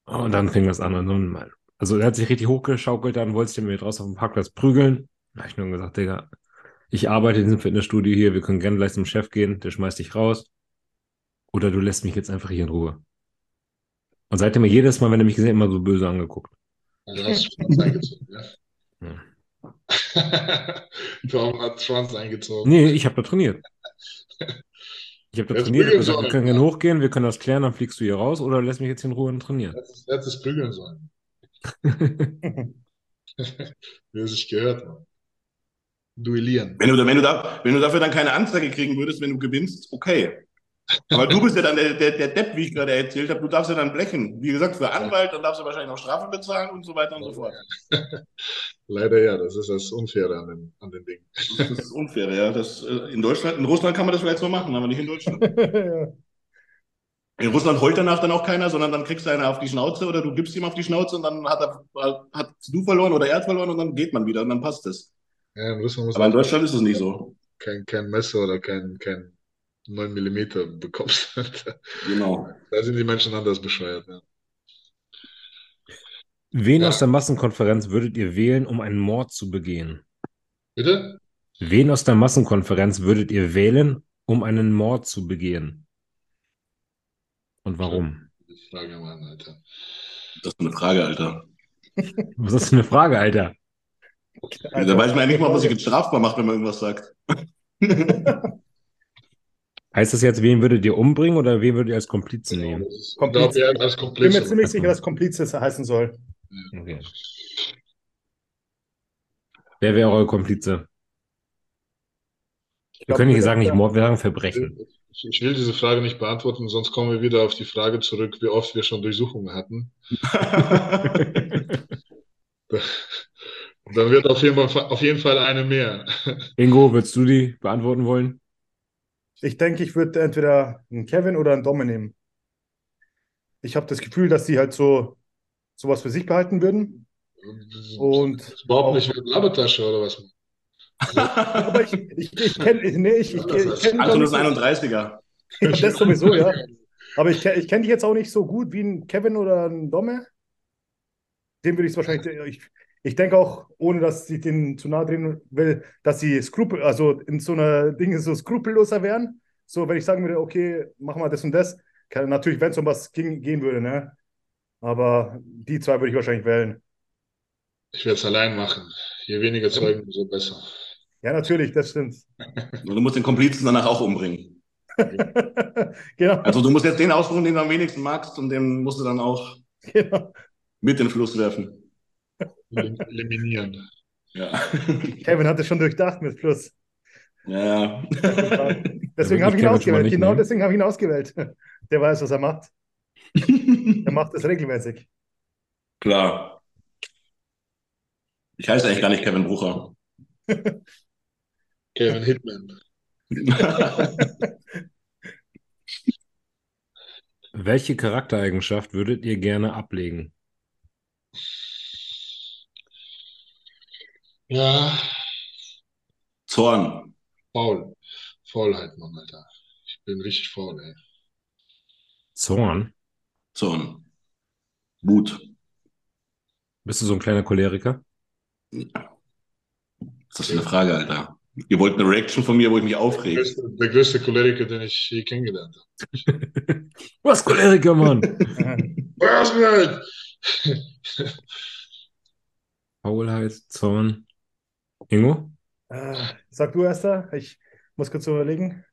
Und dann fing das an. Und also er hat sich richtig hochgeschaukelt, dann wollte ich mir draußen auf dem Parkplatz prügeln. Da habe ich nur gesagt, Digga, ich arbeite in diesem Fitnessstudio hier, wir können gerne gleich zum Chef gehen, der schmeißt dich raus. Oder du lässt mich jetzt einfach hier in Ruhe. Und seitdem mir jedes Mal, wenn er mich gesehen hat, immer so böse angeguckt. Also hast du Schwanz eingezogen, ja? ja. <laughs> Warum hat Schwanz eingezogen? Nee, ich habe da trainiert. Ich habe da das trainiert, gesagt, wir können gerne hochgehen, wir können das klären, dann fliegst du hier raus oder lässt mich jetzt in Ruhe trainieren. Er hätte es prügeln sollen. <laughs> <laughs> Wie er sich gehört, man. Duellieren. Wenn du, wenn, du da, wenn du dafür dann keine Anzeige kriegen würdest, wenn du gewinnst, okay. Aber du bist ja dann der, der, der Depp, wie ich gerade erzählt habe. Du darfst ja dann blechen. Wie gesagt, für Anwalt, dann darfst du wahrscheinlich noch Strafe bezahlen und so weiter und so fort. <laughs> Leider ja, das ist das Unfaire an den, an den Dingen. Das ist das Unfaire, ja. Das, äh, in Deutschland, in Russland kann man das vielleicht so machen, aber nicht in Deutschland. <laughs> In Russland heult danach dann auch keiner, sondern dann kriegst du einer auf die Schnauze oder du gibst ihm auf die Schnauze und dann hat er, hat du verloren oder er hat verloren und dann geht man wieder und dann passt es. Ja, in Russland muss Aber in Deutschland ist es nicht so. Kein, kein Messer oder kein, kein 9 mm bekommst. genau. Da sind die Menschen anders bescheuert. Ja. Wen ja. aus der Massenkonferenz würdet ihr wählen, um einen Mord zu begehen? Bitte? Wen aus der Massenkonferenz würdet ihr wählen, um einen Mord zu begehen? Und warum? Frage, Mann, Alter. Das ist eine Frage, Alter. Was ist eine Frage, Alter? Da weiß man ja nicht mal, was sich jetzt strafbar macht, wenn man irgendwas sagt. <laughs> Heißt das jetzt, wen würdet ihr umbringen oder wen würdet ihr als Komplize genau, nehmen? Komplize. Ich als Komplize. bin mir ziemlich sicher, dass Komplize heißen soll. Okay. Wer wäre eure Komplize? Wir glaub, können nicht sagen, nicht Mord, wir sagen Verbrechen. Ich, ich, will diese Frage nicht beantworten, sonst kommen wir wieder auf die Frage zurück, wie oft wir schon Durchsuchungen hatten. <laughs> <laughs> Dann wird auf jeden, Fall, auf jeden Fall eine mehr. Ingo, würdest du die beantworten wollen? Ich denke, ich würde entweder einen Kevin oder einen Domme nehmen. Ich habe das Gefühl, dass die halt so sowas für sich behalten würden. Und überhaupt nicht mit Labertasche oder was? <laughs> aber ich, ich, ich kenne nee, ich, ich, ich, kenn Anton ist 31er. das sowieso, ja. Aber ich, ich kenne dich jetzt auch nicht so gut wie ein Kevin oder ein Domme. Dem würde ich es wahrscheinlich. Ich, ich denke auch, ohne dass ich den zu nahe drehen will, dass sie skrupel, also in so einer Dinge so skrupelloser wären. So, wenn ich sagen würde, okay, mach mal das und das, kann, natürlich, wenn es um was ging, gehen würde, ne? Aber die zwei würde ich wahrscheinlich wählen. Ich werde es allein machen. Je weniger Zeugen, umso besser. Ja, natürlich, das stimmt. Und <laughs> du musst den Komplizen danach auch umbringen. <laughs> genau. Also du musst jetzt den aussuchen, den du am wenigsten magst und den musst du dann auch <laughs> genau. mit in den Fluss werfen eliminieren. Ja. Kevin hat es schon durchdacht mit Plus. Ja. <laughs> deswegen habe ich ihn ausgewählt. Genau nehmen. deswegen habe ich ihn ausgewählt. Der weiß, was er macht. <laughs> er macht es regelmäßig. Klar. Ich heiße eigentlich gar nicht Kevin Brucher. <laughs> Kevin Hitman. Welche Charaktereigenschaft würdet ihr gerne ablegen? Ja. Zorn. Faul. Faulheit, Mann, Alter. Ich bin richtig faul, ey. Zorn? Zorn. Wut. Bist du so ein kleiner Choleriker? Ja. Was ist das für eine Frage, Alter? Ihr wollt eine Reaction von mir, wo ich mich Der aufrege. größte, der größte Choleriker, den ich je kennengelernt habe. <laughs> Was, Choleriker, Mann? <laughs> Was denn? Faulheit, Zorn. Ingo? Ah, Sag du erster, ich muss kurz überlegen.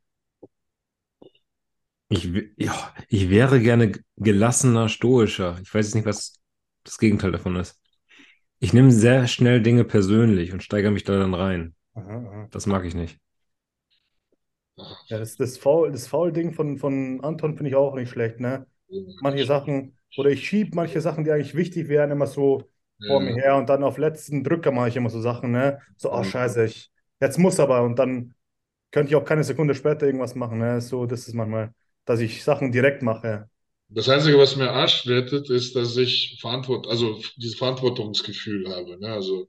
Ich, ja, ich wäre gerne gelassener, stoischer. Ich weiß jetzt nicht, was das Gegenteil davon ist. Ich nehme sehr schnell Dinge persönlich und steigere mich da dann rein. Aha, aha. Das mag ich nicht. Ja, das, das Foul, das Foul-Ding von, von Anton finde ich auch nicht schlecht, ne? Manche Sachen, oder ich schiebe manche Sachen, die eigentlich wichtig wären, immer so vor mir Ja. her und dann auf letzten Drücker mache ich immer so Sachen, ne? So, oh Ja. scheiße, ich, jetzt muss aber und dann könnte ich auch keine Sekunde später irgendwas machen, ne? So, das ist manchmal, dass ich Sachen direkt mache. Das Einzige, was mir Arsch rettet, ist, dass ich Verantwort, also dieses Verantwortungsgefühl habe, ne? Also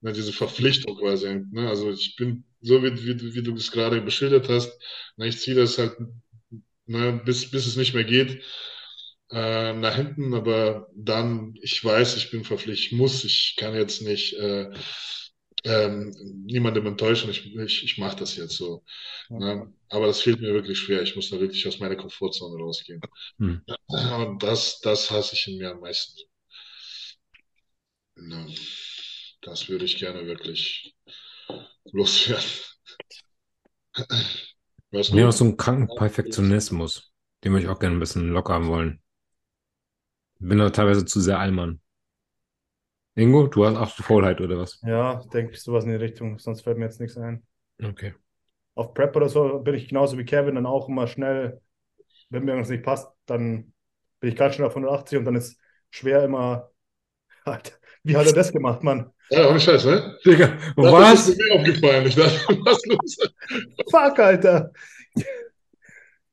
ne, diese Verpflichtung quasi, ne? Also ich bin so wie, wie, wie du es gerade beschildert hast, ne, ich ziehe das halt ne, bis, bis es nicht mehr geht äh, nach hinten, aber dann, ich weiß, ich bin verpflichtet, ich muss, ich kann jetzt nicht äh, ähm, niemandem enttäuschen, ich, ich, ich mache das jetzt so. Ne? Aber das fehlt mir wirklich schwer. Ich muss da wirklich aus meiner Komfortzone rausgehen. Hm. Und das, das hasse ich in mir am meisten. Ne, Das würde ich gerne wirklich loswerden. Weißt Mir auch so einen kranken Perfektionismus. Den würde ich auch gerne ein bisschen locker haben wollen. Bin da teilweise zu sehr Allmann. Ingo, du hast auch Faulheit oder was? Ja, denke ich sowas in die Richtung, sonst fällt mir jetzt nichts ein. Okay. Auf Prep oder so bin ich genauso wie Kevin dann auch immer schnell, wenn mir irgendwas nicht passt, dann bin ich ganz schnell auf 180 und dann ist schwer immer, <laughs> Alter, wie hat er das gemacht, Mann? Ja, ohne Scheiß, ne? Digga, Das was? ist mir aufgefallen. Ich dachte, <laughs> was los? Fuck, Alter.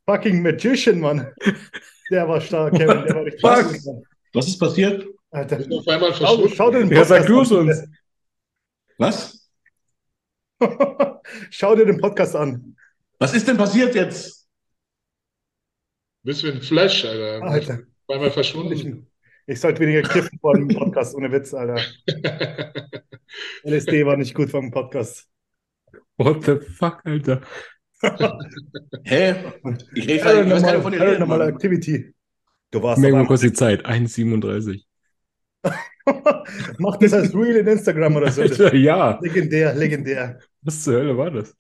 Fucking Magician, Mann. <laughs> Der war stark, Kevin, der war richtig Fuck. Mann. Was ist passiert? Alter, Ist auf einmal schau, verschwunden. schau dir den Ja, sag Podcast du an. es uns. Was? <laughs> Schau dir den Podcast an. Was ist denn passiert jetzt? Bist wie ein Flash, Alter. Alter, Auf einmal verschwunden. ich, ich sollte weniger kiffen vor dem Podcast, ohne Witz, Alter. <laughs> LSD war nicht gut vor dem Podcast. What the fuck, Alter? Hä? Ich, rede, ich weiß gar nicht. Paranormal Mann. Activity. Du warst Mir aber kurz die Zeit. 1,37. <laughs> Mach das als Reel in Instagram oder so. Alter, <laughs> ja. legendär, legendär. Was zur Hölle war das?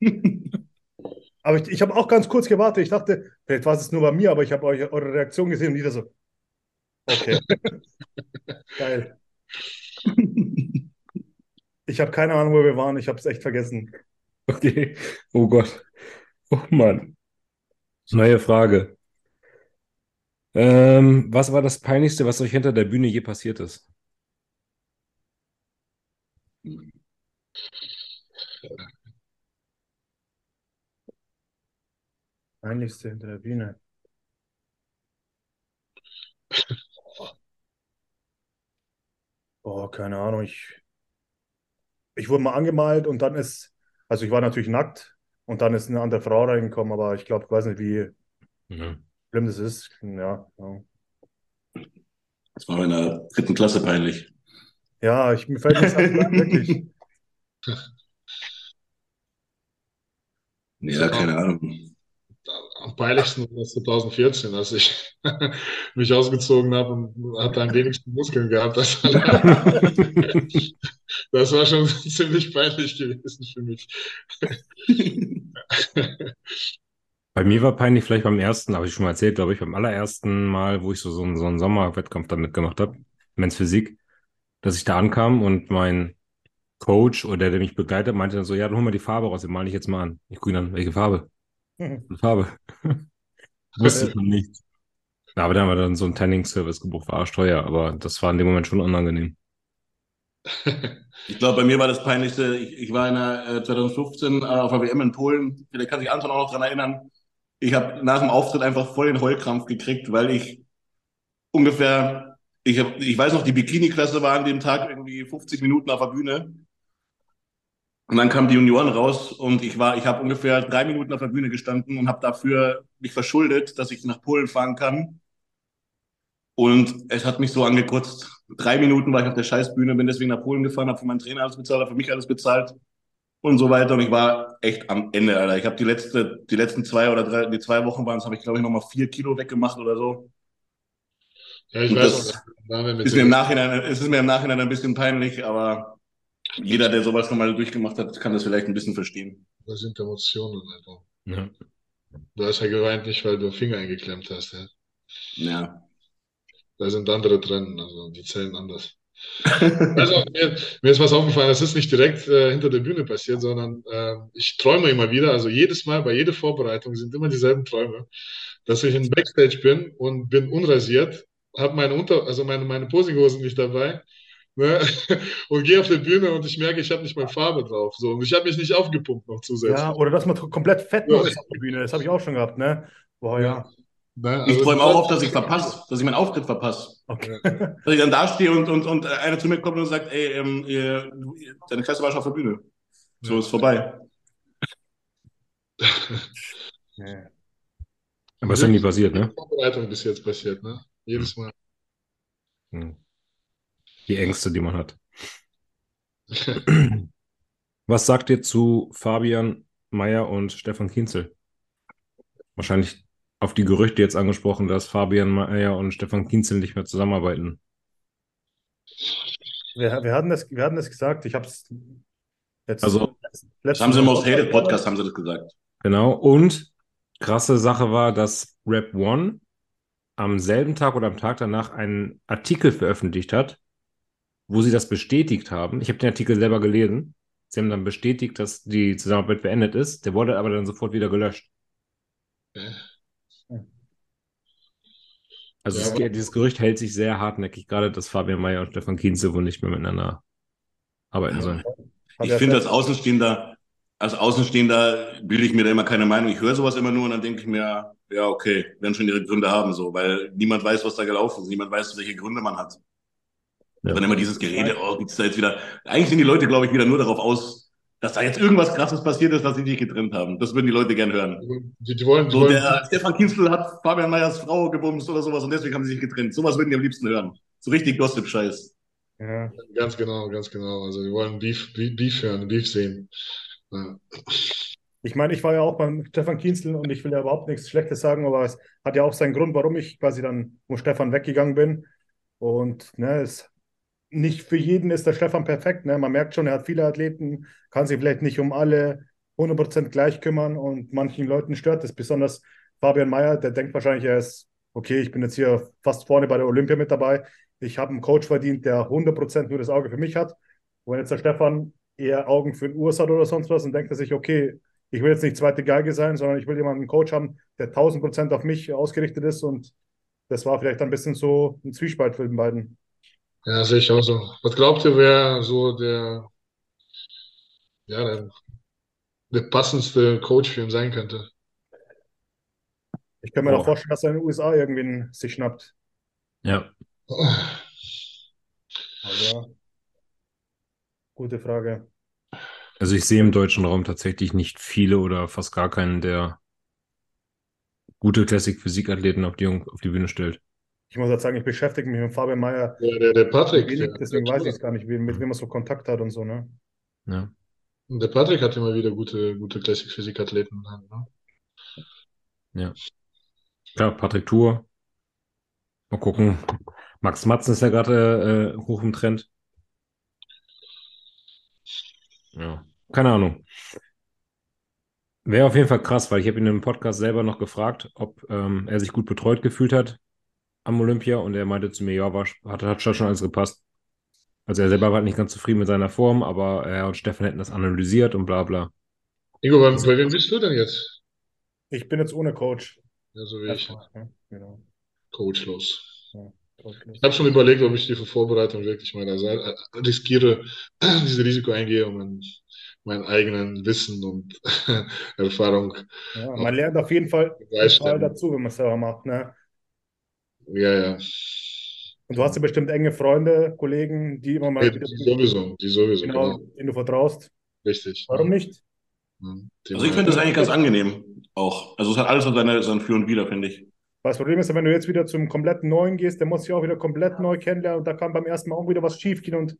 <laughs> Aber ich, ich habe auch ganz kurz gewartet. Ich dachte, vielleicht war es nur bei mir, aber ich habe eure Reaktion gesehen und wieder so. Okay. Geil. Ich habe keine Ahnung, wo wir waren. Ich habe es echt vergessen. Okay. Oh Gott. Oh Mann. Neue Frage. Ähm, was war das Peinlichste, was euch hinter der Bühne je passiert ist? Peinlichste hinter der Bühne. Boah, keine Ahnung. Ich, ich wurde mal angemalt und dann ist, also ich war natürlich nackt und dann ist eine andere Frau reingekommen, aber ich glaube, ich weiß nicht, wie Ja. schlimm das ist. Ja, ja. Das war in der dritten Klasse peinlich. Ja, ich, mir fällt anderes ein, wirklich. <laughs> Ja, keine Ahnung. Am peinlichsten war 2014, als ich <laughs> mich ausgezogen habe und hatte am wenigsten Muskeln gehabt. Das, war <laughs> schon <laughs> ziemlich peinlich gewesen für mich. Bei mir war peinlich vielleicht beim ersten, habe ich schon mal erzählt, glaube ich, beim allerersten Mal, wo ich so, so, einen, so einen Sommerwettkampf da mitgemacht habe, Men's Physik, dass ich da ankam und mein Coach oder der, der mich begleitet, meinte dann so, ja, dann hol mal die Farbe raus, den male ich jetzt mal an. Ich gucke dann, welche Farbe? Welche Farbe? <laughs> Wusste ich noch nicht. Ja, aber dann haben wir dann so einen Tanning-Service gebucht, war arschteuer, aber das war in dem Moment schon unangenehm. <laughs> Ich glaube, bei mir war das Peinlichste, ich, ich war in der, äh, 2015 äh, auf der WM in Polen. Vielleicht kann sich Anton auch noch dran erinnern. Ich habe nach dem Auftritt einfach voll den Heulkrampf gekriegt, weil ich ungefähr, ich, hab, ich weiß noch, die Bikini-Klasse war an dem Tag irgendwie 50 Minuten auf der Bühne. Und dann kamen die Junioren raus und ich war, ich habe ungefähr drei Minuten auf der Bühne gestanden und habe dafür mich verschuldet, dass ich nach Polen fahren kann. Und es hat mich so angekotzt. drei Minuten war ich auf der Scheißbühne, bin deswegen nach Polen gefahren, habe für meinen Trainer alles bezahlt, habe für mich alles bezahlt und so weiter. Und ich war echt am Ende, Alter. Ich habe die letzte, die letzten zwei oder drei, die zwei Wochen waren es, habe ich glaube ich nochmal vier Kilo weggemacht oder so. Ja, ich Und weiß auch, Ist mir im Nachhinein, es ist mir im Nachhinein ein bisschen peinlich, aber jeder, der sowas schon mal durchgemacht hat, kann das vielleicht ein bisschen verstehen. da sind Emotionen einfach. Ja. Du hast ja geweint nicht, weil du Finger eingeklemmt hast. Ja. Ja. Da sind andere drin, also die zählen anders. <laughs> Also, mir, mir ist was aufgefallen, das ist nicht direkt äh, hinter der Bühne passiert, sondern äh, ich träume immer wieder, also jedes Mal bei jeder Vorbereitung sind immer dieselben Träume, dass ich in Backstage bin und bin unrasiert, habe meine Unter, also meine, meine Posinghosen nicht dabei ne? <laughs> und gehe auf die Bühne und ich merke, ich habe nicht mal Farbe drauf. So, und ich habe mich nicht aufgepumpt noch zusätzlich. Ja, oder dass man komplett fett noch ist auf der Bühne. Das habe ich auch schon gehabt, ne? Boah, ja. Ne? Ich Also, träume auch oft, dass ich verpasse, dass ich meinen Auftritt verpasse. Okay. <laughs> Dass ich dann da stehe und, und, und einer zu mir kommt und sagt, ey, ähm, ihr, du- deine Klasse war schon auf der Bühne. So ist vorbei. Nee. Aber ist ja nie passiert, ne? Vorbereitung bis jetzt passiert, ne? Jedes Mal. Hm. Die Ängste, die man hat. <clears throat> Was sagt ihr zu Fabian Mayer und Stefan Kienzel? Wahrscheinlich auf die Gerüchte jetzt angesprochen, dass Fabian Mayer und Stefan Kienzel nicht mehr zusammenarbeiten. Wir, wir, hatten das, wir hatten das gesagt. Ich habe es jetzt. Also- Das haben sie im Most Hated Podcast, haben sie das gesagt. Genau. Und krasse Sache war, dass Rap One am selben Tag oder am Tag danach einen Artikel veröffentlicht hat, wo sie das bestätigt haben. Ich habe den Artikel selber gelesen. Sie haben dann bestätigt, dass die Zusammenarbeit beendet ist. Der wurde aber dann sofort wieder gelöscht. Also Ja, es, dieses Gerücht hält sich sehr hartnäckig, gerade dass Fabian Mayer und Stefan Kienze wohl nicht mehr miteinander arbeiten sollen. Ich finde, als Außenstehender, als Außenstehender bilde ich mir da immer keine Meinung. Ich höre sowas immer nur und dann denke ich mir, ja, okay, werden schon ihre Gründe haben, so, weil niemand weiß, was da gelaufen ist. Niemand weiß, welche Gründe man hat. Ja. Dann immer dieses Gerede, oh, gibt's da jetzt wieder. Eigentlich sind die Leute, glaube ich, wieder nur darauf aus, dass da jetzt irgendwas krasses passiert ist, dass sie sich getrennt haben. Das würden die Leute gern hören. Die, die wollen, die So, wollen der Stefan Kienzel hat Fabian Meyers Frau gebumst oder sowas und deswegen haben sie sich getrennt. Sowas würden die am liebsten hören. So richtig Gossip-Scheiß. Ja. ganz genau, ganz genau. Also die wollen Beef, Beef, Beef hören, Beef sehen. Ja. Ich meine, ich war ja auch beim Stefan Kienzel und ich will ja überhaupt nichts Schlechtes sagen, aber es hat ja auch seinen Grund, warum ich quasi dann um Stefan weggegangen bin. Und ne, es nicht für jeden ist der Stefan perfekt. Ne? Man merkt schon, er hat viele Athleten, kann sich vielleicht nicht um alle 100% gleich kümmern und manchen Leuten stört es. Besonders Fabian Mayer, der denkt wahrscheinlich, er ist, okay, ich bin jetzt hier fast vorne bei der Olympia mit dabei. Ich habe einen Coach verdient, der 100% nur das Auge für mich hat. Und wenn jetzt der Stefan eher Augen für den Urs hat oder sonst was, dann denkt er sich, okay, ich will jetzt nicht zweite Geige sein, sondern ich will jemanden einen Coach haben, der 1000% auf mich ausgerichtet ist. Und das war vielleicht ein bisschen so ein Zwiespalt für den beiden. Ja, sehe ich auch so. Was glaubt ihr, wer so der, ja, der, der passendste Coach für ihn sein könnte? Ich kann mir auch vorstellen, dass er in den USA irgendwen sich schnappt. Ja. Aber gute Frage. Also ich sehe im deutschen Raum tatsächlich nicht viele oder fast gar keinen, der gute Classic-Physik-Athleten auf die, auf die Bühne stellt. Ich muss jetzt sagen, ich beschäftige mich mit Fabian Mayer Der, der, der Patrick, wenig, deswegen der, weiß ich es gar nicht, wie- mit wem er so Kontakt hat und so, ne? Ja. der Patrick hat immer wieder gute, gute Classic-Physik-Athleten. Ne? Klar, Patrick Tour. Mal gucken. Max Matzen ist ja gerade äh, hoch im Trend. Ja, keine Ahnung. Wäre auf jeden Fall krass, weil ich habe ihn im Podcast selber noch gefragt, ob ähm, er sich gut betreut gefühlt hat am Olympia und er meinte zu mir, ja, war, hat, hat schon alles gepasst. Also er selber war nicht ganz zufrieden mit seiner Form, aber er und Stefan hätten das analysiert und bla bla. Ingo, bei, bei wem bist du denn jetzt? Ich bin jetzt ohne Coach. Ja, so wie ich, Ja, genau. coachlos. Coachlos. Ich habe schon überlegt, ob ich die für Vorbereitung wirklich mal da sei, äh, riskiere, <clears throat> dieses Risiko eingehe, um mein, meinen eigenen Wissen und <laughs> Erfahrung. Ja, man lernt auf jeden Fall Begeistern. total dazu, wenn man es selber macht, ne? Ja, ja. Und du hast ja bestimmt enge Freunde, Kollegen, die immer mal Die, wieder, die sowieso, die sowieso, genau, genau. denen du vertraust. Richtig. Warum nicht? Ja, die Also ich finde das eigentlich ganz angenehm auch. Also es hat alles so seine, sein Für und Wider, finde ich. Weil das Problem ist, wenn du jetzt wieder zum kompletten Neuen gehst, der muss sich auch wieder komplett neu kennenlernen und da kann beim ersten Mal auch wieder was schief gehen und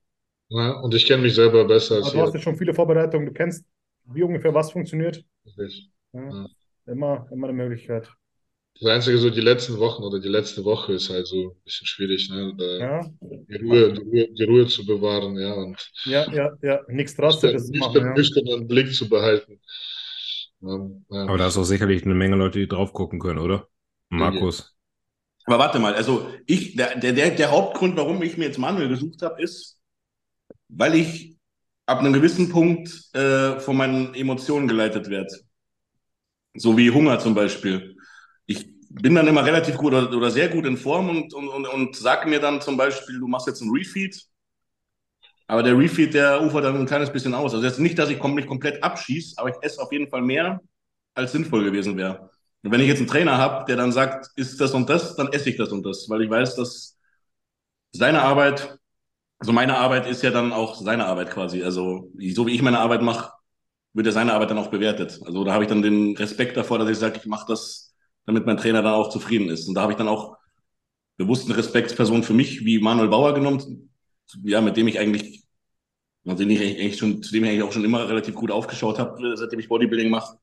Ja, und ich kenne mich selber besser als du hast ja schon viele Vorbereitungen, du kennst, wie ungefähr was funktioniert. Richtig. Ja, Ja. immer, immer eine Möglichkeit. Das Einzige, so die letzten Wochen oder die letzte Woche ist halt so ein bisschen schwierig, ne? Da Ja, die Ruhe, die Ruhe, die Ruhe zu bewahren, ja, und ja, ja, ja, nichts Drastisches machen, nüchtern, ja. nüchternen Blick zu behalten. Ja, ja. Aber da ist auch sicherlich eine Menge Leute, die drauf gucken können, oder? Markus. Aber warte mal, also ich, der, der, der, der Hauptgrund, warum ich mir jetzt Manuel gesucht habe, ist, weil ich ab einem gewissen Punkt äh, von meinen Emotionen geleitet werde. So wie Hunger zum Beispiel. Bin dann immer relativ gut oder, oder sehr gut in Form und, und, und, und sag mir dann zum Beispiel, du machst jetzt einen Refeed. Aber der Refeed, der ufert dann ein kleines bisschen aus. Also jetzt nicht, dass ich mich komplett abschieße, aber ich esse auf jeden Fall mehr, als sinnvoll gewesen wäre. Und wenn ich jetzt einen Trainer habe, der dann sagt, ist das und das, dann esse ich das und das, weil ich weiß, dass seine Arbeit, also meine Arbeit ist ja dann auch seine Arbeit quasi. Also so wie ich meine Arbeit mache, wird ja seine Arbeit dann auch bewertet. Also da habe ich dann den Respekt davor, dass ich sage, ich mache das, damit mein Trainer dann auch zufrieden ist. Und da habe ich dann auch bewusst eine Respektsperson für mich, wie Manuel Bauer genommen, ja, mit dem ich eigentlich, mit dem ich eigentlich schon, zu dem ich eigentlich auch schon immer relativ gut aufgeschaut habe, seitdem ich Bodybuilding mache.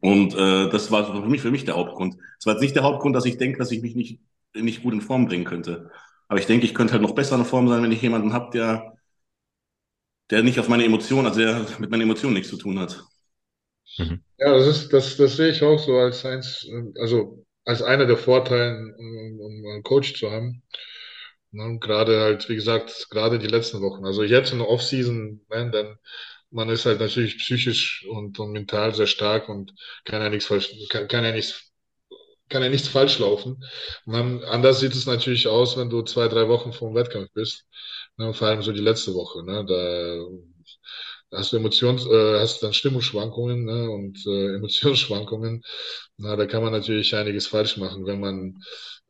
Und äh, das war für mich, für mich der Hauptgrund. Es war jetzt nicht der Hauptgrund, dass ich denke, dass ich mich nicht, nicht gut in Form bringen könnte. Aber ich denke, ich könnte halt noch besser in Form sein, wenn ich jemanden habe, der, der nicht auf meine Emotionen, also der mit meinen Emotionen nichts zu tun hat. Ja, das ist, das, das sehe ich auch so als eins, also als einer der Vorteile, um, um einen Coach zu haben. Ne, gerade halt, wie gesagt, gerade die letzten Wochen. Also jetzt in der Offseason, ne, dann man ist halt natürlich psychisch und, und mental sehr stark und kann ja nichts falsch, kann, kann ja nichts, kann ja nichts falsch laufen. Dann, anders sieht es natürlich aus, wenn du zwei, drei Wochen vor dem Wettkampf bist. Ne, vor allem so die letzte Woche. Ne, da hast du Emotions, äh, hast dann Stimmungsschwankungen ne, und äh, Emotionsschwankungen. Na, da kann man natürlich einiges falsch machen, wenn man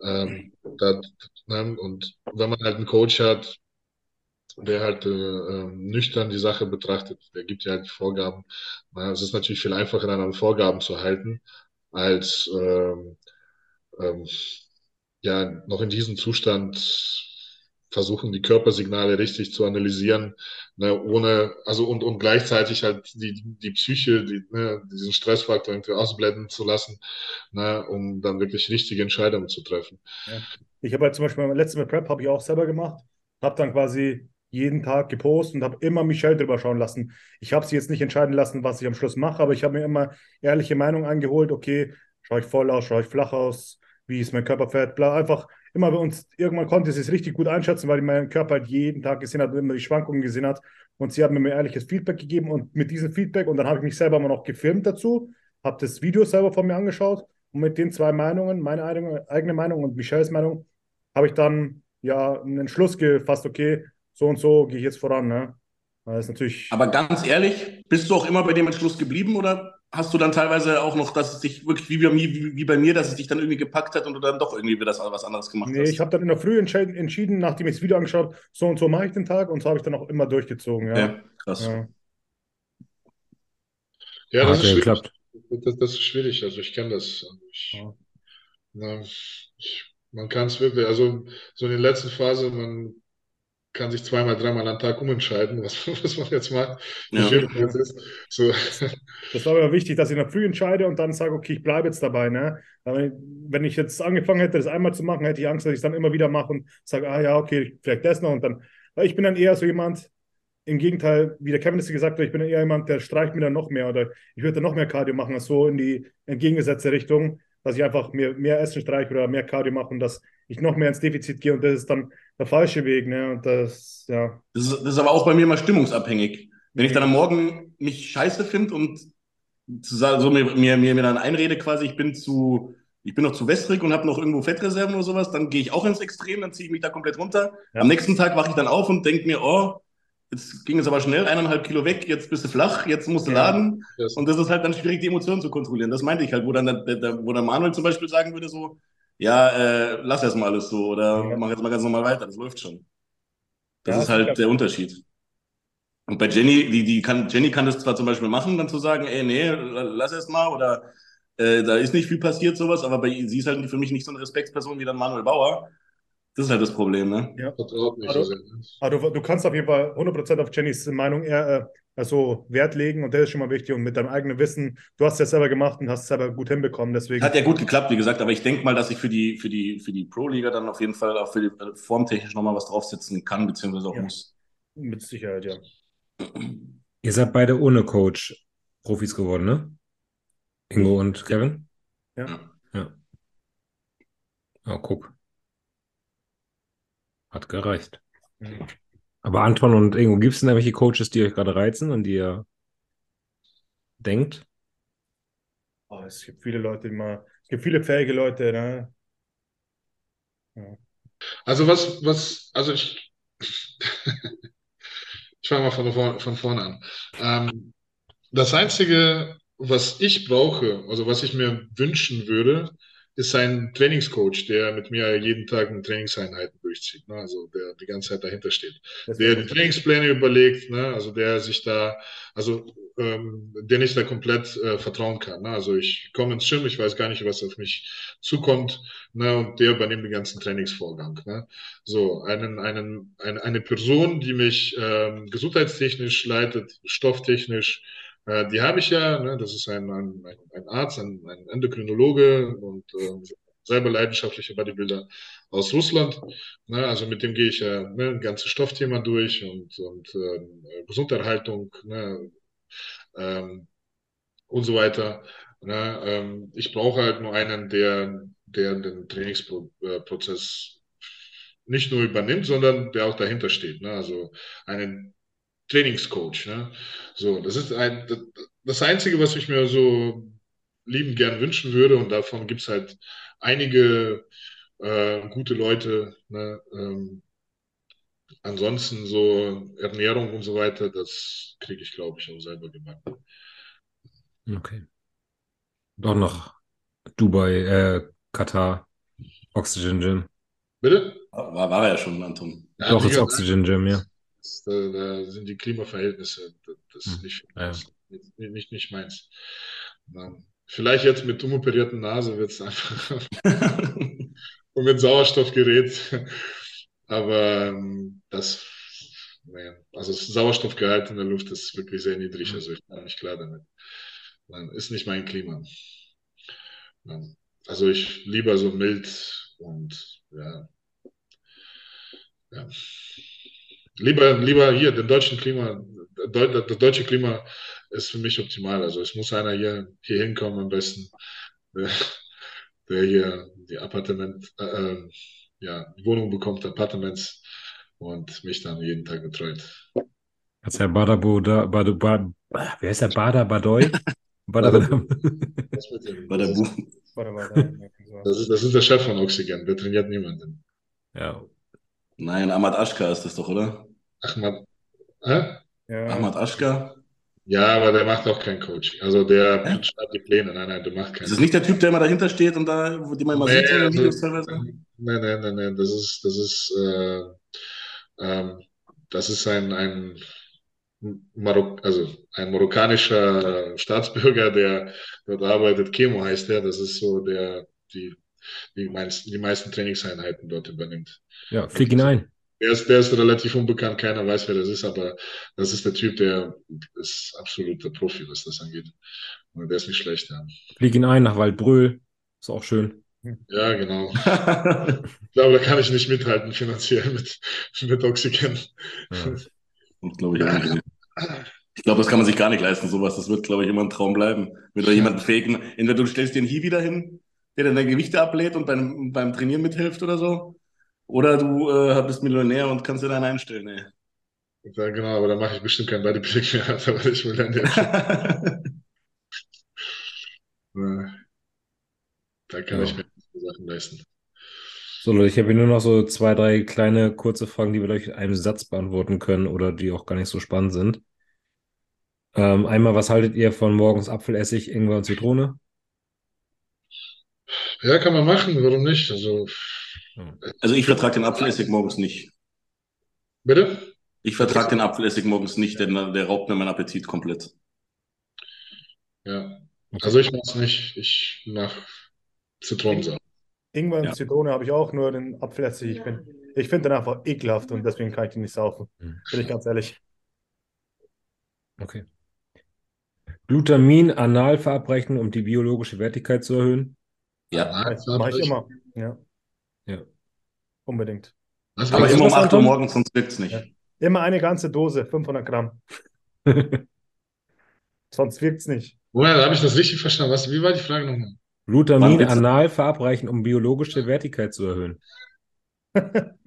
ähm, da, ne, und wenn man halt einen Coach hat, der halt äh, ähm, nüchtern die Sache betrachtet, der gibt ja halt die Vorgaben. Na, es ist natürlich viel einfacher, dann an Vorgaben zu halten, als ähm, ähm, ja noch in diesem Zustand versuchen, die Körpersignale richtig zu analysieren, ne, ohne, also und, und gleichzeitig halt die, die Psyche, die, ne, diesen Stressfaktor irgendwie ausblenden zu lassen, ne, um dann wirklich richtige Entscheidungen zu treffen. Ja. Ich habe halt zum Beispiel beim letzten Mal Prep habe ich auch selber gemacht, habe dann quasi jeden Tag gepostet und habe immer Michelle drüber schauen lassen. Ich habe sie jetzt nicht entscheiden lassen, was ich am Schluss mache, aber ich habe mir immer ehrliche Meinung eingeholt. Okay, schaue ich voll aus, schaue ich flach aus, wie ist mein Körperfett, bla, einfach immer bei uns, irgendwann konnte sie es richtig gut einschätzen, weil mein Körper halt jeden Tag gesehen hat und immer die Schwankungen gesehen hat. Und sie hat mir ehrliches Feedback gegeben und mit diesem Feedback, und dann habe ich mich selber immer noch gefilmt dazu, habe das Video selber von mir angeschaut und mit den zwei Meinungen, meine eigene Meinung und Michelles Meinung, habe ich dann ja einen Entschluss gefasst, okay, so und so gehe ich jetzt voran. Ne? Das ist natürlich. Aber ganz ehrlich, bist du auch immer bei dem Entschluss geblieben oder hast du dann teilweise auch noch, dass es dich wirklich wie bei mir, wie, wie bei mir, dass es dich dann irgendwie gepackt hat und du dann doch irgendwie wieder das, was anderes gemacht nee, hast? ich habe dann in der Früh entschieden, entschieden, nachdem ich das Video angeschaut habe, so und so mache ich den Tag und so habe ich dann auch immer durchgezogen. Ja, ja krass. ja. Ja, Hat das ist ja schwierig. geklappt. Das, das ist schwierig. Also ich kenne das. Also Ich, Ja. na, ich, man kann es wirklich, also so in der letzten Phase, man kann sich zweimal, dreimal am Tag umentscheiden, was, <laughs> was man jetzt macht, Ja. schwierig das ist. So, Das war mir wichtig, dass ich in der Früh entscheide und dann sage, okay, ich bleibe jetzt dabei. Ne? Aber wenn ich jetzt angefangen hätte, das einmal zu machen, hätte ich Angst, dass ich es dann immer wieder mache und sage, ah ja, okay, vielleicht das noch und dann. Weil ich bin dann eher so jemand, im Gegenteil, wie der Kevin es gesagt hat, ich bin eher jemand, der streicht mir dann noch mehr oder ich würde dann noch mehr Cardio machen, so in die entgegengesetzte Richtung, dass ich einfach mehr, mehr Essen streiche oder mehr Cardio mache und dass ich noch mehr ins Defizit gehe und das ist dann der falsche Weg. Ne? Und das, ja. Das ist, das ist aber auch bei mir mal stimmungsabhängig. Wenn ich dann am Morgen mich scheiße finde und so mir, mir, mir, mir dann einrede quasi, ich bin zu, ich bin noch zu wässrig und habe noch irgendwo Fettreserven oder sowas, dann gehe ich auch ins Extrem, dann ziehe ich mich da komplett runter. Ja. Am nächsten Tag wache ich dann auf und denke mir, oh, jetzt ging es aber schnell, eineinhalb Kilo weg, jetzt bist du flach, jetzt musst du Ja. laden. das, Und das ist halt dann schwierig, die Emotionen zu kontrollieren. Das meinte ich halt, wo dann der, der, wo der Manuel zum Beispiel sagen würde, so, ja, äh, lass erst mal alles so oder Ja. mach jetzt mal ganz normal weiter, das läuft schon. Das Ja, ist halt der Unterschied. Und bei Jenny, die, die kann, Jenny kann das zwar zum Beispiel machen, dann zu sagen, ey, nee, lass erst mal oder Äh, da ist nicht viel passiert, sowas, aber bei, sie ist halt für mich nicht so eine Respektsperson wie dann Manuel Bauer. Das ist halt das Problem, ne? Ja. Vertraut nicht Also- ne? Aber du, du kannst auf jeden Fall 100% auf Jennys Meinung eher äh, also Wert legen und das ist schon mal wichtig. Und mit deinem eigenen Wissen, du hast es ja selber gemacht und hast es selber gut hinbekommen. Deswegen, Hat ja gut geklappt, wie gesagt, aber ich denke mal, dass ich für die, für die, für die Pro-Liga dann auf jeden Fall auch für die äh, formtechnisch nochmal was draufsetzen kann, beziehungsweise auch Ja. muss. mit Sicherheit, ja. Ihr seid beide ohne Coach Profis geworden, ne? Ingo und Kevin? Ja. Ja. Oh, guck. Hat gereicht. Mhm. Aber Anton und Ingo, gibt es denn irgendwelche Coaches, die euch gerade reizen und die ihr denkt? Oh, es gibt viele Leute, die mal, es gibt viele fähige Leute, ne? Also was, was, also ich, <laughs> ich fange mal von, vor- von vorne an. Ähm, das Einzige, was ich brauche, also was ich mir wünschen würde, ist ein Trainingscoach, der mit mir jeden Tag eine Trainingseinheiten durchzieht, ne? Also der die ganze Zeit dahinter steht. Der die Trainingspläne überlegt, ne? Also der sich da, also ähm, den ich da komplett äh, vertrauen kann. Ne? Also ich komme ins Gym, ich weiß gar nicht, was auf mich zukommt, ne? Und der übernimmt den ganzen Trainingsvorgang. Ne? So, einen, einen, eine, eine Person, die mich ähm, gesundheitstechnisch leitet, stofftechnisch, äh, die habe ich ja, ne? Das ist ein, ein, ein Arzt, ein, ein Endokrinologe und ähm, selber leidenschaftlicher Bodybuilder aus Russland. Ne, also mit dem gehe ich ja ne, ein ganzes Stoffthema durch und, und ähm, Gesunderhaltung ne, ähm, und so weiter. Ne, ähm, ich brauche halt nur einen, der, der den Trainingsprozess nicht nur übernimmt, sondern der auch dahinter steht. Ne? Also einen Trainingscoach. Ne? So, das ist ein, das Einzige, was ich mir so liebend gern wünschen würde, und davon gibt es halt einige äh, gute Leute. Ne? Ähm, ansonsten so Ernährung und so weiter, das kriege ich, glaube ich, auch selber gebacken. Okay. Doch noch Dubai, äh, Katar, Oxygen Gym. Bitte? War, war er ja schon, Anton. Ja, Doch, gesagt, Oxygen Gym, ja. Das, da, da sind die Klimaverhältnisse, das, ist Hm, nicht, ja. nicht, nicht, nicht meins. Vielleicht jetzt mit umoperierten Nase wird es einfach <laughs> und mit Sauerstoffgerät. Aber ähm, das, nee, also das Sauerstoffgehalt in der Luft ist wirklich sehr niedrig. Also ich bin nicht klar damit. Ist nicht mein Klima. Also ich lieber so mild und ja. ja. Lieber, lieber hier, den deutschen Klima, das deutsche Klima ist für mich optimal. Also es muss einer hier, hier hinkommen am besten, der, der hier die Appartement, äh, äh, ja, die Wohnung bekommt, Appartements und mich dann jeden Tag betreut. Hat's Herr Badabo da, Badu, Bad, wer ist der Bader Badoy? Bader. Das, ist, das, ist, das ist der Chef von Oxygen, der trainiert niemanden. Ja, Nein, Ahmad Ashka ist das doch, oder? Ahmad, hä? Ja, Ahmad Ashka. Ja, aber der macht auch kein Coaching. Also der Hä? schreibt die Pläne. Nein, nein, der macht Ist keinen. das nicht der Typ, der immer dahinter steht und da, wo die man immer Nee, sieht den also- Videos teilweise? Nein, nein, nein, nein, das ist, das ist, äh, ähm, das ist ein, ein Marok also ein marokkanischer Staatsbürger, der dort arbeitet. Kemo heißt der. Das ist so der, die, die meisten, die meisten Trainingseinheiten dort übernimmt. ja, flieg ihn ein. Der ist, der ist relativ unbekannt. Keiner weiß, wer das ist, aber das ist der Typ, der ist absoluter Profi, was das angeht. Und der ist nicht schlecht, ja. Flieg ihn ein nach Waldbröl. Ist auch schön. Ja, genau. Ich glaube, da kann ich nicht mithalten finanziell mit, mit Oxygen. Ja. Und glaube ich auch nicht. Ich glaube, das kann man sich gar nicht leisten, sowas. Das wird, glaube ich, immer ein Traum bleiben. Mit da jemanden fähigen. Entweder du stellst dir einen Hiwi dahin, der dann deine Gewichte ablädt und beim, beim Trainieren mithilft oder so. Oder du äh, bist Millionär und kannst dir dann einstellen, ey. Ja, genau, aber da mache ich bestimmt kein Bodybuilding mehr, Alter, <laughs> weil ich will dann ja, äh, <laughs> da kann Ja. ich mir so Sachen leisten. So, Leute, ich habe hier nur noch so zwei, drei kleine kurze Fragen, die wir euch in einem Satz beantworten können oder die auch gar nicht so spannend sind. Ähm, einmal, was haltet ihr von morgens Apfelessig, Ingwer und Zitrone? Ja, kann man machen, warum nicht? Also, Also ich vertrage den Apfelessig morgens nicht. bitte? Ich vertrage den Apfelessig morgens nicht, denn der raubt mir meinen Appetit komplett. Ja. Okay. Also ich mach's nicht. Ich mach Zitronensaft. Ingwer und Ja. Zitrone habe ich auch, nur den Apfel esse ich. Ich bin, ich finde den einfach ekelhaft und deswegen kann ich den nicht saufen. Hm. Bin ich ganz ehrlich. Okay. Glutamin anal verabreichen, um die biologische Wertigkeit zu erhöhen. Ja. Mache ich immer. Ja. Unbedingt. Was Aber immer um das, 8 Uhr morgens, sonst wirkt's nicht. Ja. Immer eine ganze Dose, 500 Gramm. <laughs> Sonst wirkt es nicht. Da habe ich das richtig verstanden. Was, wie war die Frage nochmal? Glutamin wird's- anal verabreichen, um biologische Wertigkeit zu erhöhen. <laughs>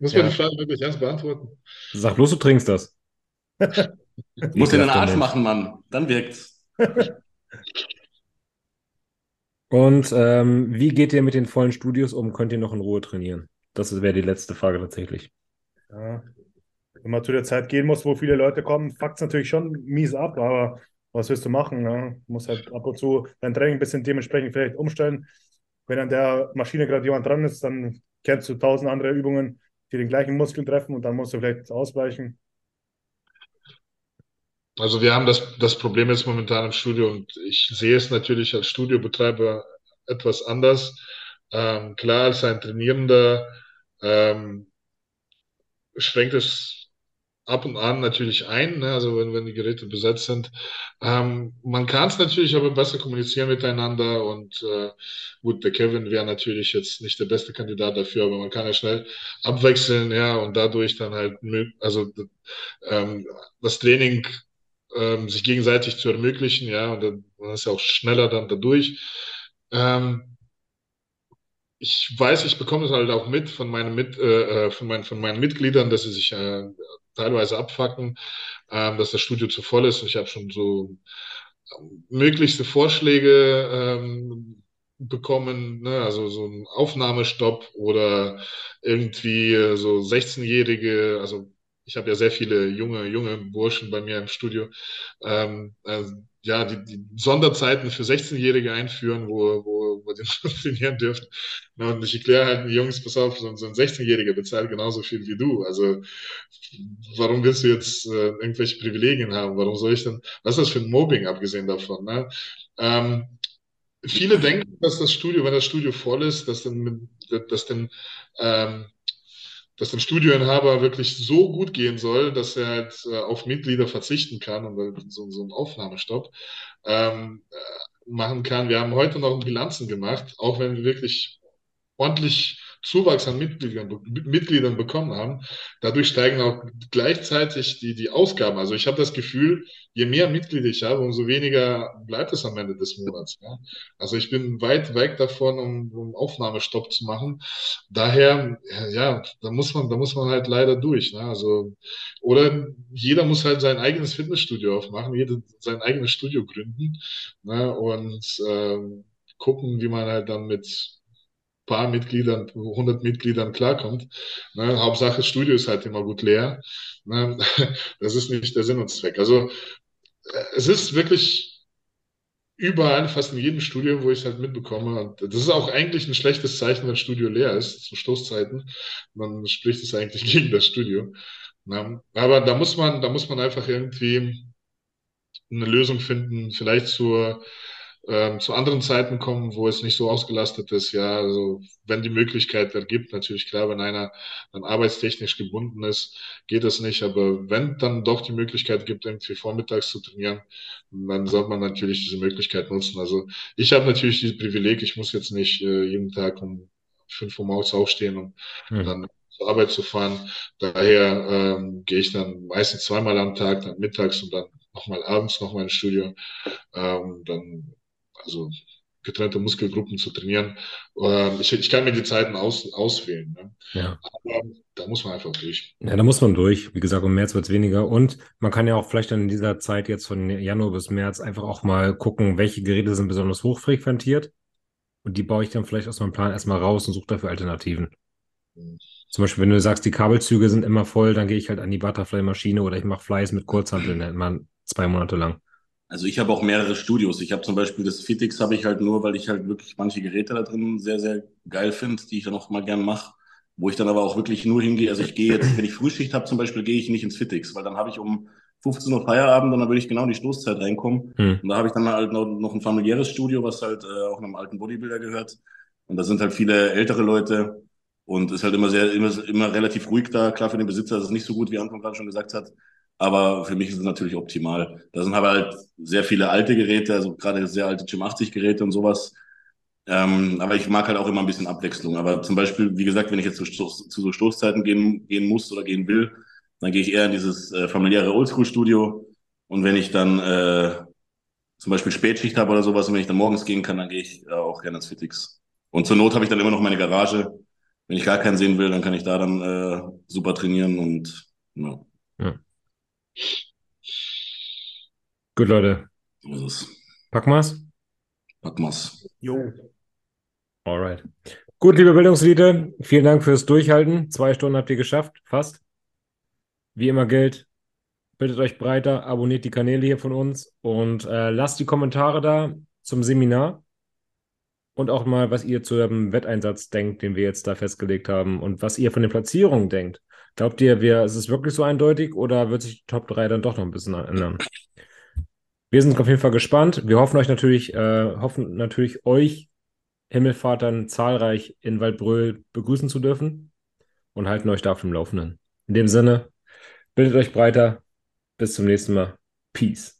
Muss man Ja. die Frage wirklich erst beantworten? Sag bloß, du trinkst das. <laughs> Muss in den Ekelhafter Arsch machen, Mann. Dann wirkt's. Und ähm, wie geht ihr mit den vollen Studios um? Könnt ihr noch in Ruhe trainieren? Das wäre die letzte Frage tatsächlich. Ja. Wenn man zu der Zeit gehen muss, wo viele Leute kommen, fuckt es natürlich schon mies ab, aber was willst du machen? Ne? Du musst halt ab und zu dein Training ein bisschen dementsprechend vielleicht umstellen. Wenn an der Maschine gerade jemand dran ist, dann kennst du tausend andere Übungen, die den gleichen Muskel treffen und dann musst du vielleicht ausweichen. Also wir haben das, das Problem jetzt momentan im Studio und ich sehe es natürlich als Studiobetreiber etwas anders. Ähm, klar, als ein Trainierender ähm, schränkt es ab und an natürlich ein, ne? Also wenn, wenn die Geräte besetzt sind. Ähm, man kann es natürlich aber besser kommunizieren miteinander und äh, gut, der Kevin wäre natürlich jetzt nicht der beste Kandidat dafür, aber man kann ja schnell abwechseln, ja, und dadurch dann halt, also ähm, das Training ähm, sich gegenseitig zu ermöglichen, ja, und dann ist ja auch schneller dann dadurch. Ähm, ich weiß, ich bekomme es halt auch mit von meinen, mit, äh, äh, von meinen, von meinen Mitgliedern, dass sie sich äh, teilweise abfacken, ähm, dass das Studio zu voll ist. Ich habe schon so ähm, möglichste Vorschläge ähm, bekommen, ne? Also so ein Aufnahmestopp oder irgendwie äh, so 16-Jährige, also ich habe ja sehr viele junge, junge Burschen bei mir im Studio, ähm, äh, ja, die, die Sonderzeiten für 16-Jährige einführen, wo, wo, wo die <laughs> trainieren dürfen. Na, und ich erkläre halt Jungs, pass auf, so, so ein 16-Jähriger bezahlt genauso viel wie du. Also warum willst du jetzt äh, irgendwelche Privilegien haben? Warum soll ich denn, was ist das für ein Mobbing, abgesehen davon? Ne? Ähm, viele denken, dass das Studio, wenn das Studio voll ist, dass dann, dass dann ähm, dass dem Studioinhaber wirklich so gut gehen soll, dass er halt äh, auf Mitglieder verzichten kann und so, so einen Aufnahmestopp ähm, äh, machen kann. Wir haben heute noch Bilanzen gemacht, auch wenn wir wirklich ordentlich Zuwachs an Mitgliedern, Mitgliedern bekommen haben. Dadurch steigen auch gleichzeitig die, die Ausgaben. Also ich habe das Gefühl, je mehr Mitglieder ich habe, umso weniger bleibt es am Ende des Monats. Ja? Also ich bin weit weg davon, um, um Aufnahmestopp zu machen. Daher, ja, da muss man, da muss man halt leider durch. Ne? Also, oder jeder muss halt sein eigenes Fitnessstudio aufmachen, jeder sein eigenes Studio gründen ne? und ähm, gucken, wie man halt dann mit paar Mitgliedern, 100 Mitgliedern klarkommt. Ne? Hauptsache, Studio ist halt immer gut leer. Ne? <laughs> Das ist nicht der Sinn und Zweck. Also äh, es ist wirklich überall, fast in jedem Studio, wo ich es halt mitbekomme. Und das ist auch eigentlich ein schlechtes Zeichen, wenn das Studio leer ist, zu Stoßzeiten. Dann spricht es eigentlich <laughs> gegen das Studio. Ne? Aber da muss man, da muss man einfach irgendwie eine Lösung finden, vielleicht zur ähm, zu anderen Zeiten kommen, wo es nicht so ausgelastet ist. Ja, also wenn die Möglichkeit ergibt, natürlich klar, wenn einer dann arbeitstechnisch gebunden ist, geht das nicht. Aber wenn dann doch die Möglichkeit gibt, irgendwie vormittags zu trainieren, dann sollte man natürlich diese Möglichkeit nutzen. Also ich habe natürlich dieses Privileg, ich muss jetzt nicht äh, jeden Tag um fünf Uhr morgens aufstehen und Hm. dann zur Arbeit zu fahren. Daher ähm, gehe ich dann meistens zweimal am Tag, dann mittags und dann nochmal abends nochmal ins Studio. Ähm, dann also getrennte Muskelgruppen zu trainieren. Ähm, ich, ich kann mir die Zeiten aus, auswählen. Ne? Ja. Aber da muss man einfach durch. Ja, da muss man durch. Wie gesagt, im März wird es weniger. Und man kann ja auch vielleicht dann in dieser Zeit jetzt von Januar bis März einfach auch mal gucken, welche Geräte sind besonders hochfrequentiert. Und die baue ich dann vielleicht aus meinem Plan erstmal raus und suche dafür Alternativen. Mhm. Zum Beispiel, wenn du sagst, die Kabelzüge sind immer voll, dann gehe ich halt an die Butterfly-Maschine oder ich mache Fleiß mit Kurzhanteln, immer zwei Monate lang. Also ich habe auch mehrere Studios. Ich habe zum Beispiel das Fitix habe ich halt nur, weil ich halt wirklich manche Geräte da drin sehr, sehr geil finde, die ich dann auch mal gern mache. Wo ich dann aber auch wirklich nur hingehe. Also ich gehe jetzt, wenn ich Frühschicht habe zum Beispiel, gehe ich nicht ins Fitix, weil dann habe ich um 15 Uhr Feierabend und dann würde ich genau in die Stoßzeit reinkommen. Hm. Und da habe ich dann halt noch, noch ein familiäres Studio, was halt äh, auch einem alten Bodybuilder gehört. Und da sind halt viele ältere Leute und ist halt immer sehr, immer, immer relativ ruhig da. Klar, für den Besitzer ist es nicht so gut, wie Anton gerade schon gesagt hat. Aber für mich ist es natürlich optimal. Da sind aber halt sehr viele alte Geräte, also gerade sehr alte Gym 80 Geräte und sowas. Ähm, aber ich mag halt auch immer ein bisschen Abwechslung. Aber zum Beispiel, wie gesagt, wenn ich jetzt zu, zu so Stoßzeiten gehen, gehen muss oder gehen will, dann gehe ich eher in dieses äh, familiäre Oldschool-Studio. Und wenn ich dann äh, zum Beispiel Spätschicht habe oder sowas und wenn ich dann morgens gehen kann, dann gehe ich äh, auch gerne ins Fitix. Und zur Not habe ich dann immer noch meine Garage. Wenn ich gar keinen sehen will, dann kann ich da dann äh, super trainieren und ja. ja. Gut, Leute. So ist es. Packen wir's? Packen wir's. Jo. Alright. Gut, liebe Bildungselite, vielen Dank fürs Durchhalten. Zwei Stunden habt ihr geschafft, fast. Wie immer gilt, bildet euch breiter, abonniert die Kanäle hier von uns und äh, lasst die Kommentare da zum Seminar und auch mal, was ihr zu dem Wetteinsatz denkt, den wir jetzt da festgelegt haben und was ihr von den Platzierungen denkt. Glaubt ihr, wir, ist es wirklich so eindeutig oder wird sich die Top 3 dann doch noch ein bisschen ändern? Wir sind auf jeden Fall gespannt. Wir hoffen euch natürlich, äh, hoffen natürlich euch Himmelfahrtern zahlreich in Waldbröl begrüßen zu dürfen und halten euch da auf dem Laufenden. In dem Sinne, bildet euch breiter. Bis zum nächsten Mal. Peace.